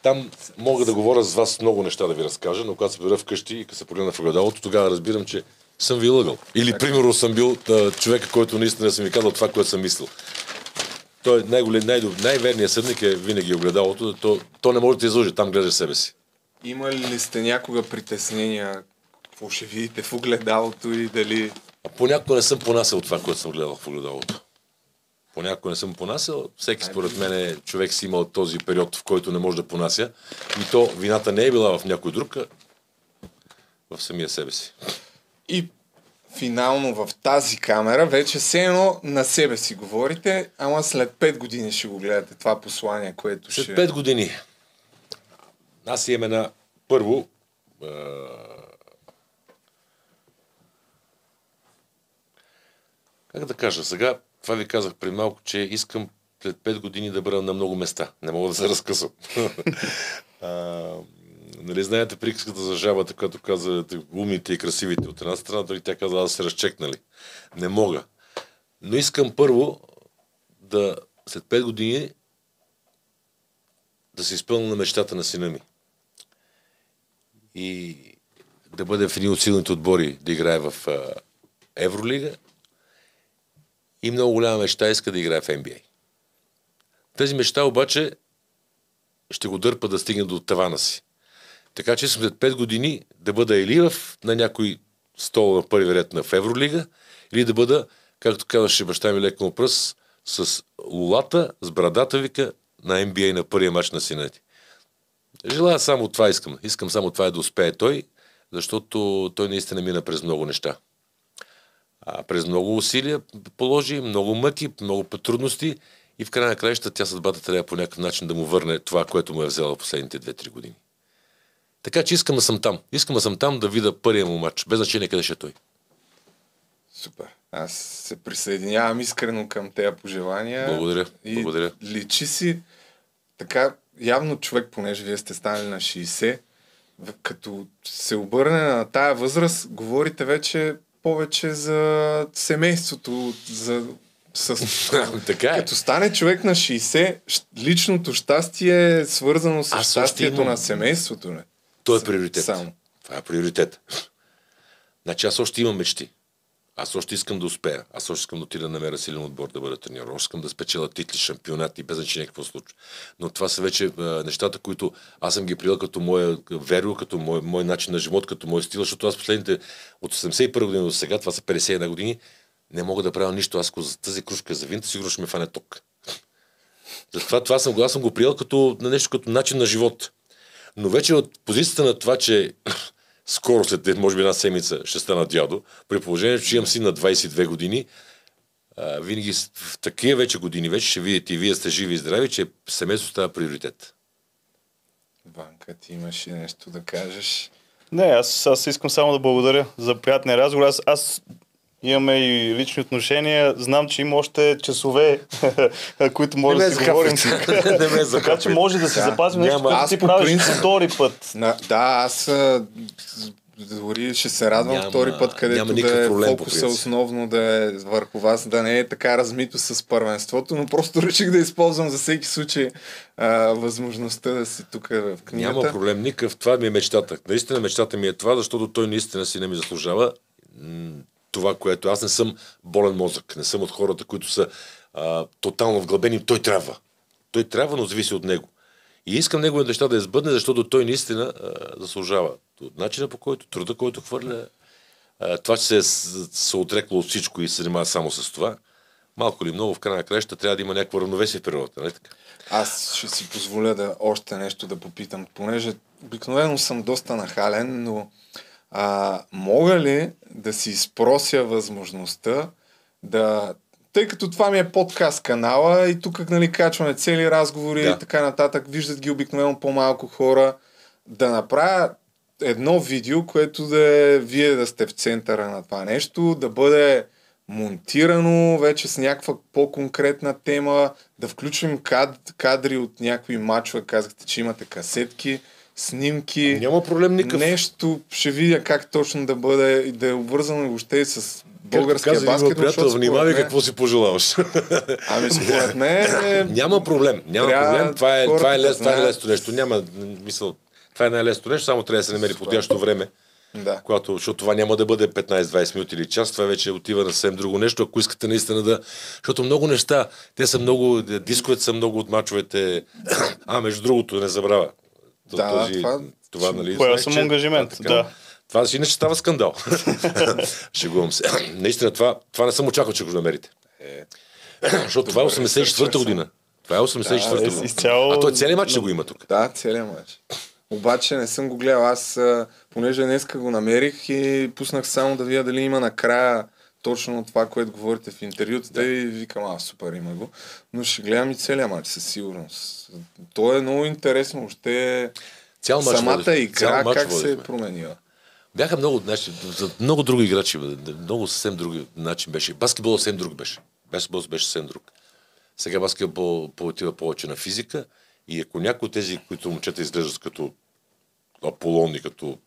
Там мога да говоря с вас много неща да ви разкажа, но когато се прибера вкъщи и като се погледна в огледалото, тогава разбирам, че съм ви лъгал. Или, примерно, съм бил а, човека, който наистина съм ви казал това, което съм мислил. Той е най-голем, най- най-верният съдник е винаги огледалото. То, то не може да те излъже, там гледаш себе си. Имали ли сте някога притеснения? Какво ще видите в огледалото и дали... А понякога не съм понасял това, което съм гледал в огледалото. Понякога не съм понасял. Всеки според мен е, човек си имал този период, в който не може да понася. И то вината не е била в някой друг, а в самия себе си. И финално в тази камера, вече все едно на себе си говорите, ама след 5 години ще го гледате това послание, което След ще... 5 години. Аз имам една първо. А... Как да кажа? Сега, това ви казах преди малко, че искам след 5 години да бъда на много места. Не мога да се разкъсвам. нали знаете приказката за жабата, която каза умните и красивите от една страна, дали тя каза да се разчекнали. Не мога. Но искам първо да след 5 години да се изпълня на мечтата на сина ми. И да бъде в един от силните отбори, да играе в Евролига. И много голяма мечта иска да играе в NBA. Тази мечта обаче ще го дърпа да стигне до тавана си. Така че след 5 години да бъда или в, на някой стол на първи ред на Евролига, или да бъда, както казваше баща ми леко пръст, с лулата, с брадата вика на NBA на първия матч на сина ти. Желая само това искам. Искам само това да успее той, защото той наистина мина през много неща. А, през много усилия положи, много мъки, много трудности и в края на краища тя съдбата трябва по някакъв начин да му върне това, което му е взела в последните 2-3 години. Така че искам да съм там. Искам да съм там да видя първия му матч, без значение къде ще е той. Супер. Аз се присъединявам искрено към тези пожелания. Благодаря, И благодаря. личи си така, явно човек, понеже вие сте станали на 60, в- като се обърне на тая възраст, говорите вече повече за семейството, за с... така е. Като стане човек на 60, щ- личното щастие е свързано с Аз щастието имам- на семейството. Не? Той е приоритет. Само. Това е приоритет. Значи аз още имам мечти. Аз още искам да успея. Аз още искам да отида да намеря силен отбор да бъда треньор. Още искам да спечеля титли, шампионати, без значение какво случва. Но това са вече а, нещата, които аз съм ги приел като моя веро, като мой, мой начин на живот, като мой стил, защото аз последните от 81 година до сега, това са 51 години, не мога да правя нищо. Аз ако за тази кружка за винта, сигурно ще ме фане ток. Затова това съм, аз съм го приел като на нещо като начин на живот. Но вече от позицията на това, че скоро след може би една седмица ще стана дядо, при положение, че имам син на 22 години, а, винаги в такива вече години вече ще видите и вие сте живи и здрави, че семейството става приоритет. Ванка, ти имаш и нещо да кажеш. Не, аз, аз искам само да благодаря за приятния разговор. Аз, аз имаме и лични отношения. Знам, че има още часове, които може да си говорим. захапвайте. Не ме така че може да си запазим нещо, което ти по правиш принцип- втори път. Да, аз дори ще се радвам Няма- втори път, където да е проблем фокуса основно да е върху вас, да не е така размито с първенството, но просто реших да използвам за всеки случай а, възможността да си тук в книгата. Няма проблем никакъв. Това ми е мечтата. Наистина мечтата ми е това, защото той наистина си не ми заслужава това, което аз не съм болен мозък. Не съм от хората, които са а, тотално вглъбени. Той трябва. Той трябва, но зависи от него. И искам неговите неща да избъдне, защото той наистина а, заслужава. Начина по който, труда, който хвърля, а, това, че се е се отрекло от всичко и се занимава само с това, малко или много в края на краища трябва да има някакво равновесие в природата. Нали така? Аз ще си позволя да още нещо да попитам, понеже обикновено съм доста нахален, но а, мога ли да си изпрося възможността да тъй като това ми е подкаст канала и тук нали, качваме цели разговори Да. и така нататък, виждат ги обикновено по-малко хора, да направя едно видео, което да е вие да сте в центъра на това нещо, да бъде монтирано вече с някаква по-конкретна тема, да включим кад, кадри от някои мачове, казахте, че имате касетки, снимки. Няма проблем никакъв. Нещо ще видя как точно да бъде и да е обвързано въобще с българския каза баскет. приятел, внимавай какво си пожелаваш. Ами според мен. Няма проблем, няма Трябва проблем. Това е, това е, лес, това е лесно нещо. Няма мисъл. Това е най-лесно нещо, само трябва да се намери подходящо време. Да. Когато, защото това няма да бъде 15-20 минути или час, това вече отива на съвсем друго нещо, ако искате наистина да... Защото много неща, те са много, дисковете са много от мачовете. А, между другото, не забравя. То- Да, този, това- това, нали, Поел съм че- ангажимент, това, така. да. Това си иначе става скандал. Шегувам се. Наистина, това, това не съм очаквал, че го намерите. Защото това е 84-та година. Това е 84-та Да, година. изцяло- А той целият матч ще го има тук. Да, целият мач. обаче не съм го гледал. Аз, понеже днеска го намерих и пуснах само да видя дали има накрая точно това, което говорите в интервютата да. и викам, а, супер, има го. Но ще гледам и целият матч, със сигурност. То е много интересно, още Цял мач самата водихме. игра Цял как се е водихме. променила. Бяха много, значи, за много други играчи, много съвсем други начин беше. Баскетбол съвсем друг беше. Баскетбол беше съвсем друг. Сега баскетбол отива повече на физика и ако някой от тези, които момчета изглеждат като Аполони, като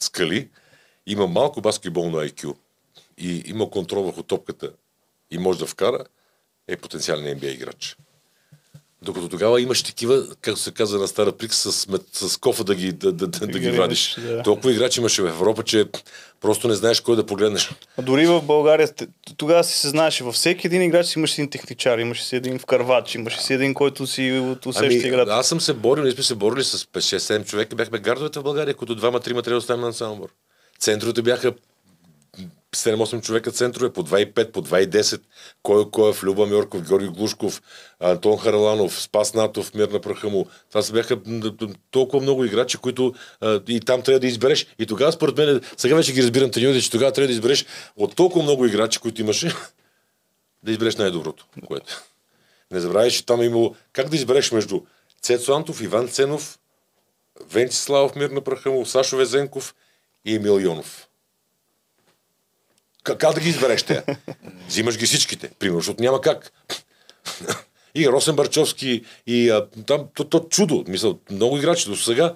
скали, има малко баскетболно IQ и има контрол върху топката и може да вкара, е потенциален NBA играч. Докато тогава имаш такива, както се казва на стара прик, с, с кофа да ги, да, да, да, да ги вадиш. да. Толкова играчи имаше в Европа, че просто не знаеш кой да погледнеш. А дори в България, тогава си се знаеше, във всеки един играч си имаш един техничар, имаше си един вкарвач, имаше си един, който си от усеща Ами, играта. аз съм се борил, ние сме се борили с 5-6-7 човека, бяхме гардовете в България, които двама-трима трябва да останем на отбор. Центровете бяха 7-8 човека центрове, по 2,5, по 2,10. Кой Коев, Люба Мьорков, Георги Глушков, Антон Хараланов, Спас Натов, Мир на праха му. Това са бяха толкова много играчи, които и там трябва да избереш. И тогава, според мен, сега вече ги разбирам треньорите, че тогава трябва да избереш от толкова много играчи, които имаше, да избереш най-доброто. Което. Не забравяй, че там е имало как да избереш между Цецо Антов, Иван Ценов, Венциславов, Мир на праха му, Сашо Везенков и Емил Йонов. Как, да ги избереш те? Взимаш ги всичките, примерно, защото няма как. и Росен Барчовски, и а, там, то, то чудо. Мисъл, много играчи до сега.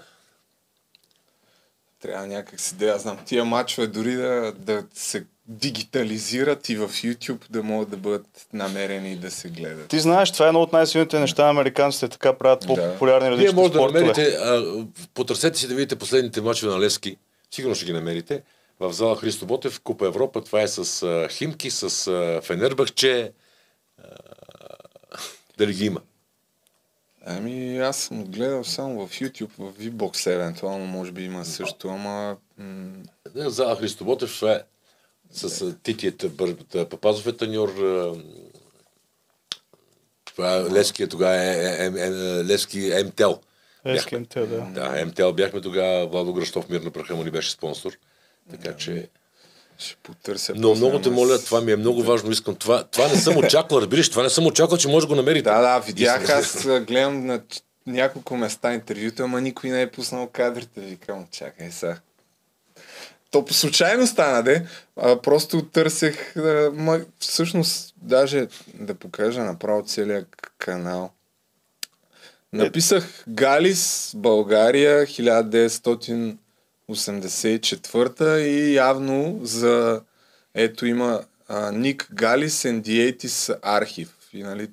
Трябва някак си да я знам. Тия матчове дори да, да се дигитализират и в YouTube да могат да бъдат намерени и да се гледат. Ти знаеш, това е едно от най-силните неща. Американците така правят по-популярни Вие различни може да спортове. намерите, а, потърсете си да видите последните мачове на Левски. Сигурно ще ги намерите. В зала Христо Ботев, Купа Европа. Това е с а, Химки, с а, Фенербахче. А, дали ги има? Ами аз съм гледал само в YouTube, в VBOX евентуално, може би има също, ама... М- Не, Зала Христо Ботев, е с а, Титият Бър- Папазов е таньор. Това е Левския тогава е, е, е, е, Левски МТЛ. Левски МТЛ, да. Да, МТЛ бяхме тогава, Владо Гръщов мир на праха му ни беше спонсор. Така че... Ще потърся. Но много те моля, това ми е много важно. Искам това. Това не съм очаквал, разбираш? Това не съм очаквал, че може да го намерите. Да, да, видях, аз гледам на няколко места интервюта, ама никой не е пуснал кадрите. Викам, чакай сега. То по случайно стана, де. А, просто търсех, а, ма, всъщност, даже да покажа направо целият к- канал. Написах Галис, България, 1984 и явно за... Ето има а, Ник the 80s архив. И нали,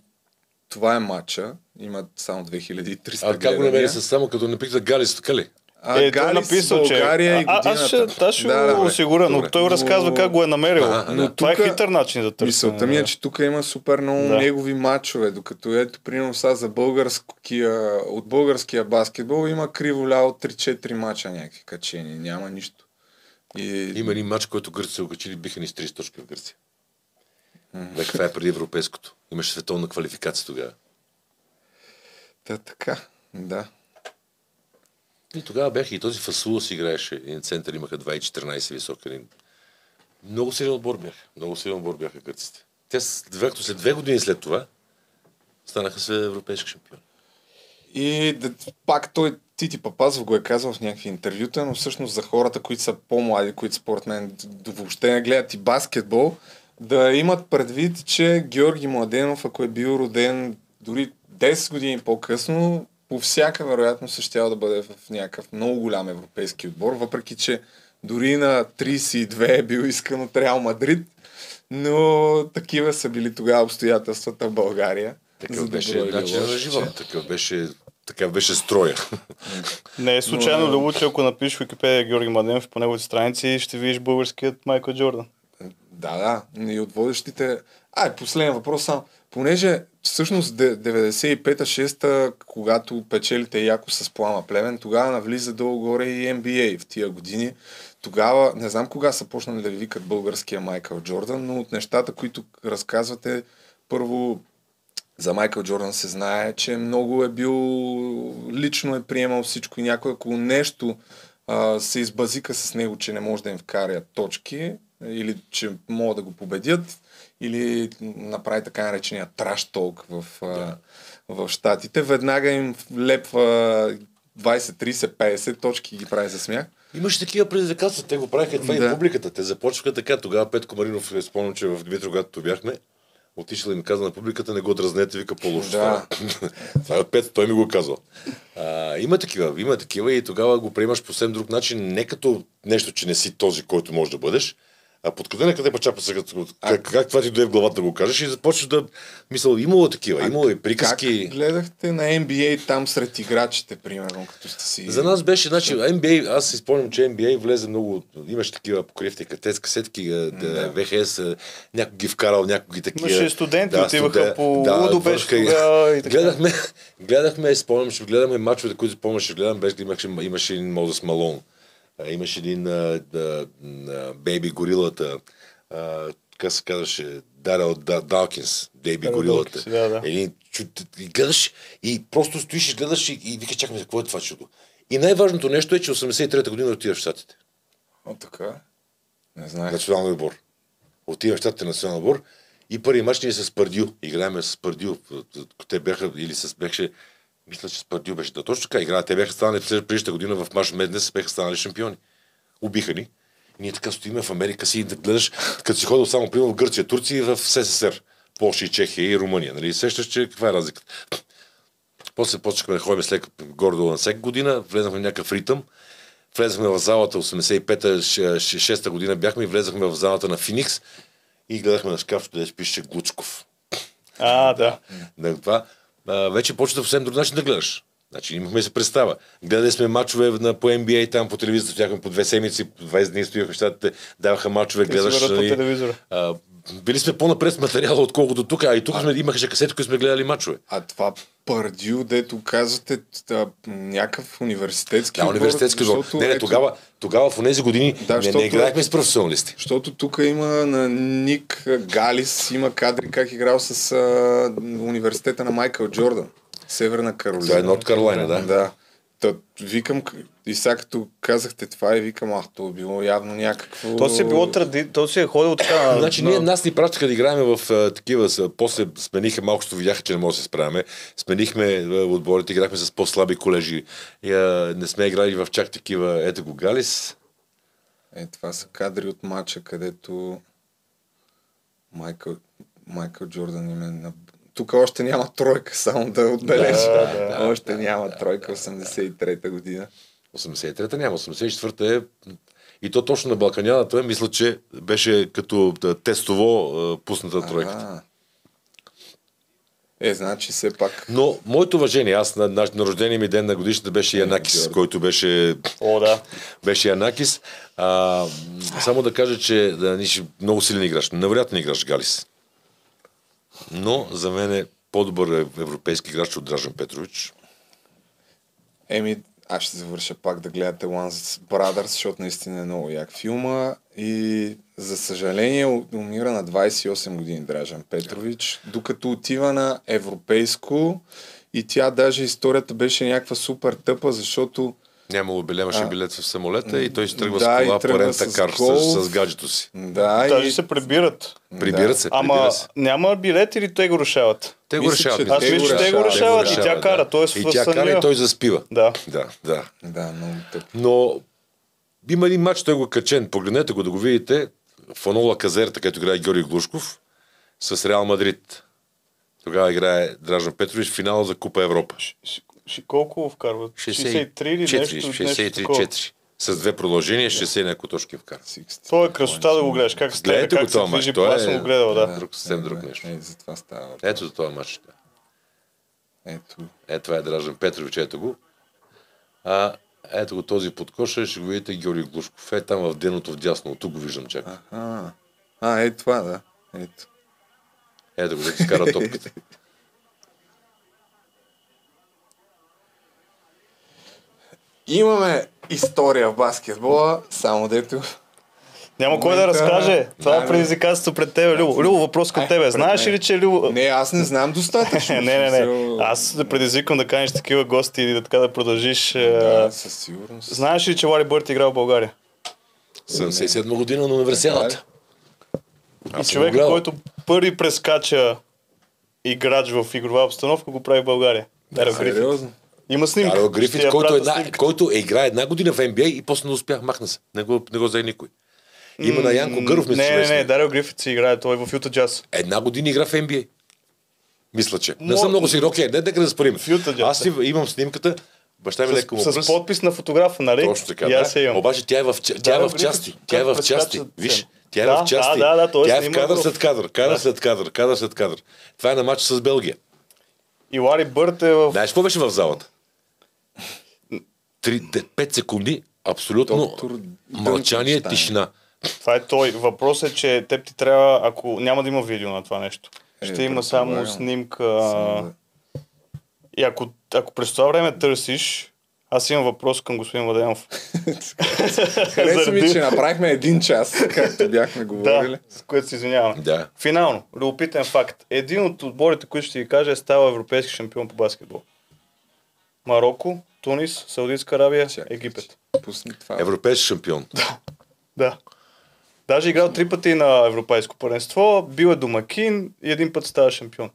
това е матча. Има само 2300 А как го намери с само като написа Галис, така ли? А, Е, той е написал, че... България А, аз ще, аз ще Да, да, го осигуря, но той разказва как го е намерил. Ага, но да. това Тука- е хитър начин за търсене. Мисълта ми е, че тук има супер много Да. негови матчове, докато ето, примерно сега за българския, от българския баскетбол има криво ляво 3-4 мача някакви качени, няма нищо. И... Има един матч, който гърци се окачили, биха ни с 30 точки в Гърция. Да, това е преди европейското. Имаше световна квалификация тогава. Та, така, да. И тогава бяха и този Фасула си играеше. Един център имаха 2,14 висок. Един. Много силен отбор бяха. Много силен отбор бяха гърците. Те вероятно след две години след това станаха се европейски шампиони. И пак той Тити Папазов го е казал в някакви интервюта, но всъщност за хората, които са по-млади, които според мен въобще не гледат и баскетбол, да имат предвид, че Георги Младенов, ако е бил роден дори 10 години по-късно, по всяка вероятност ще да бъде в някакъв много голям европейски отбор, въпреки че дори на 32 е бил искан от Реал Мадрид, но такива са били тогава обстоятелствата в България. Такъв добро беше начин на че- живот. Такъв беше, такъв беше строя. Не е случайно Но, да да. учи, ако напишеш в Википедия Георги Младенов по неговите страници, ще видиш българският Майкъл Джордан. Да, да. И от водещите... А, последен въпрос само. Понеже всъщност де- 95-6-та, когато печелите яко с Плама Плевен, тогава навлиза долу-горе и NBA в тия години. Тогава, не знам кога са почнали да ви викат българския Майкъл Джордан, но от нещата, които разказвате, първо За Майкъл Джордан се знае, че много е бил, лично е приемал всичко и някой, ако нещо а, се избазика с него, че не може да им вкаря точки, или че могат да го победят, или направи така наречения траш толк в, да. в Штатите, веднага им лепва 20, 30, 50 точки и ги прави за смях. Имаше такива предизвикателства, те го правиха това да. и публиката. Те започнаха така. Тогава Петко Маринов, е спомням, че в Дмитроградото бяхме, отишъл и ми каза на публиката, не го дразнете, вика по-лошо. Да. това е от Петко, той ми го казва. А, има такива, има такива и тогава го приемаш по съвсем друг начин, не като нещо, че не си този, който можеш да бъдеш, а подкъде на къде пачапа сега, как, как, това ти дойде в главата да го кажеш и започваш да мисля, имало такива, имало и приказки. Как гледахте на NBA там сред играчите, примерно, като сте си... За нас беше, значи, NBA, аз си спомням, че NBA влезе много, имаше такива покривки, катец, касетки, да. ВХС, някой ги вкарал, някой ги такива. Имаше студенти, да, отиваха студен... по да, Лудо беше тогава и така. Гледахме, гледахме, спомням, че гледаме мачовете, които спомняш, гледам, беше, имаше, имаше един Мозес Малон Имаше един бейби горилата, как се казваше, Дарел Далкинс, бейби горилата. Да, да. Един, и гледаш и просто стоиш и гледаш и, и викаш, чакаме, какво е това чудо. И най-важното нещо е, че 83-та година отиваш в Штатите. О, така Не знае. Националния отбор. Отиваш в Штатите националния отбор и първи мач ние с Пардю. Играеме с Пардю. Те бяха, или с бяхше мисля, че Спардил беше да точно така игра. Те бяха станали предишната година в Маш Меднес, бяха станали шампиони. Убиха ни. И ние така стоиме в Америка си и да гледаш, като си ходил само примерно в Гърция, Турция и в СССР. Польша и Чехия и Румъния. Нали? Сещаш, че каква е разликата? После почнахме да ходим след гордо на всяка година, влезнахме в някакъв ритъм, влезахме в залата 85-та, 6-та година бяхме и влезахме в залата на Феникс и гледахме на шкафчето, да пише Глучков. А, да. На това а, вече почва да съвсем друг начин да гледаш. Значи имахме се представа. Гледали сме мачове на, по NBA там по телевизията, стояхме по две седмици, по 20 дни стояха щатите, даваха мачове, гледаш. Нали, по телевизора. А, били сме по-напред с материала, отколкото тук, а и тук сме, имаше касети, които сме гледали мачове. А това Пардю, дето казвате, да, някакъв университетски да, университетски отбор. Не, не, тогава, тогава в тези години да, не, не играхме с професионалисти. Защото тук има на Ник Галис, има кадри как играл с а, университета на Майкъл Джордан. Северна Каролина. Това е от Каролина, да. Да. Та, викам, и сега като казахте това и викам, ах, то било явно някакво... То си е било тради... То си е ходил така... значи, ние, нас ни пращаха да играем в uh, такива, после смениха малко, що видяха, че не може да се справяме. Сменихме uh, отборите, играхме с по-слаби колежи. И, uh, не сме играли в чак такива, ето го Галис. Е, това са кадри от матча, където Майкъл, Майкъл Джордан им е на тук още няма тройка, само да отбележа. Да, да, още да, няма да, тройка, 83-та година. 83-та няма, 84-та е и то точно на Балканяната, е, мисля, че беше като тестово пусната тройката. Е, значи все пак. Но моето уважение, аз на, на, на рождения ми ден на годишната беше Янакис, е, който беше. О, да. Беше Янакис. А, само да кажа, че да, много силен играч. Невероятен играч Галис но за мен е по-добър европейски играч от Дражан Петрович. Еми, аз ще завърша пак да гледате One Brothers, защото наистина е много як филма и за съжаление умира на 28 години Дражан Петрович, докато отива на европейско и тя даже историята беше някаква супер тъпа, защото Нямало билет, имаше билет в самолета и той се тръгва да, с кола по рента кар с, с, гаджето си. Да, Даже и... се прибират. Прибират се, Ама прибира се. няма билет или те го решават? Те го решават. Аз мисля, че те го решават и тя кара. Т.е. И тя кара и той заспива. Да. Да, да. Да, много тъп. Но има един матч, той го е качен. Погледнете го да го видите. Фанола Казерта, където играе Георги Глушков с Реал Мадрид. Тогава играе Дражан Петрович в финала за Купа Европа. Колко вкарват? 63 или 4, нещо? 63, 4. С две продължения, 60 някои точки вкарва. То е красота да го гледаш. Как става, Гледайте как го това мач. Той е, го гледал, да. Друг, съвсем друг нещо. Е, за това става. Ето за този мач. Ето. Ето това е Дражан Петрович, ето го. А, ето го този подкоша, ще го видите Георги Глушков. Е там в деното в дясно, тук го виждам чак. А, а, е това, да. Ето. Ето го, да ти скара топката. Имаме история в баскетбола, само дето Няма кой да разкаже. Това Да, е предизвикателство пред тебе, Любо. Любо, въпрос към Ай, тебе. Знаеш ли, че Любо... Не, аз не знам достатъчно. не, не, не. Аз да предизвикам да канеш такива гости и да така да продължиш. Да, е, със сигурност. Знаеш ли, че Лари Бърт играл в България? 77 година на универсиадата. И човек, който първи прескача играч в игрова обстановка, го прави в България. Дарил Грифит. Сериозно. Има снимка. Ще Грифит, който, една, който е играе една година в NBA и после не успях, махна се. Не го, не го взе никой. Има на Янко Гъров, мисля, Не, не, не, Дарил Грифит си играе, той е в Юта Джаз. Една година игра в NBA. Мисля, че. Не съм много сигурен. Окей, не, нека да спорим. В Аз имам снимката. Баща ми леко му С, подпис на фотографа, нали? Точно така. И аз Да. имам. Обаче тя е в, тя е в части. Тя е в части. Виж, тя е Да, в части. да, да, да, тя е в снима кадър в- след кадър. Кадър Да. след кадър. Кадър след кадър. Това е на матч с Белгия. И Лари Бърт е в... Знаеш какво беше в залата? 5 секунди, абсолютно Доктор мълчание, Дънкенщайн. тишина. Това е той. Въпросът е, че теб ти трябва, ако няма да има видео на това нещо. Е, Ще има само предполагам. снимка. Само И ако, ако през това време търсиш, аз имам въпрос към господин Младенов. Хареса ми, че направихме един час, както бяхме говорили. Да, с което се извинявам. Да. Финално, любопитен факт. Един от отборите, които ще ви кажа, е ставал европейски шампион по баскетбол. Марокко, Тунис, Саудитска Арабия, Чакай, Египет. Пусни това. Европейски шампион. Да. Даже играл три пъти на европейско първенство, бил е домакин и един път става шампион.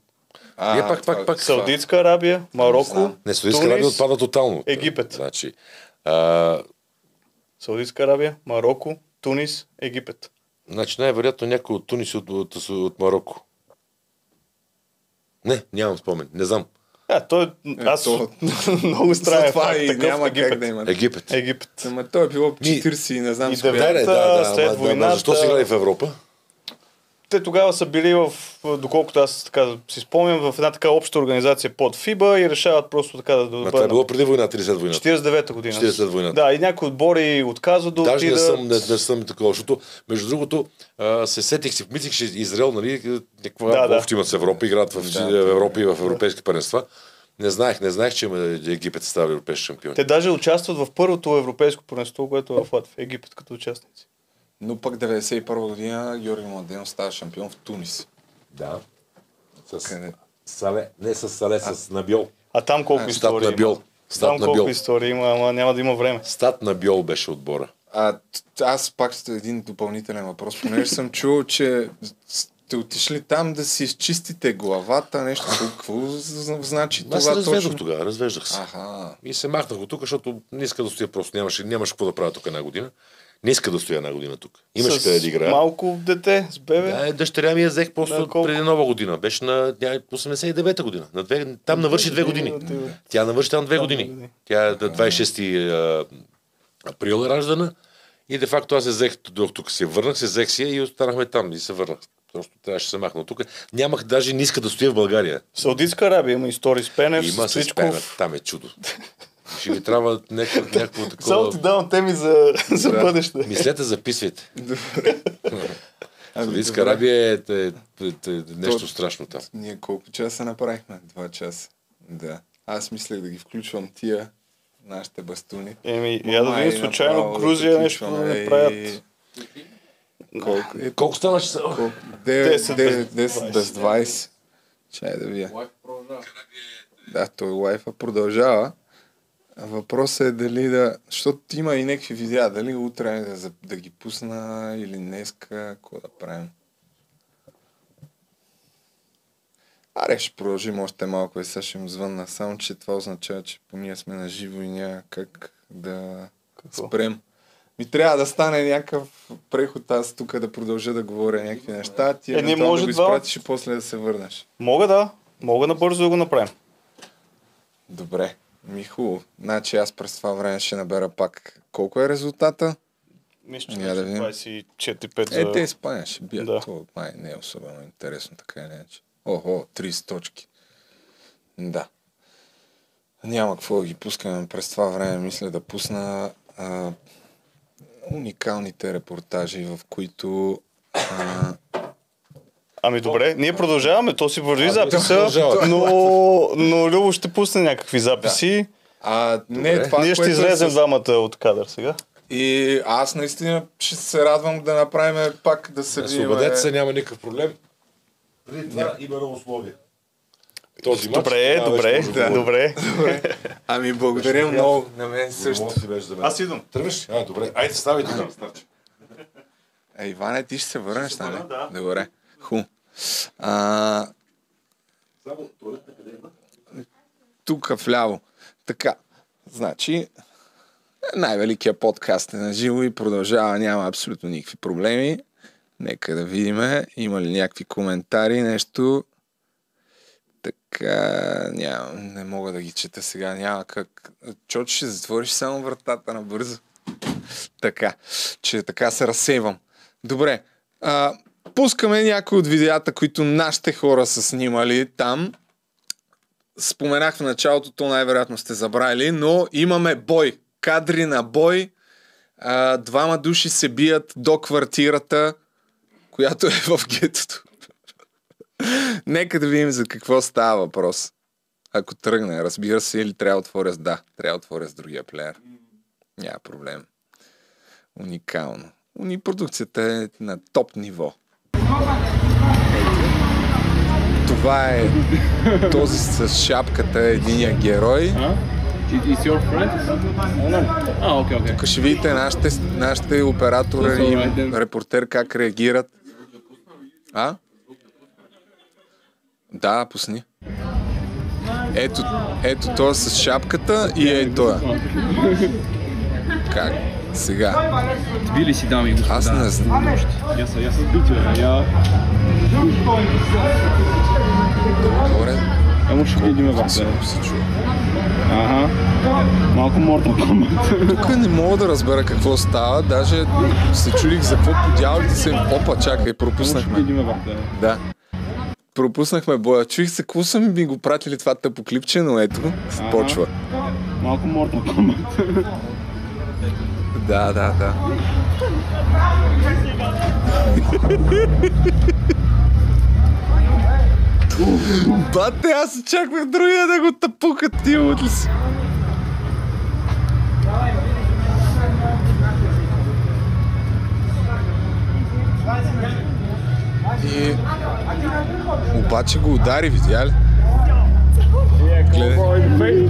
А, Вие пак, пак, това- пак. Саудитска Арабия, Марокко. Не, Саудитска Арабия Тунис, отпада тотално. Египет. Значи, а, Саудитска Арабия, Марокко, Тунис, Египет. значи най-вероятно някой от Тунис и от, от, от Марокко. Не, нямам спомен. Не знам. А, той, аз то- много странен Затова факт, и такъв няма Египет. как да има. Египет. Египет. Ама той е било 40 и не знам и с коя. девет- Да, да, да, след войната- защо са играли в Европа? Те тогава са били в, доколкото аз така си спомням, в една така обща организация под ФИБА и решават просто така да Ма това е било преди войната или след войната? 49-та година. 40 войната. Да, и някои отбори отказват да Даже не отидат. съм, не, не съм такова, защото между другото а, се сетих си, мислих, че Израел, нали, някаква Да, да, да. имат с Европа, играят в, Да, в Европа и в европейски паренства. Не знаех, не знаех, че Египет става европейски шампион. Те даже участват в първото европейско първенство, което е в Латвия, Египет като участници. Но пък 91 година Георги Младенов става шампион в Тунис. Да. С Къде? Сале, не с Сале, с Набиол. А там колко А, истории Стат на Биол. има? Стат Там колко истории има, ама няма да има време. Стат на Биол беше отбора. А, аз пак ще един допълнителен въпрос, понеже съм чул, че сте отишли там да си изчистите главата, нещо. Какво, какво з- значи Аз се това разведох точно? тогава, развеждах се. Аха. И се махнах от тук, защото не иска да стоя просто. Нямаше, нямаше какво да правя тук една година. Не иска да стоя една година тук. Имаше С къде да играя. малко дете, с бебе. Да, е, дъщеря ми я взех На просто колко? преди нова година. Беше на ня- 89-та година. На две, там навърши две години. Тя навърши там две години. Тя е на 26 а, април е раждана. И де факто аз я взех, дойдох тук, се върнах, се взех си и останахме там и се върнах. Просто трябваше да се махна тук. Нямах даже не иска да стоя в България. Саудитска Арабия има истории с Пенев, Има с се Цвичков. спенат. Там е чудо. Ще ми трябва някакво, някакво Само такова... ти давам теми за, за бъдеще. Мислете, записвайте. Ами, Саудитска. Арабия е, е, е, е нещо То- страшно там. Ние колко часа направихме? Два часа. Да. Аз мислех да ги включвам тия, нашите бастуни. Еми, я да видим случайно направо да Грузия нещо да не правят. Колко? Е, Колко стана часа? 9, 10 без 10 без 20. Чай да вия. Да, той лайфа продължава. Въпросът е дали да... Защото има и някакви видеа. Дали утре да, за- да ги пусна или днеска. Какво да правим? Аре, ще продължим още малко и сега ще им звънна. Само, че това означава, че по ние сме на живо и няма как да Какво? спрем. Ми трябва да стане някакъв преход, аз тук да продължа да говоря някакви неща, ти Е, евентуално може да го изпратиш и после да се върнеш. Мога да, мога набързо да го направим. Добре, ми хубаво. Значи аз през това време ще набера пак. Колко е резултата? Мисля, че да видим. 24-5 за... Е, те Испания ще бият. Да. Да. То май не е особено интересно, така или иначе. Охо, 30 точки. Да. Няма какво да ги пускаме през това време. Мисля да пусна а, уникалните репортажи, в които а, Ами добре, ние продължаваме, то си върви записа, но, но Любо ще пусне някакви записи. А, не, Добре. това, ние ще е излезем двамата от кадър сега. И аз наистина ще се радвам да направим пак да се видим. Освободете се, няма никакъв проблем. Преди това има едно условие. Този матч, Добре, добре, да говорим. добре. Ами благодаря много. На мен също. Аз идвам. Тръгваш? А, добре. Айде, ставайте там, старче. Ей, Иване, ти ще се върнеш, нали? да. Добре. Ху. А, тук вляво. Така, значи, най-великият подкаст е на живо и продължава, няма абсолютно никакви проблеми. Нека да видим, има ли някакви коментари, нещо. Така, няма, не мога да ги чета сега, няма как. Чочи ще затвориш само вратата набързо. Така, че така се разсейвам. Добре, а, пускаме някои от видеята, които нашите хора са снимали там споменах в началото, то най-вероятно сте забравили, но имаме бой. Кадри на бой. А, двама души се бият до квартирата, която е в гетото. Нека да видим за какво става въпрос. Ако тръгне, разбира се, или трябва да отворя с да. Трябва да отворя с другия плеер. Няма проблем. Уникално. Уни продукцията е на топ ниво. Това е този с шапката, единия герой. Is your friend? А, окей, окей. Тук ще видите нашите, нашите оператори и репортер как реагират. А? Да, пусни. Ето, ето това с шапката и е това. Как? Сега. Били си, дами и господа. Аз не знам. Я съм, я съм битвен, я... Добре. Емо ще видим в се чува. Ага. Малко Kombat. Тук не мога да разбера какво става, даже се чудих за какво по дяволите се... Опа, чакай, пропуснахме. Да. Пропуснахме боя. Чуих се, какво са ми го пратили това тъпо клипче, но ето, почва. Малко Kombat. Да, да, да. Бате, аз очаквах другия да го тъпукат тия ли си. И... Обаче го удари, видя ли? Гледай.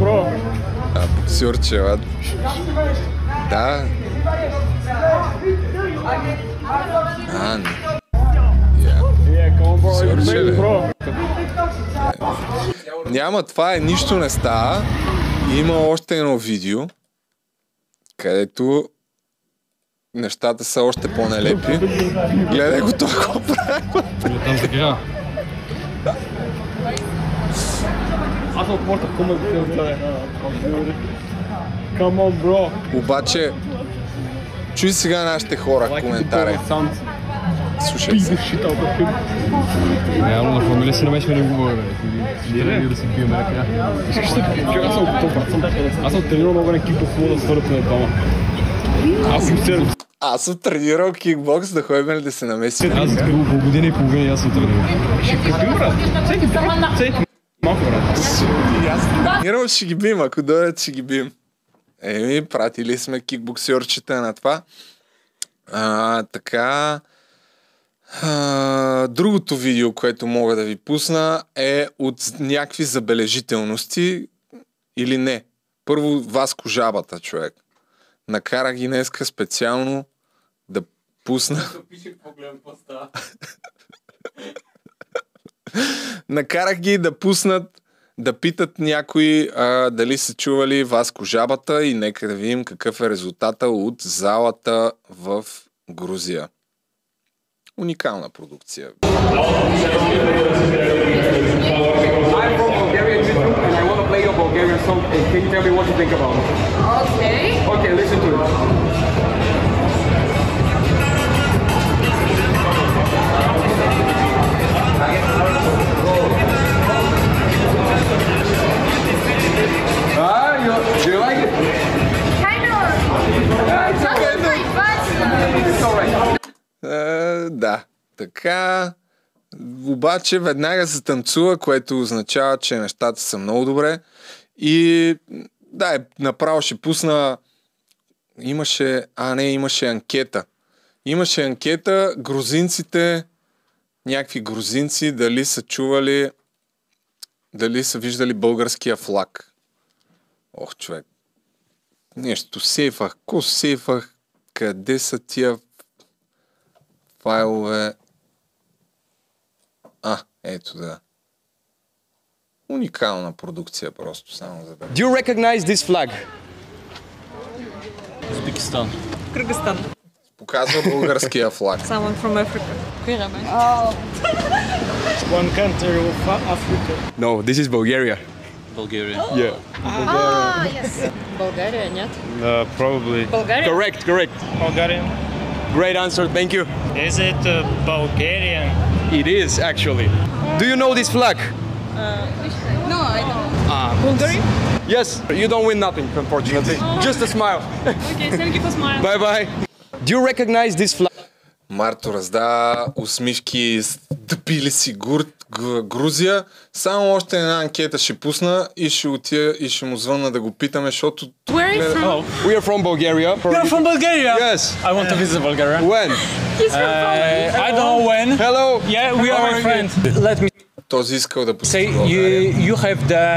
А, боксерче, ладно. Да. Няма, това е, нищо не става. Има още едно видео, където нещата са още по-нелепи. Гледай го какво прави. Се гра. Аз от Mortal Kombat Come on, bro. Обаче, чуй сега нашите хора коментари. Слушай се. Реално на фамилия си намешва не говоря. Тренира да си пием ръка. Искаш да аз съм готов, аз съм, аз съм тренирал много на кикбокс, мога да свърта на двама. Аз съм сервис. Аз съм тренирал кикбокс, да ходим ли да се намесим? Аз по година и половина и аз съм тренирал. Ще какви брат? Всеки, всеки. Малко брат. Тренирал ще ги бим, ако дойдат ще ги бим. Еми, пратили сме кикбоксерчета на това. А, така. А, другото видео, което мога да ви пусна е от някакви забележителности или не. Първо Васко жабата, човек. Накара ги днеска специално да пусна. Накарах ги да пуснат да питат някои а, дали са чували Васко жабата и нека да видим какъв е резултата от залата в Грузия. Уникална продукция. I'm from Bulgarian YouTube and I want to play your Bulgarian song. And can you tell me what you think about it? Okay. Okay, listen to it. You, do you like? Kind of. Yeah, it's okay. but It's alright. Е, да, така. Обаче веднага се танцува, което означава, че нещата са много добре. И да, е, направо ще пусна имаше, а не, имаше анкета. Имаше анкета, грузинците, някакви грузинци, дали са чували, дали са виждали българския флаг. Ох, човек. Нещо сейфах. Ко сейфах? Къде са тия файлове? А, ето да. Уникална продукция просто, само за да... Do you recognize this flag? Узбекистан. Кыргызстан. Показва българския флаг. Someone from Africa. Oh. One country of Africa. No, this is Bulgaria. Bulgaria. Yeah. Ah, yes. Bulgaria, нет? Uh, probably. Bulgaria? Correct, correct. Bulgarian. Great answer, thank you. Is it uh, Bulgarian? It is actually. Do you know this flag? No, I don't. Ah. Bulgaria? Yes. You don't win nothing, unfortunately. Just a smile. Okay, thank you for smiling. bye bye. Do you recognize this flag? Марто раздава усмивки с Тбилиси, Гур, Г- Грузия. Само още една анкета ще пусна и ще отида и ще му звънна да го питаме, защото... Where are you from? We are from Bulgaria. You're from Bulgaria? Yes. I want to visit Bulgaria. When? He's from Uh, I don't know when. Hello. Yeah, we Hello, are my friend. Let me Този искал да посети say България. you you have the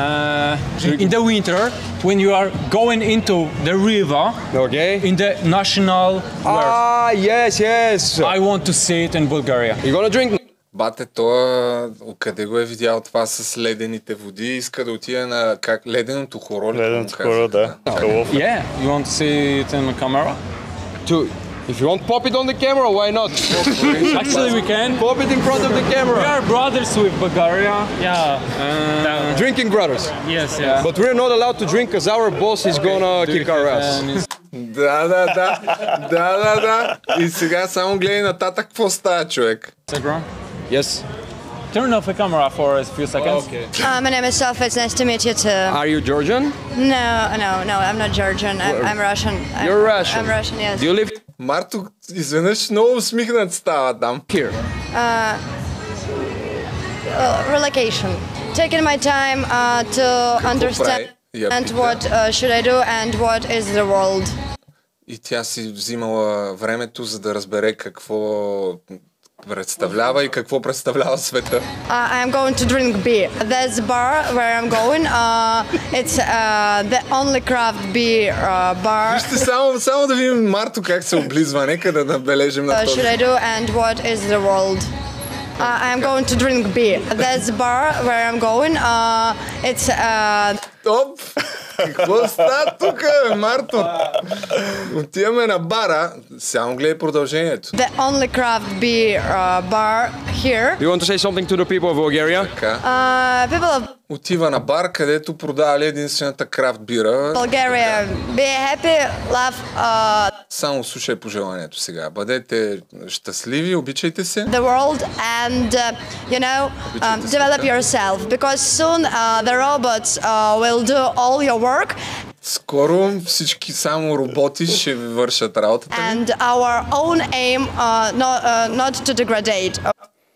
uh, in the winter when you are going into the river Okay. in the national wear. Ah, yes, yes. I want to see it in Bulgaria. You gonna drink? Бате, той къде го е видял това с ледените води? Иска да отиде на как, леденото хоро. Леденото хоро, да. Yeah, you want to see it in the camera? To, if you want, pop it on the camera. Why not? Actually, we can. Pop it in front of the We camera. are brothers with Bulgaria. Yeah. Uh, Drinking brothers. yes, yeah. But we're not allowed to drink because our boss is gonna kick our ass. Да, да, да. да, да, да. И сега само гледай нататък какво става, човек. Instagram. Yes. Turn off the camera for a few seconds. Okay. Uh, my name is Sofa. It's nice to meet you too. Are you Georgian? No, no, no. I'm not Georgian. I'm, I'm Russian. I'm, You're Russian. I'm Russian. Yes. Do you live Марто изведнъж много усмихнат става там. here? Uh, uh, relocation. Taking my time uh, to understand Я and пита. what uh, should I do and what is the world. И тя си взимала времето, за да разбере какво представлява и какво представлява света. Uh, I'm going to drink beer. There's a bar where I'm going. Uh, it's uh, the only craft beer uh, bar. Вижте само, само да видим Марто как се облизва. Нека да набележим на Uh, този. should I do and what is the world? Uh, I'm going to drink beer. There's a bar where I'm going. Uh, it's uh, Оп! Какво става тук, бе, Марто? Отиваме на бара. Само гледай продължението. the only craft beer uh, bar here. Do you want to say something to the people of Bulgaria? Така. Uh, people of Отива на бар, където продавали единствената крафт бира. Bulgaria, be happy, love uh, Само слушай пожеланието сега. Бъдете щастливи, обичайте се. the world and uh, you know um, develop yourself because soon uh, the robots uh, will do all your work Скоро всички само роботи ще ви вършат работата and our own aim uh, not, uh, not to degrade.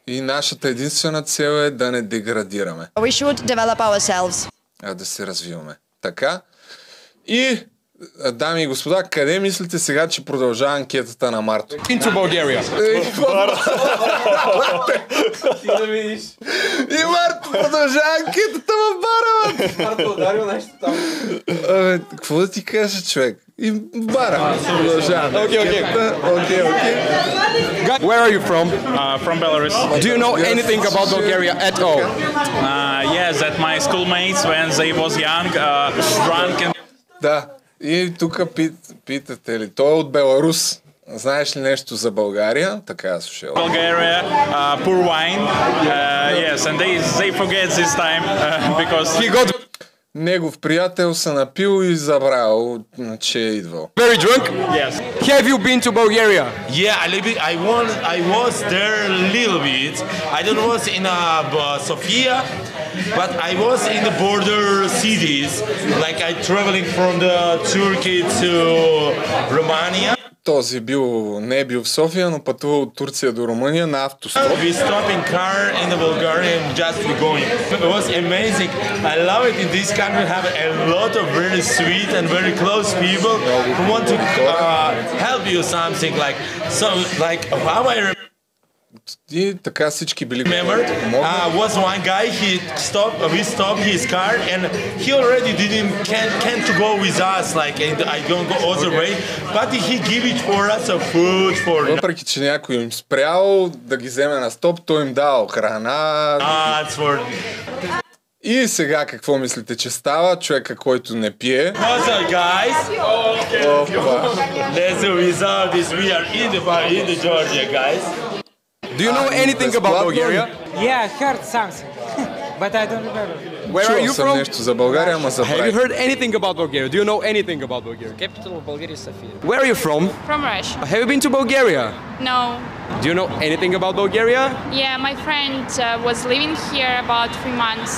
И нашата единствена цел е да не деградираме, We should develop ourselves. а да се развиваме. Така. И, дами и господа, къде мислите сега, че продължава анкетата на Марто? Into Bulgaria. Е? И Марто продължава анкетата в бара. Марто ударил нещо там. Абе, какво да ти кажа, човек? И бара продължаваме. Окей, окей. Окей, окей. Where are you from? Uh, from Belarus. Do you know anything about Bulgaria at all? Uh, yes, that my schoolmates when they was young uh, drunk and Да. И тук пит, питате ли, той е от Беларус. Знаеш ли нещо за България? Така е слушал. Bulgaria uh, poor wine. Uh, yes, and they they forget this time uh, because he got Негов приятел се напил и забрал, че е идвал. Very drunk? Yes. Have you been to Bulgaria? Yeah, a little bit. I was I was there a little bit. I don't was in uh, B- Sofia, but I was in the border cities. Like I traveling from the Turkey to Romania. Този е бил, не е бил в София, но пътува от Турция до Румъния на автостоп. We stop in car in the Bulgaria and just we going. It was amazing. I love it in this country. Have a lot of very sweet and very close people who want to uh, help you something like so like how I remember. И така всички били Remember, uh, was one guy. He stopped. We stopped his car, and he already didn't can can't go with us. Like, and I don't go all the way, but he give it for us a food for Въпреки, че някой им спрял да ги вземе на стоп, той им дал храна. nuts for И сега какво мислите, че става човека, който не пие? What's up, guys? Опа. Let's without this. We are in the in the Georgia, guys. Do you know anything about Bulgaria? Yeah, I heard something, but I don't remember. Where are Чувал you съм from? нещо за България, ама Have you забравих. heard anything about Bulgaria? Do you know anything about Bulgaria? Capital of Bulgaria is Sofia. Where are you from? From Russia. Have you been to Bulgaria? No. Do you know anything about Bulgaria? Yeah, my friend uh, was living here about three months.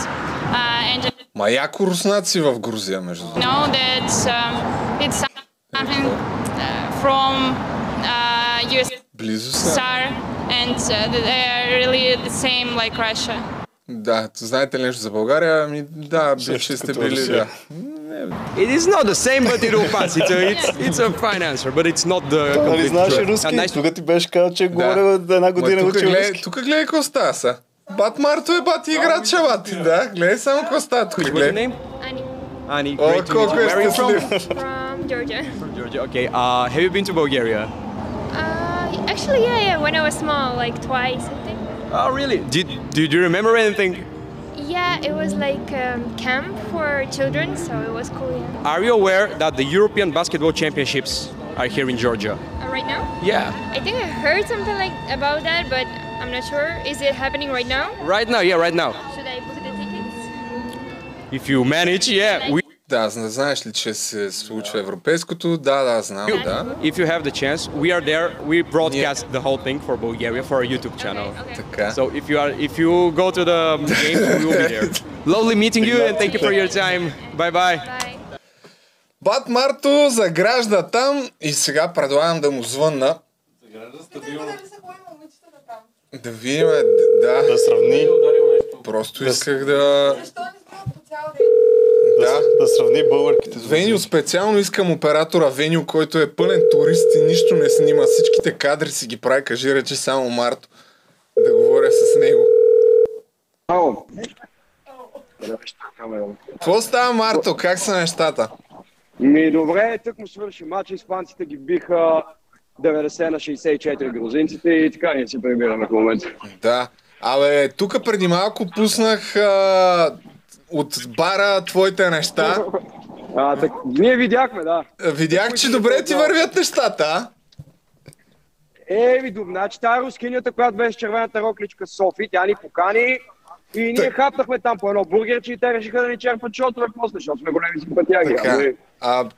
Uh, and Ма яко руснаци в Грузия, между другото. know that um, it's something uh, from uh, Близо са. USSR and uh, they're really the same like Russia. Да, знаете ли нещо за България? Ами да, бивши сте били, да. It is not the same, but it will pass. It's a, it's, it's a fine answer, but it's not the Нали complete знаеш truth. руски? Nice Тук ти беше казал, че говоря една година учил гледай, руски. тук гледай какво става са. Бат Марто е бати играч, бати, да. Гледай само какво става тук. What's your Гледай. name? Ani, О, great to meet you. е Where are you from? From Georgia. From Georgia. Okay. Uh, have you been to Bulgaria? Actually, yeah, yeah. When I was small, like twice, I think. Oh, really? Did Did you remember anything? Yeah, it was like um, camp for children, so it was cool. Yeah. Are you aware that the European Basketball Championships are here in Georgia? Uh, right now? Yeah. I think I heard something like about that, but I'm not sure. Is it happening right now? Right now, yeah, right now. Should I book the tickets? If you manage, yeah. We, Да, зна- знаеш ли, че се случва европейското? Да, да, знам, да. if you have the chance, we are there. We broadcast the whole thing for Bulgaria for our YouTube channel. Така. So if you are, if you go to the game, we will be there. Lovely meeting you, and thank you for your time. Bye bye. Бат Марто загражда там и сега предлагам да му звънна. Да видим, е, да. Да сравни. Просто исках да... Да, да сравни българките. Веню, специално искам оператора Веню, който е пълен турист и нищо не снима. Всичките кадри си ги прави, кажи рече само Марто. Да говоря с него. Ало. Какво става, Марто? Как са нещата? Ми добре, тък му свърши матч, испанците ги биха 90 на 64 грузинците и така ние се прибираме в момента. Да. Абе, тук преди малко пуснах а, от бара твоите неща. А, так, ние видяхме, да. Видях, че добре ти вървят нещата, а? Е, добре, значи тая рускинята, която беше червената рокличка Софи, тя ни покани и ние хапнахме там по едно бургерче и те решиха да ни черпат шотове после, защото сме големи симпатияги. Така. Ами, А,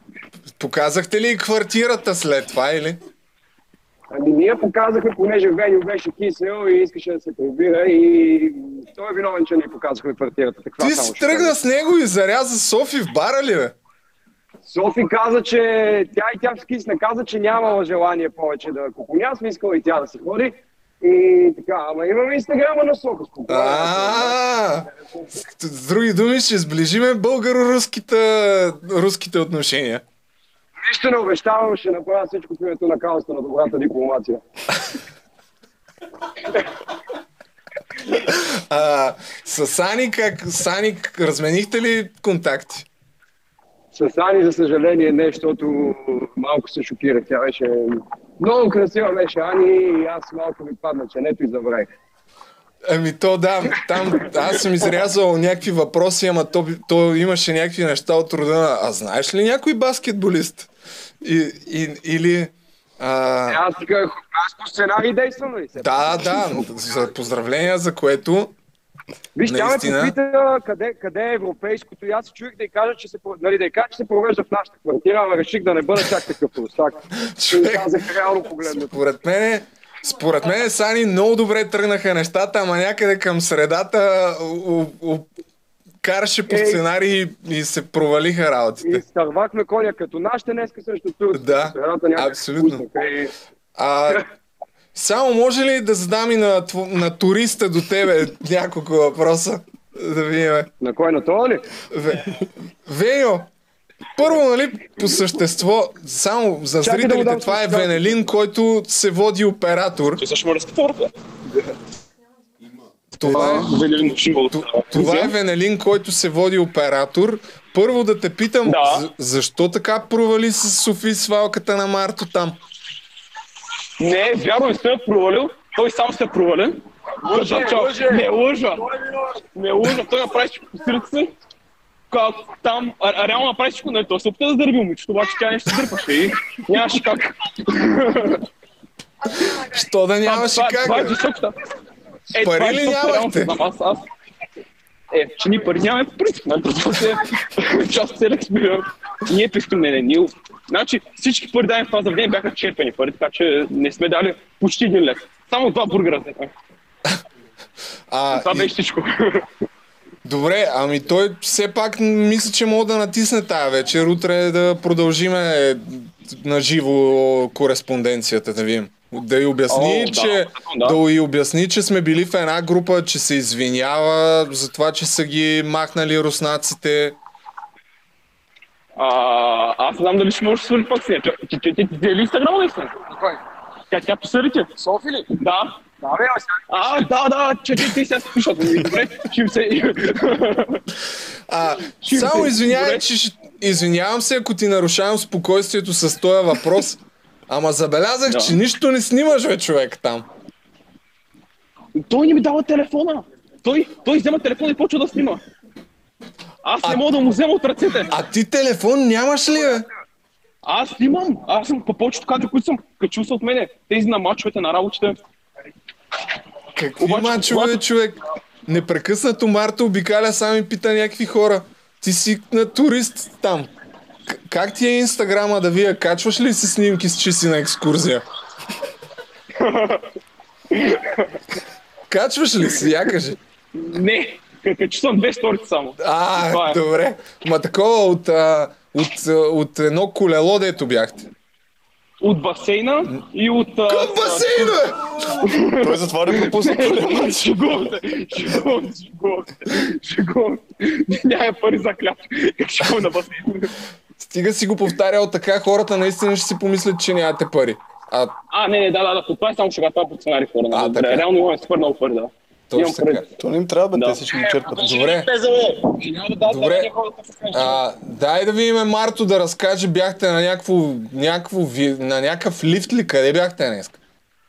показахте ли квартирата след това или? Ами ние показахме, понеже Веню беше кисел и искаше да се прибира и той е виновен, че ние показахме квартирата. Таква Ти си тръгна с него и заряза Софи в бара ли, бе? Софи каза, че тя и тя скисна, каза, че нямала желание повече да купоня, аз искала и тя да се ходи. И така, ама имаме инстаграма на. А, с други думи ще сближиме българо-руските руските отношения. Не обещавам, ще направя всичко в името на каузата на добрата дипломация. А, с Сани, как, Сани, разменихте ли контакти? С Ани, за съжаление, не, защото малко се шокирах. Тя беше много красива беше Ани и аз малко ми падна ченето и забравих. Ами то да, там аз съм изрязал някакви въпроси, ама то, то имаше някакви неща от рода на А знаеш ли някой баскетболист? И, и, или... А... Аз аз по сценарий действам, нали? се? Да, да, за поздравления за което Виж, тя ме наистина... попита къде, къде е европейското и аз се чуих да й кажа, че се, нали, да й кажа, че се провежда в нашата квартира, ама реших да не бъда чак такъв казах реално погледнато. Според мен, според мен Сани много добре тръгнаха нещата, ама някъде към средата у, у, караше по сценарии и се провалиха работите. Изтървахме коня като нашите днеска срещу Турция. Да, абсолютно. и- А, само може ли да задам и на, на туриста до тебе няколко въпроса? Да видим. На кой на това ли? Ве... Веньо, първо, нали, по същество, само за Чакай да му зрителите, дам това е. Венелин, който се води оператор. също може да спорта. Това е, това е Венелин, който се води оператор. Първо да те питам, Да. за- защо така провали с Софи свалката на Марто там? Не, вярно, не сте ме провалил. Той сам се провалил. Лъже, Защото- лъже. Не лъжа. Не лъжа. Той направи всичко по сърце там, а, а, реално направи всичко, нали, той се опита да дърби момичето, обаче тя нещо се дърпаше и нямаше как. Що да нямаше как, Това е бе? Е, Пари е ли нямахте? Аз, аз, е, че ние пари нямаме по принцип, нали? Това се част от целия експеримент. Ние пихме, не, не, ние. Значи всички пари дадени в това заведение бяха черпени пари, така че не сме дали почти един лев. Само два бургера. взехме. А, Това и- беше всичко. Добре, ами той все пак мисля, че мога да натисне тая вечер. Утре да продължиме на живо кореспонденцията, да видим. Да й обясни, О, да, че, да. да й обясни, че сме били в една група, че се извинява за това, че са ги махнали руснаците. А, аз не знам дали ще може да свърли пак с нея. Че- че- че- Ти дели инстаграма наистина? Кой? Тя, тя посъди ти. Софи ли? Да. Да, бе, А, да, да, че че ти сега се пиша. Добре, ще им се... А, само извинявай, че извинявам се, ако ти нарушавам спокойствието с този въпрос. Ама забелязах, Да. че нищо не снимаш, бе, човек, там. Той не ми дава телефона. Той, той взема телефона и почва да снима. Аз не мога да му взема от ръцете. А ти телефон нямаш ли, бе? Аз снимам. Аз съм по повечето кадри, които съм качил са от мене. Тези на мачовете, на работите. Какви мачове, бе, човек? Непрекъснато Марта обикаля сам и пита някакви хора. Ти си на турист там. Как ти е инстаграма да вие? Качваш ли си снимки с че си на екскурзия? Качваш ли си? Я кажи. Не, качил съм две сторици само. А, е. добре. Ма такова от, а, от, от едно колело, дето бяхте. От басейна и от... От басейна! Той затова не пропусна мач. Шегувам се, шегувам се, шегувам се. Няма пари за хляб. Как ще на басейн? Стига си го повтарял така, хората наистина ще си помислят, че нямате пари. А, А, не, не, да, да, да, това е само шега, това е по сценарий хора. А, нали? така. Реално имаме супер много пари, да. Точно така. То не им трябва, бе, Да. те всички ги черпат. Добре. Добре. А, дай да видим Марто да разкаже, бяхте на някакво, някакво, на някакъв лифт ли? Къде бяхте днес?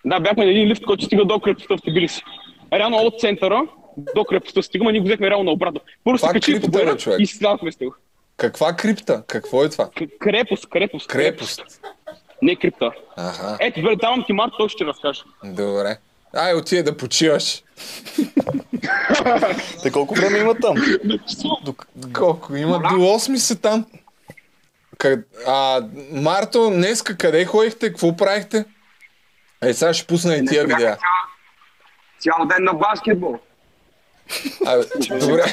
Да, бяхме на един лифт, който стига до крепостта в Тбилиси. Реално от центъра до крепостта стигаме, ние го взехме реално обратно. Първо се качихме по и си слязахме с него. Каква крипта? Какво е това? К- Крепост, крепост. Крепост. Не крипта. Ага, Ето, бе, давам ти Март, той ще разкаже. добре. Ай, отиде да почиваш. Те колко време имат там? Колко? Има до 8 са там. Къд... А, Марто, днеска къде ходихте? Какво правихте? Е, сега ще пусна и тия видеа. Цял ден на баскетбол. А, добре.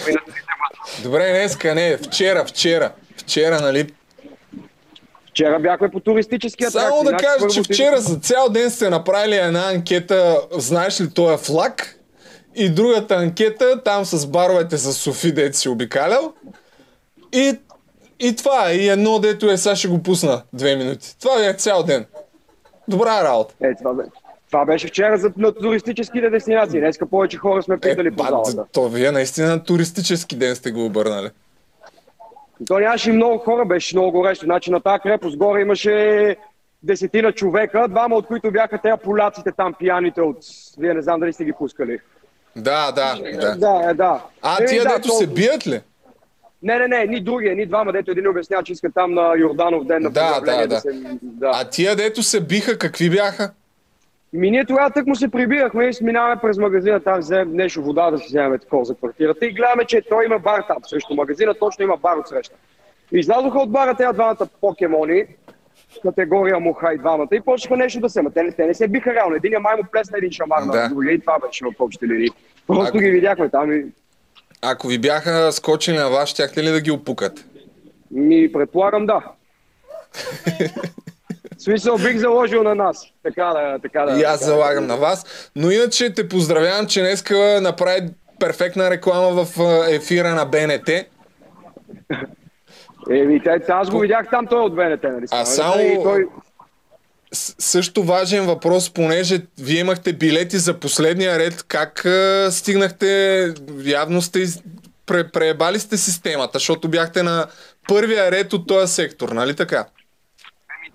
Добре, днеска не, вчера, вчера. Вчера, нали? Вчера бяхме по туристически атракции. Само да кажа, че вчера за цял ден сте направили една анкета, знаеш ли, той е флаг. И другата анкета, там с баровете с Софи, дето си обикалял. И, и това, и едно, дето е, сега ще го пусна две минути. Това е цял ден. Добра работа. Е, това, бе. Това беше вчера за на туристическите дестинации. Днеска повече хора сме питали по Ба, залата. то вие наистина на туристически ден сте го обърнали. То нямаше и много хора, беше много горещо. Значи на тази крепост горе имаше десетина човека, двама от които бяха тези поляците там, пияните от... Вие не знам дали сте ги пускали. Да, да, да. Да, е, да. А, Еми, тия да, дето то- се бият ли? Не, не, не, ни други, ни двама, дето един обяснява, че искат там на Йорданов ден на Да, поздравление да, да. се... да. А тия дето се биха, какви бяха? Ми ние тогава тък му се прибирахме и минаваме през магазина, там вземем нещо вода да си вземем такова за квартирата и гледаме, че той има бар там срещу магазина, точно има бар от среща. Излязоха от бара тези двамата покемони, категория муха и двамата и почнаха нещо да се, ма те, не- те не се биха реално. Един май му плесна един шамар Да. на другия и това беше в общите линии. Просто Ако- ги видяхме там и Ако ви бяха скочили на вас, щяхте ли да ги опукате? Ми, предполагам да. Смисъл бих заложил на нас. Така да, така да. И аз така да- залагам на вас. Но иначе те поздравявам, че днеска направи перфектна реклама в ефира на БНТ. Еми, аз го видях там, той е от БНТ, нали? А само И той... с- също важен въпрос, понеже вие имахте билети за последния ред, как а, стигнахте, явно сте из- пре, преебали сте системата, защото бяхте на първия ред от този сектор, нали така?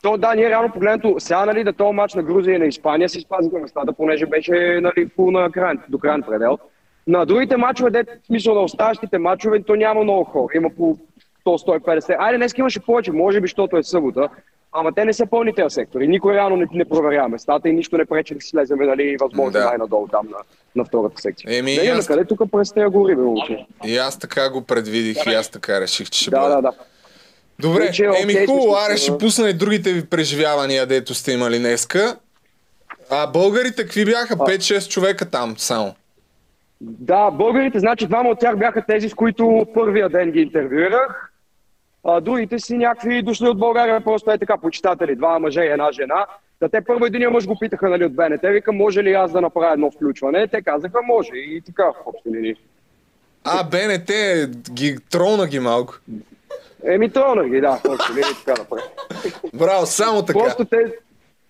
То, да, ние реално погледнато, сега, нали, да този матч на Грузия и на Испания си спазиха местата, понеже беше, нали, фул на край, до крайен предел. На другите матчове, де, в смисъл на оставащите матчове, то няма много хора. Има по 100-150. Айде, днес имаше повече, може би, защото е събота. Ама те не са пълни тези сектори. Никой реално не, не проверява местата и нищо не пречи да си слеземе, нали, възможно Да. най-надолу там на, на втората секция. Еми, и аз... къде тук през тези гори, бе? И аз така го предвидих и аз така реших, че ще Да, бъде. да, да. Добре, Вече, еми окей, хубаво, аре ще пусна и другите ви преживявания, дето сте имали днеска. А българите какви бяха? 5-6 човека там само. Да, българите, значи двама от тях бяха тези, с които първия ден ги интервюирах. А, другите си някакви дошли от България, просто е така, почитатели, два мъже и една жена. Да те първо един мъж го питаха нали, от БНТ, вика, може ли аз да направя едно включване? Те казаха, може и така в общи линии. А, БНТ ги тролна ги малко. Еми, тронах ги, да, общи линии така направи. Браво, само така. Просто те,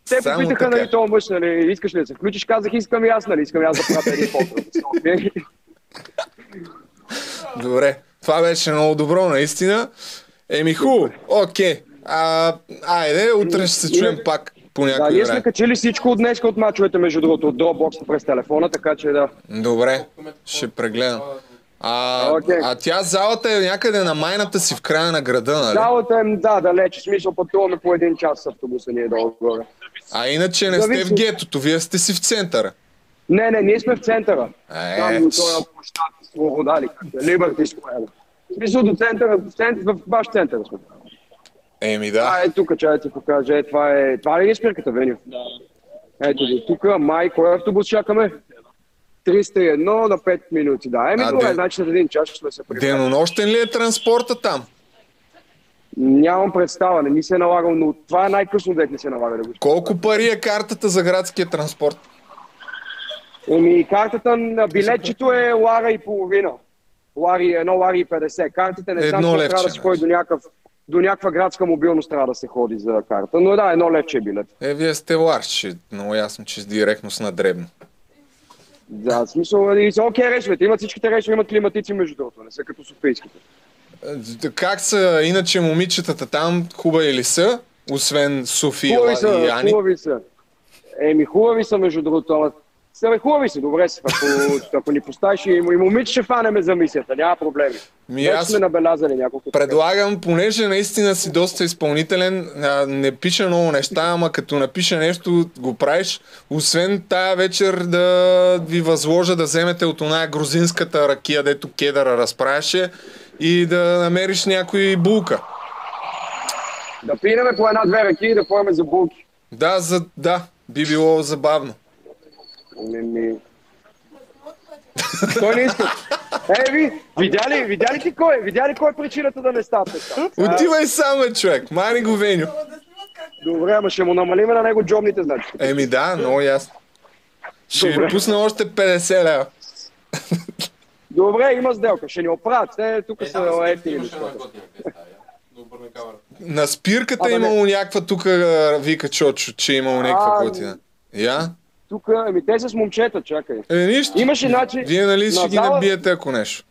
те Само попитаха, така. нали, този мъж, нали, искаш ли да се включиш? Казах, искам и аз, нали, искам и аз да правя един фото. Добре, това беше много добро, наистина. Еми хубаво, окей. А, айде, утре ще се чуем пак по Да, някой ние сме качили всичко от днес от мачовете, между другото, от Dropbox през телефона, така че да. Добре, ще прегледам. А, а тя залата е някъде на майната си в края на града, нали? Залата е, да, далече, в смисъл пътуваме по един час с автобуса ние долу горе. А иначе не сте в Зависи. гетото, вие сте си в центъра. Не, не, ние сме в центъра. Е, Там той е площад, Свобода ли, е, Liberty Square. В смисъл до центъра, в, център, в ваш център сме. Еми да. А, е тук, чай да ти покажа. Е, това е, това ли е спирката, Веню? Да. Ето ги, тук, май, кой автобус чакаме? 301 на 5 минути, да. Еми, добре, де- значи един час ще се прибрали. Денонощен ли е транспорта там? Нямам представа, не ми се е налагал, но това е най-късно да не се налага да го Колко пари е картата за градския транспорт? Еми, картата на билетчето е лара и половина. Лари, едно лари и 50. Картите не знам, левче, трябва да се ходи до някакъв до някаква градска мобилност трябва да се ходи за карта. Но да, едно левче е билет. Е, вие сте ларче. Много ясно, че с директно с надребно. Да, в смисъл, и са окей рейсовете. Имат всичките рейсове, имат климатици между другото, не са като софийските. Е, Как са иначе момичетата там? Хубави ли са? Освен София Хубави и са, Яни. хубави са. Еми, хубави са между другото, ама хубави са, добре са. Ако, ако ни поставиш и, и момиче ще фанеме за мисията, няма проблеми. Ми, Вече аз сме набелязали няколко. Предлагам, понеже наистина си доста изпълнителен, а, не пиша много неща, ама като напиша нещо, го правиш. Освен тая вечер да ви възложа да вземете от оная грузинската ракия, дето кедъра разправяше и да намериш някой булка. Да пинеме по една-две ръки и да поеме за булки. Да, за, да, би било забавно. Еми... Той не иска. Е, ви, видя ли, видя ли ти кой е? Видя ли кой е причината да не става? Отивай сам, бе, човек. Мани го Веню. Добре, ама ще му намалиме на него джобните, значи. Еми да, много ясно. Ще ви Добре. пусна още 50 лева. Добре, има сделка. Ще ни оправят. Те тук са ефтини нещата. На спирката Абе, е имало някаква тук, а, вика Чочо, че е имало някаква А, готина. Я? Тук, ами те са с момчета, чакай. Е, нищо. Имаше начин... Вие нали ще на ги зала- набиете ако нещо?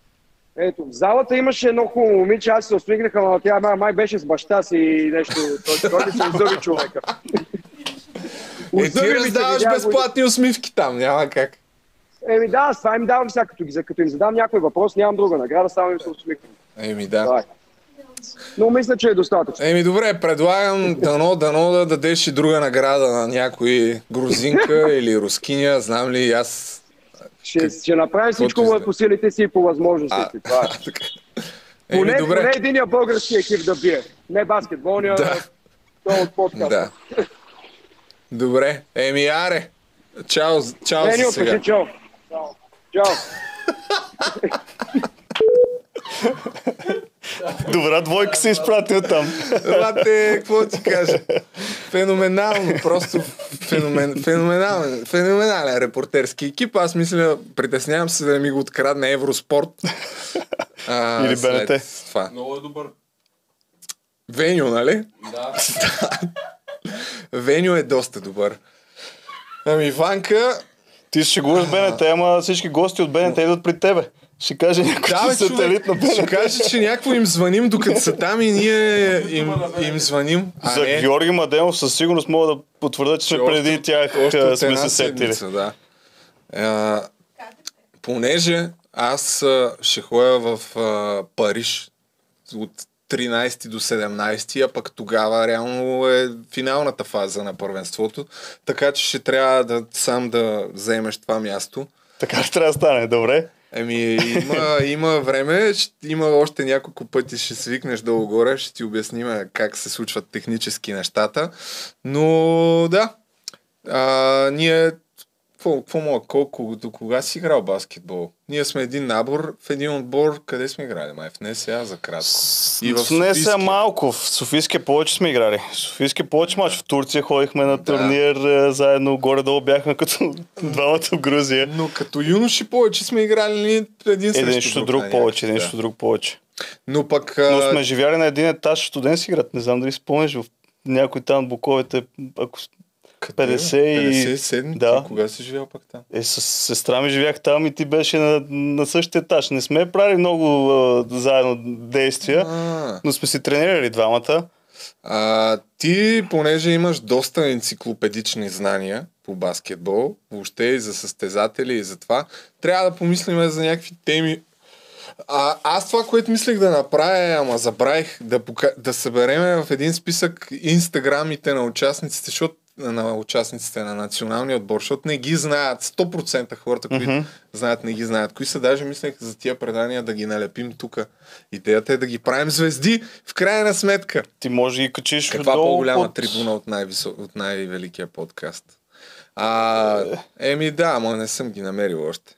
Ето, в залата имаше едно хубаво момиче, аз се усмихнах, ама тя май, май беше с баща си и нещо. Той, той се озъби човека. Е, ти раздаваш безплатни усмивки там, няма как. Еми да, аз това им давам сега, като, като им задам някой въпрос, нямам друга награда, само им се усмихвам. Еми да. Но мисля, че е достатъчно. Еми добре, предлагам дано, дано да дадеш и друга награда на някой грузинка или рускиня, знам ли, аз... Ще, ще направим всичко Каквото по силите си и по възможностите. си. Това е. Еми Поне, добре. поне единия български екип да бие. Не баскетболния, Да. той от подкаста. Да. Добре, еми аре. Чао, чао за Еньо, сега. кажи чао. Чао. Чао. Добра двойка се изпратил там. Лате, какво ти кажа? Феноменално, просто феномен, феноменален, феноменален репортерски екип. Аз мисля, притеснявам се да не ми го открадне Евроспорт. А, Или БНТ. Това. Много е добър. Веню, нали? Да. Веню е доста добър. Ами Ванка... Ти се шегуваш с БНТ, ама всички гости от БНТ идват при тебе. Ще каже някой, Да, че бе, сателит на човек, ще БНТ. каже, че някакво им звъним, докато са там и ние им, им звъним. А За не, Георги Маденов със сигурност мога да потвърда, че още- преди тях още а, от сме се сетили. да. А, понеже аз а, ще ходя в а, Париж от 13 до 17, а пък тогава реално е финалната фаза на първенството, така че ще трябва да сам да вземеш това място. Така ще трябва да стане, добре. Еми, има, има време, ще, има още няколко пъти, ще свикнеш долу-горе, ще ти обясним как се случват технически нещата. Но да, а, ние, какво, мога, колко, до кога си играл баскетбол? Ние сме един набор в един отбор, къде сме играли? Май в НСА за кратко. И в Не Софийски. са малко. В Софийския повече сме играли. В Софийския повече мач. В Турция ходихме на турнир е, заедно. Горе-долу бяхме като двамата в Грузия. Но като юноши повече сме играли ли един срещу Един срещу друг на повече, един някакви, срещу друг повече. Но пък... Но сме живяли на един етаж студент си играт. Не знам дали спомнеш в някой там буковете, ако с- 50 и... 57? Да. Ти кога си живял пък там? Е, с сестра ми живях там и ти беше на, на същия етаж. Не сме правили много а, заедно действия, А. но сме си тренирали двамата. А, ти, понеже имаш доста енциклопедични знания по баскетбол, въобще и за състезатели и за това, трябва да помислим за някакви теми. А, аз това, което мислех да направя, ама забравих да, пока... да събереме в един списък инстаграмите на участниците, защото на участниците на националния отбор, защото не ги знаят 100% хората, които Мгм. знаят, не ги знаят. Кои са, даже мислех за тия предания да ги налепим тук. Идеята е да ги правим звезди в крайна сметка. Ти може ги качиш Каква по-голяма под- трибуна от, най-висо... от най-великия подкаст? А, еми да, ама не съм ги намерил още.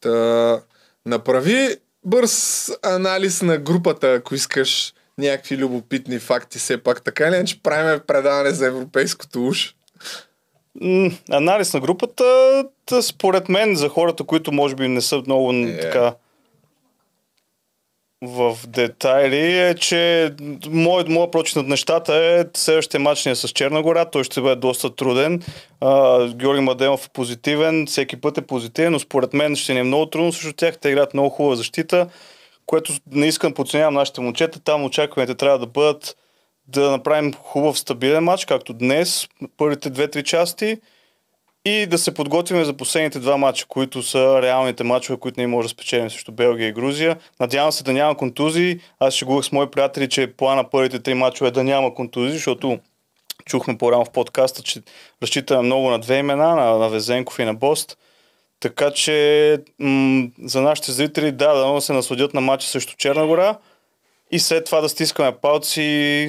Та, направи бърз анализ на групата, ако искаш някакви любопитни факти все пак. Така ли, че правим предаване за европейското? М, анализ на групата, та, според мен, за хората, които може би не са много Е. така в детайли, е, че моят, моят прочит над нещата е следващия матч ни е с Черна гора, той ще бъде доста труден. А, Георги Мадемов е позитивен, всеки път е позитивен, но според мен ще ни е много трудно срещу тях. Те играят много хубава защита, което не искам да подценявам нашите момчета. Там очакванията трябва да бъдат да направим хубав стабилен матч, както днес, първите две-три части и да се подготвим за последните два матча, които са реалните матчове, които ние може да спечелим срещу Белгия и Грузия. Надявам се да няма контузии. Аз ще с мои приятели, че плана първите три матчове е да няма контузии, защото чухме по-рано в подкаста, че разчитаме много на две имена, на, на Везенков и на Бост. Така че м- за нашите зрители, да, да се насладят на матча срещу Черна гора и след това да стискаме палци,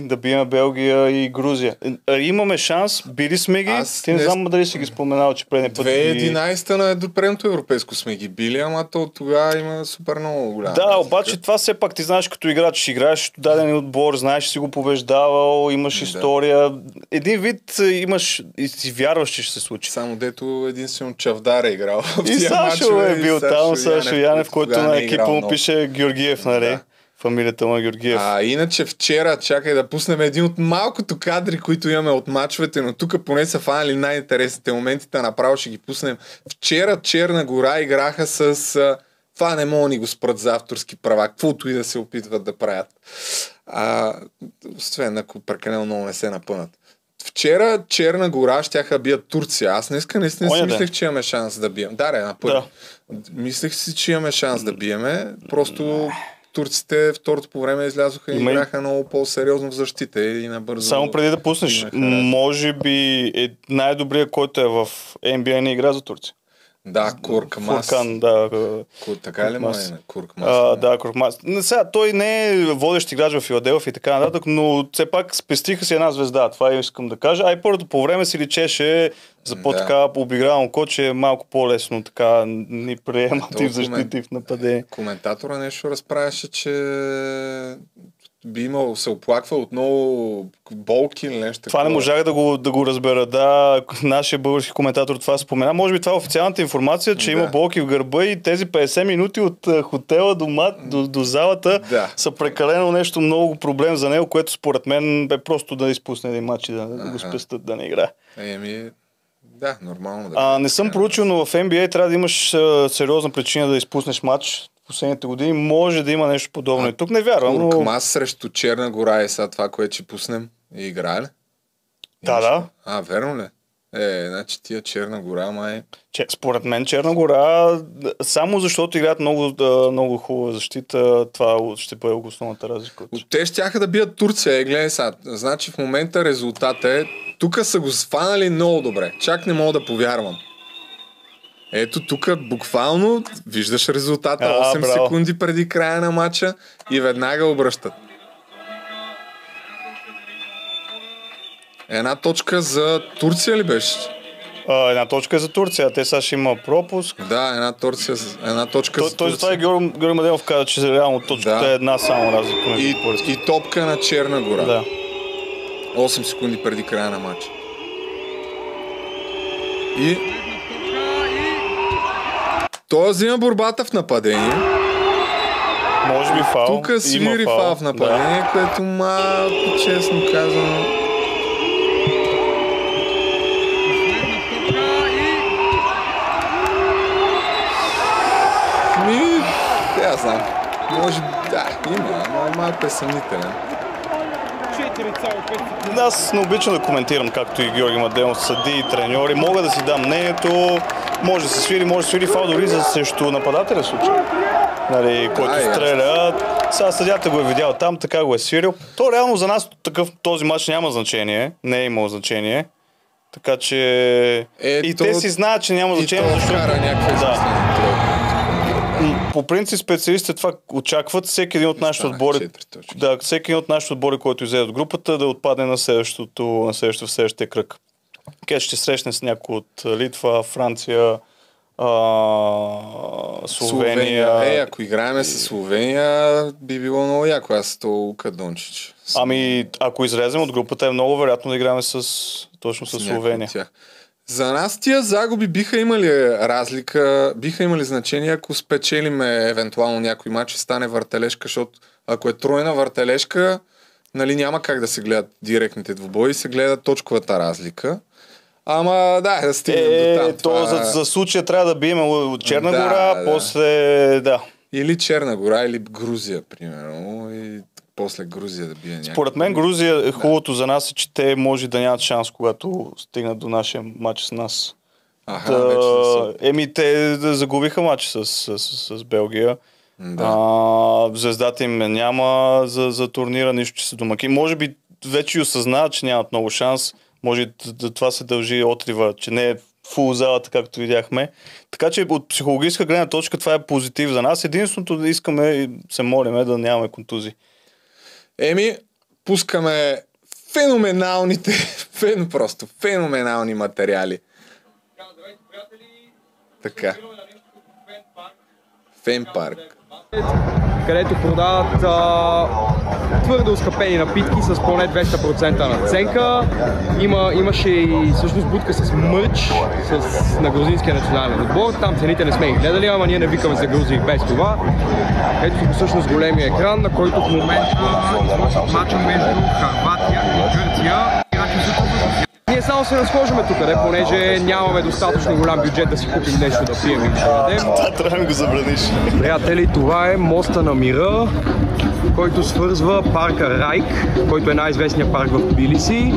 да биеме Белгия и Грузия. Е, Имаме шанс, били сме ги. Аз Ти не не- знам дали си ги споменал, че предния път. ги- 2011 на до предното европейско сме ги били, ама то тогава има супер много голяма. Да, обаче това все пак ти знаеш като играч, играеш даден отбор, знаеш, си го побеждавал, имаш история. Един вид е, имаш и си вярваш, че ще се случи. Само дето единствено Чавдар е играл. И Сашо е бил там, Сашо Янев, който на е екипа му пише Георгиев, нали? Фамилията му е Георгиев. А иначе вчера, чакай да пуснем един от малкото кадри, които имаме от мачовете, но тук поне са фанали най-интересните моментите, направо ще ги пуснем. Вчера Черна гора играха с... Това не мога да ни го спрат за авторски права, каквото и да се опитват да правят. А, освен ако прекалено много не се напънат. Вчера Черна гора щяха бият Турция. Аз днеска наистина си мислех, че имаме шанс да бием. Да, на първи. Мислех си, че имаме шанс да биеме. Просто турците второто по време излязоха и Има играха много по-сериозно в защита и набързо. Само преди да пуснеш, може би е най-добрият, който е в NBA не игра за Турция. Да, Куркмас. Фуркан, да. Ку- така ли му е Куркмас. А, да, Куркмас. Сега, той не е водещ играч в Филаделфия и така нататък, но все пак спестиха си една звезда. Това искам да кажа. А и първото по време си личеше за Да. по-така обиграно око, че е малко по-лесно така ни приемат и в защита и в нападение. Коментатора нещо разправяше, че би имал, се оплаква отново болки или нещо Това не можах да го, да го разбера. Да, нашия български коментатор това спомена. Може би това е официалната информация, че Да. има болки в гърба и тези 50 минути от а, хотела до, мат, до, до залата Да. са прекалено нещо много проблем за него, което според мен бе просто да изпусне един матч и да, да го Аха. спестят да не играе. Еми, да, нормално да. А, не съм проучил, но в NBA трябва да имаш а, сериозна причина да изпуснеш матч. Последните години може да има нещо подобно. И тук не вярвам, но... Срещу Черна гора е сега това, което ще пуснем. И играе ли? Да, да. А, верно ли? Е, значи тия Черна гора, май... Че, според мен Черна гора, само защото играят много, да, много хубава защита, това ще бъде основната разлика. Те ще да бият Турция, е, гледай сега. Значи в момента резултата е, тук са го сванали много добре. Чак не мога да повярвам. Ето тук буквално виждаш резултата А, 8 браво. секунди преди края на матча и веднага обръщат. Една точка за Турция ли беше? А, една точка е за Турция, те сега ще има пропуск. Да, една, Турция, една точка Той, за той Турция. и Георги Георги Маденов каза, че реално точката Да. е една само разлика. И, и топка на Черна гора. Да. 8 секунди преди края на матча. И... Той взима борбата в нападение. Може би фал. Тук свири фал, фал в нападение, което малко честно казано. Ми, я знам. Може, да, има, но малко е съмнителен. Аз не обичам да коментирам, както и Георги Маденов, съди и треньори. Мога да си дам мнението. Може да се свири, може да се свири фал дори за срещу нападателя случай. Нали, който стреля. Сега съдята го е видял там, така го е свирил. То реално за нас такъв, този матч няма значение. Не е имал значение. Така че... и то- те си знаят, че няма значение, то защото... някаква Да. По принцип специалистите това очакват всеки един от нашите отбори, да, всеки един от нашите отбори, който излезе от групата, да отпадне на следващото, на следващото, в следващия кръг. Къде ще срещне с някой от Литва, Франция, а, Словения. Е, ако играеме с Словения, би било много яко. Аз то Лука Дончич. Ами, ако излезем от групата, е много вероятно да играем с, точно с, Словения. тях. За нас тия загуби биха имали разлика, биха имали значение, ако спечелиме евентуално някой матч и стане въртележка, защото ако е тройна въртележка, нали няма как да се гледат директните двубои, се гледа точковата разлика. Ама да, да стигнем Е, до там. то Това- за, за случая трябва да бием от Черна Да, гора, да. после да. Или Черна гора, или Грузия, примерно, и после Грузия да бие някой. Според мен Грузия е хубавото за нас е, че те може да нямат шанс, когато стигнат до нашия матч с нас. Аха, да, вече да са- Еми, те да загубиха матч с, с, с, с Белгия. Да. А, звездата им няма за, за турнира, нищо, че са домаки. Може би вече и осъзнават, че нямат много шанс. Може и д- д- това се дължи отрива, че не е фул залата, както видяхме. Така че от психологическа гледна точка това е позитив за нас. Единственото да искаме и се молим е да нямаме контузии. Еми, пускаме феноменалните, фен, просто феноменални материали. Така. Фен парк. Където продават а, твърдо оскъпени напитки с поне 200% наценка. Има, имаше и всъщност будка с мърч с, на грузинския национален отбор. Там цените не сме ги гледали, ама ние не викаме за Грузия без това. Ето тук всъщност големия екран, на който в момента мача между Харватия и Гърция. Ние само се разхождаме тук, не, понеже нямаме достатъчно голям бюджет да си купим нещо да пием и да ядем. Това трябва да го забраниш. Приятели, това е моста на мира, който свързва парка Райк, който е най-известният парк в Тбилиси,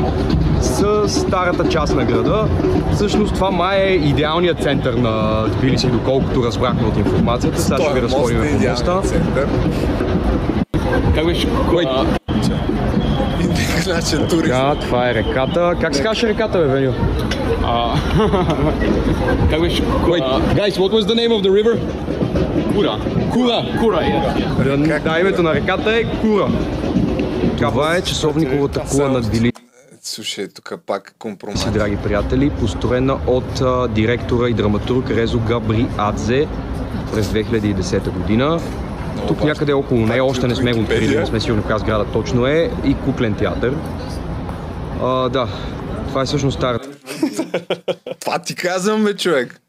с старата част на града. Всъщност това май е идеалният център на Тбилиси, доколкото разбрахме от информацията. Сега ще ви разходим е по моста. Как беше? Кой? Е турист. Така, това е реката. Как се казваше реката, бе, Веню? Как беше? Wait, guys, what was the name of the river? Кура. Кура. Кура, yeah. Да, името на реката е Кура. Това е часовниковата кула над Били. Слушай, тук пак компромат. си, драги приятели, построена от а, директора и драматург Резо Габри Адзе през 2010 година. Тук някъде около нея, още не сме го открили, не сме сигурни коя сграда точно е, и куклен театър. А, да, това е всъщност старата Това ти казвам, бе, човек.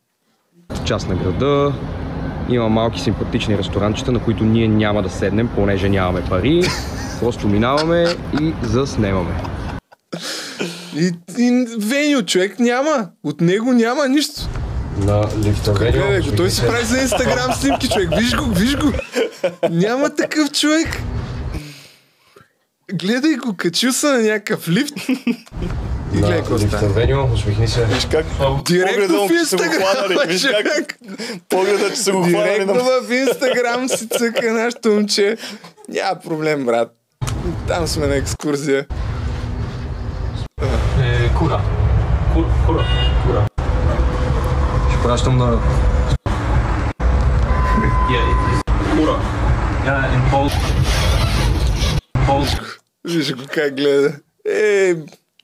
част на града. Има малки симпатични ресторанчета, на които ние няма да седнем, понеже нямаме пари. Просто минаваме и заснемаме. И, и Веню, човек няма. От него няма нищо. На лифта Гледай го, той си прави за инстаграм снимки, човек. Виж го, виж го. Няма такъв човек. Гледай го, качил се на някакъв лифт. И гледай какво става. Веню, усмихни се. Виж как Директно в погледа, че са го хванали. инстаграм, Виж как погледа, че са го хванали. Директно в инстаграм си цъка нашето момче. Няма проблем, брат. Там сме на екскурзия. Е, кура. Кура. Кура. Пращам на... Pol. Pol. Виж го как гледа. Е,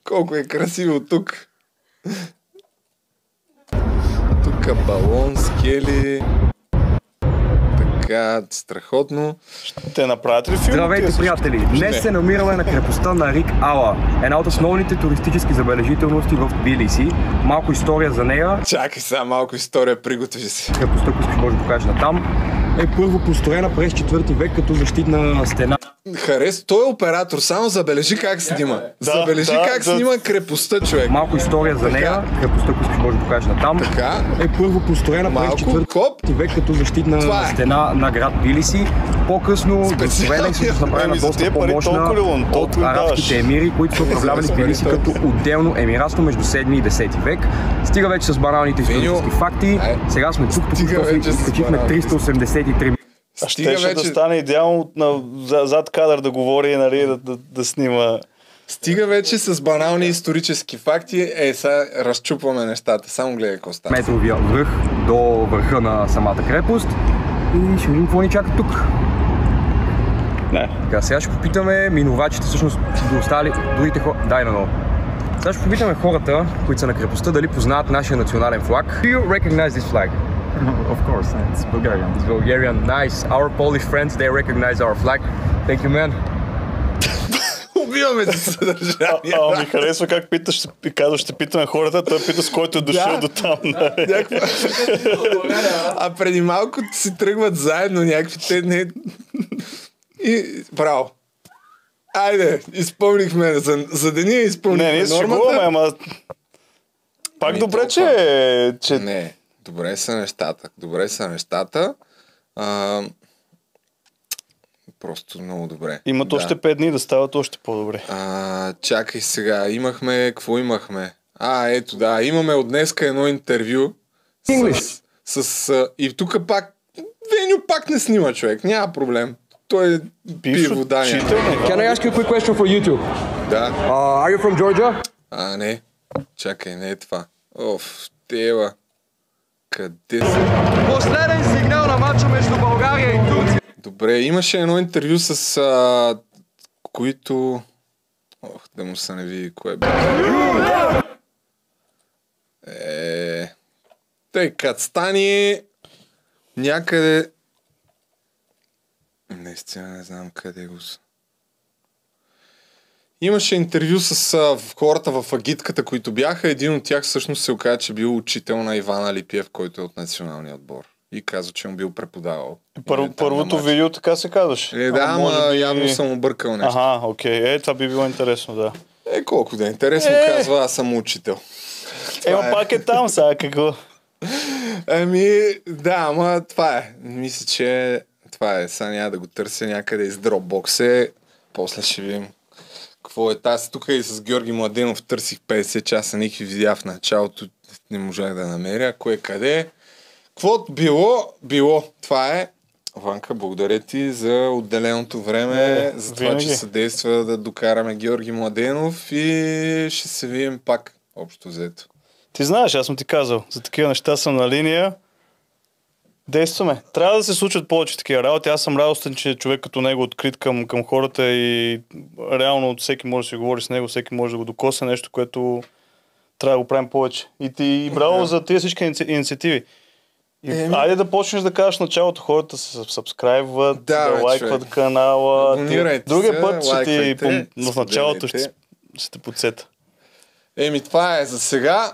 колко е красиво тук. Тук балон, скели. Така, страхотно. Те направят ли филм? Здравейте, приятели! Днес Не. се намираме на крепостта на Рик Ала, една от основните туристически забележителности в Тбилиси. Малко история за нея. Чакай сега малко история, приготви се. Крепостта, ако искаш, може да покажа на там. Е първо построена през 4 век като защитна стена. Харес, той е оператор, само забележи как снима. забележи да, как да. снима крепостта, човек. Малко история за нея. Крепостта, ако искаш, може да покажа на там. Така. Е първо построена през 4 век като защитна е. стена на град Билиси. По-късно достроена и с направена Ами, доста по-мощна от арабските емири, които са управлявали Тбилиси толкова. като отделно емиратство между 7 и 10 век. Стига вече с баналните исторически факти. Сега сме тук, тук тук и баналните. 383 А Стига да вече- стане идеално на, за, зад кадър да говори, нали, да, да, да снима. Стига вече с банални исторически факти. Е, сега разчупваме нещата. Само гледай какво става. метровия връх до върха на самата крепост. И ще видим какво ни чака тук. Не. Така, сега ще попитаме минувачите, всъщност да остали другите хора. Дай на ново. Сега ще попитаме хората, които са на крепостта, дали познават нашия национален флаг. Do you recognize this flag? Of course, it's Bulgarian. It's Bulgarian. Nice. Our Polish friends, they recognize our flag. Thank you, man. Убиваме се съдържание. А, а, ми харесва как питаш, ще- казваш, ще питаме хората, той пита с който е дошъл до там. А преди малко си тръгват заедно някакви те не... И браво. Айде, изпълнихме за, за деня изпълнихме Не, се нормата. шегуваме, ама... Пак Ами, добре, че... че... Не, добре са нещата. Добре са нещата. А, просто много добре. Имат Да. още 5 дни да стават още по-добре. А, чакай сега, имахме, какво имахме? А, ето да, имаме от днеска едно интервю с, с, а, и тук пак Веню пак не снима човек, няма проблем. Той е пие вода. Can I ask you a quick question for YouTube? Да. Uh, are you from Georgia? А, не. Чакай, не е това. Оф, тева. Къде са? Последен сигнал на матча между България и Турция. Добре, имаше едно интервю с а, които... Ох, да му се не види кое бе. Е... Тъй, като стане някъде... Наистина не знам къде го са. Имаше интервю с а, хората в агитката, които бяха. Един от тях всъщност се оказа, че бил учител на Ивана Липиев, който е от националния отбор. И каза, че му бил преподавал. Първо, първото видео така се казваше. Е, да, ама би- явно съм объркал нещо. Ага, окей. Е, това би било интересно, да. Е, колко да е интересно, Е. казва, аз съм учител. Ема пак е там сега, какво? Ами, да, ама това е. Мисля, че това е. Сега няма да го търся някъде из Dropbox. Е. После ще видим какво е. Аз тук и с Георги Младенов търсих 50 часа, никакви видеа в началото. Не можах да намеря. Кое къде е. Каквото било, било. Това е. Ванка, благодаря ти за отделеното време, Е, за това, винаги. че съдейства да докараме Георги Младенов и ще се видим пак, общо взето. Ти знаеш, аз съм ти казал, за такива неща съм на линия. Действаме. Трябва да се случват повече такива работи. Аз съм радостен, че човек като него е открит към, към хората и реално всеки може да си говори с него, всеки може да го докосне нещо, което трябва да го правим повече. И ти и браво Да. за тези всички иници- инициативи. И Еми. айде да почнеш да кажеш началото хората се сабскрайбват, да, Да, лайкват човек. канала. Ти, другия път ще ти в началото ще, ще те подсета. Еми, това е за сега.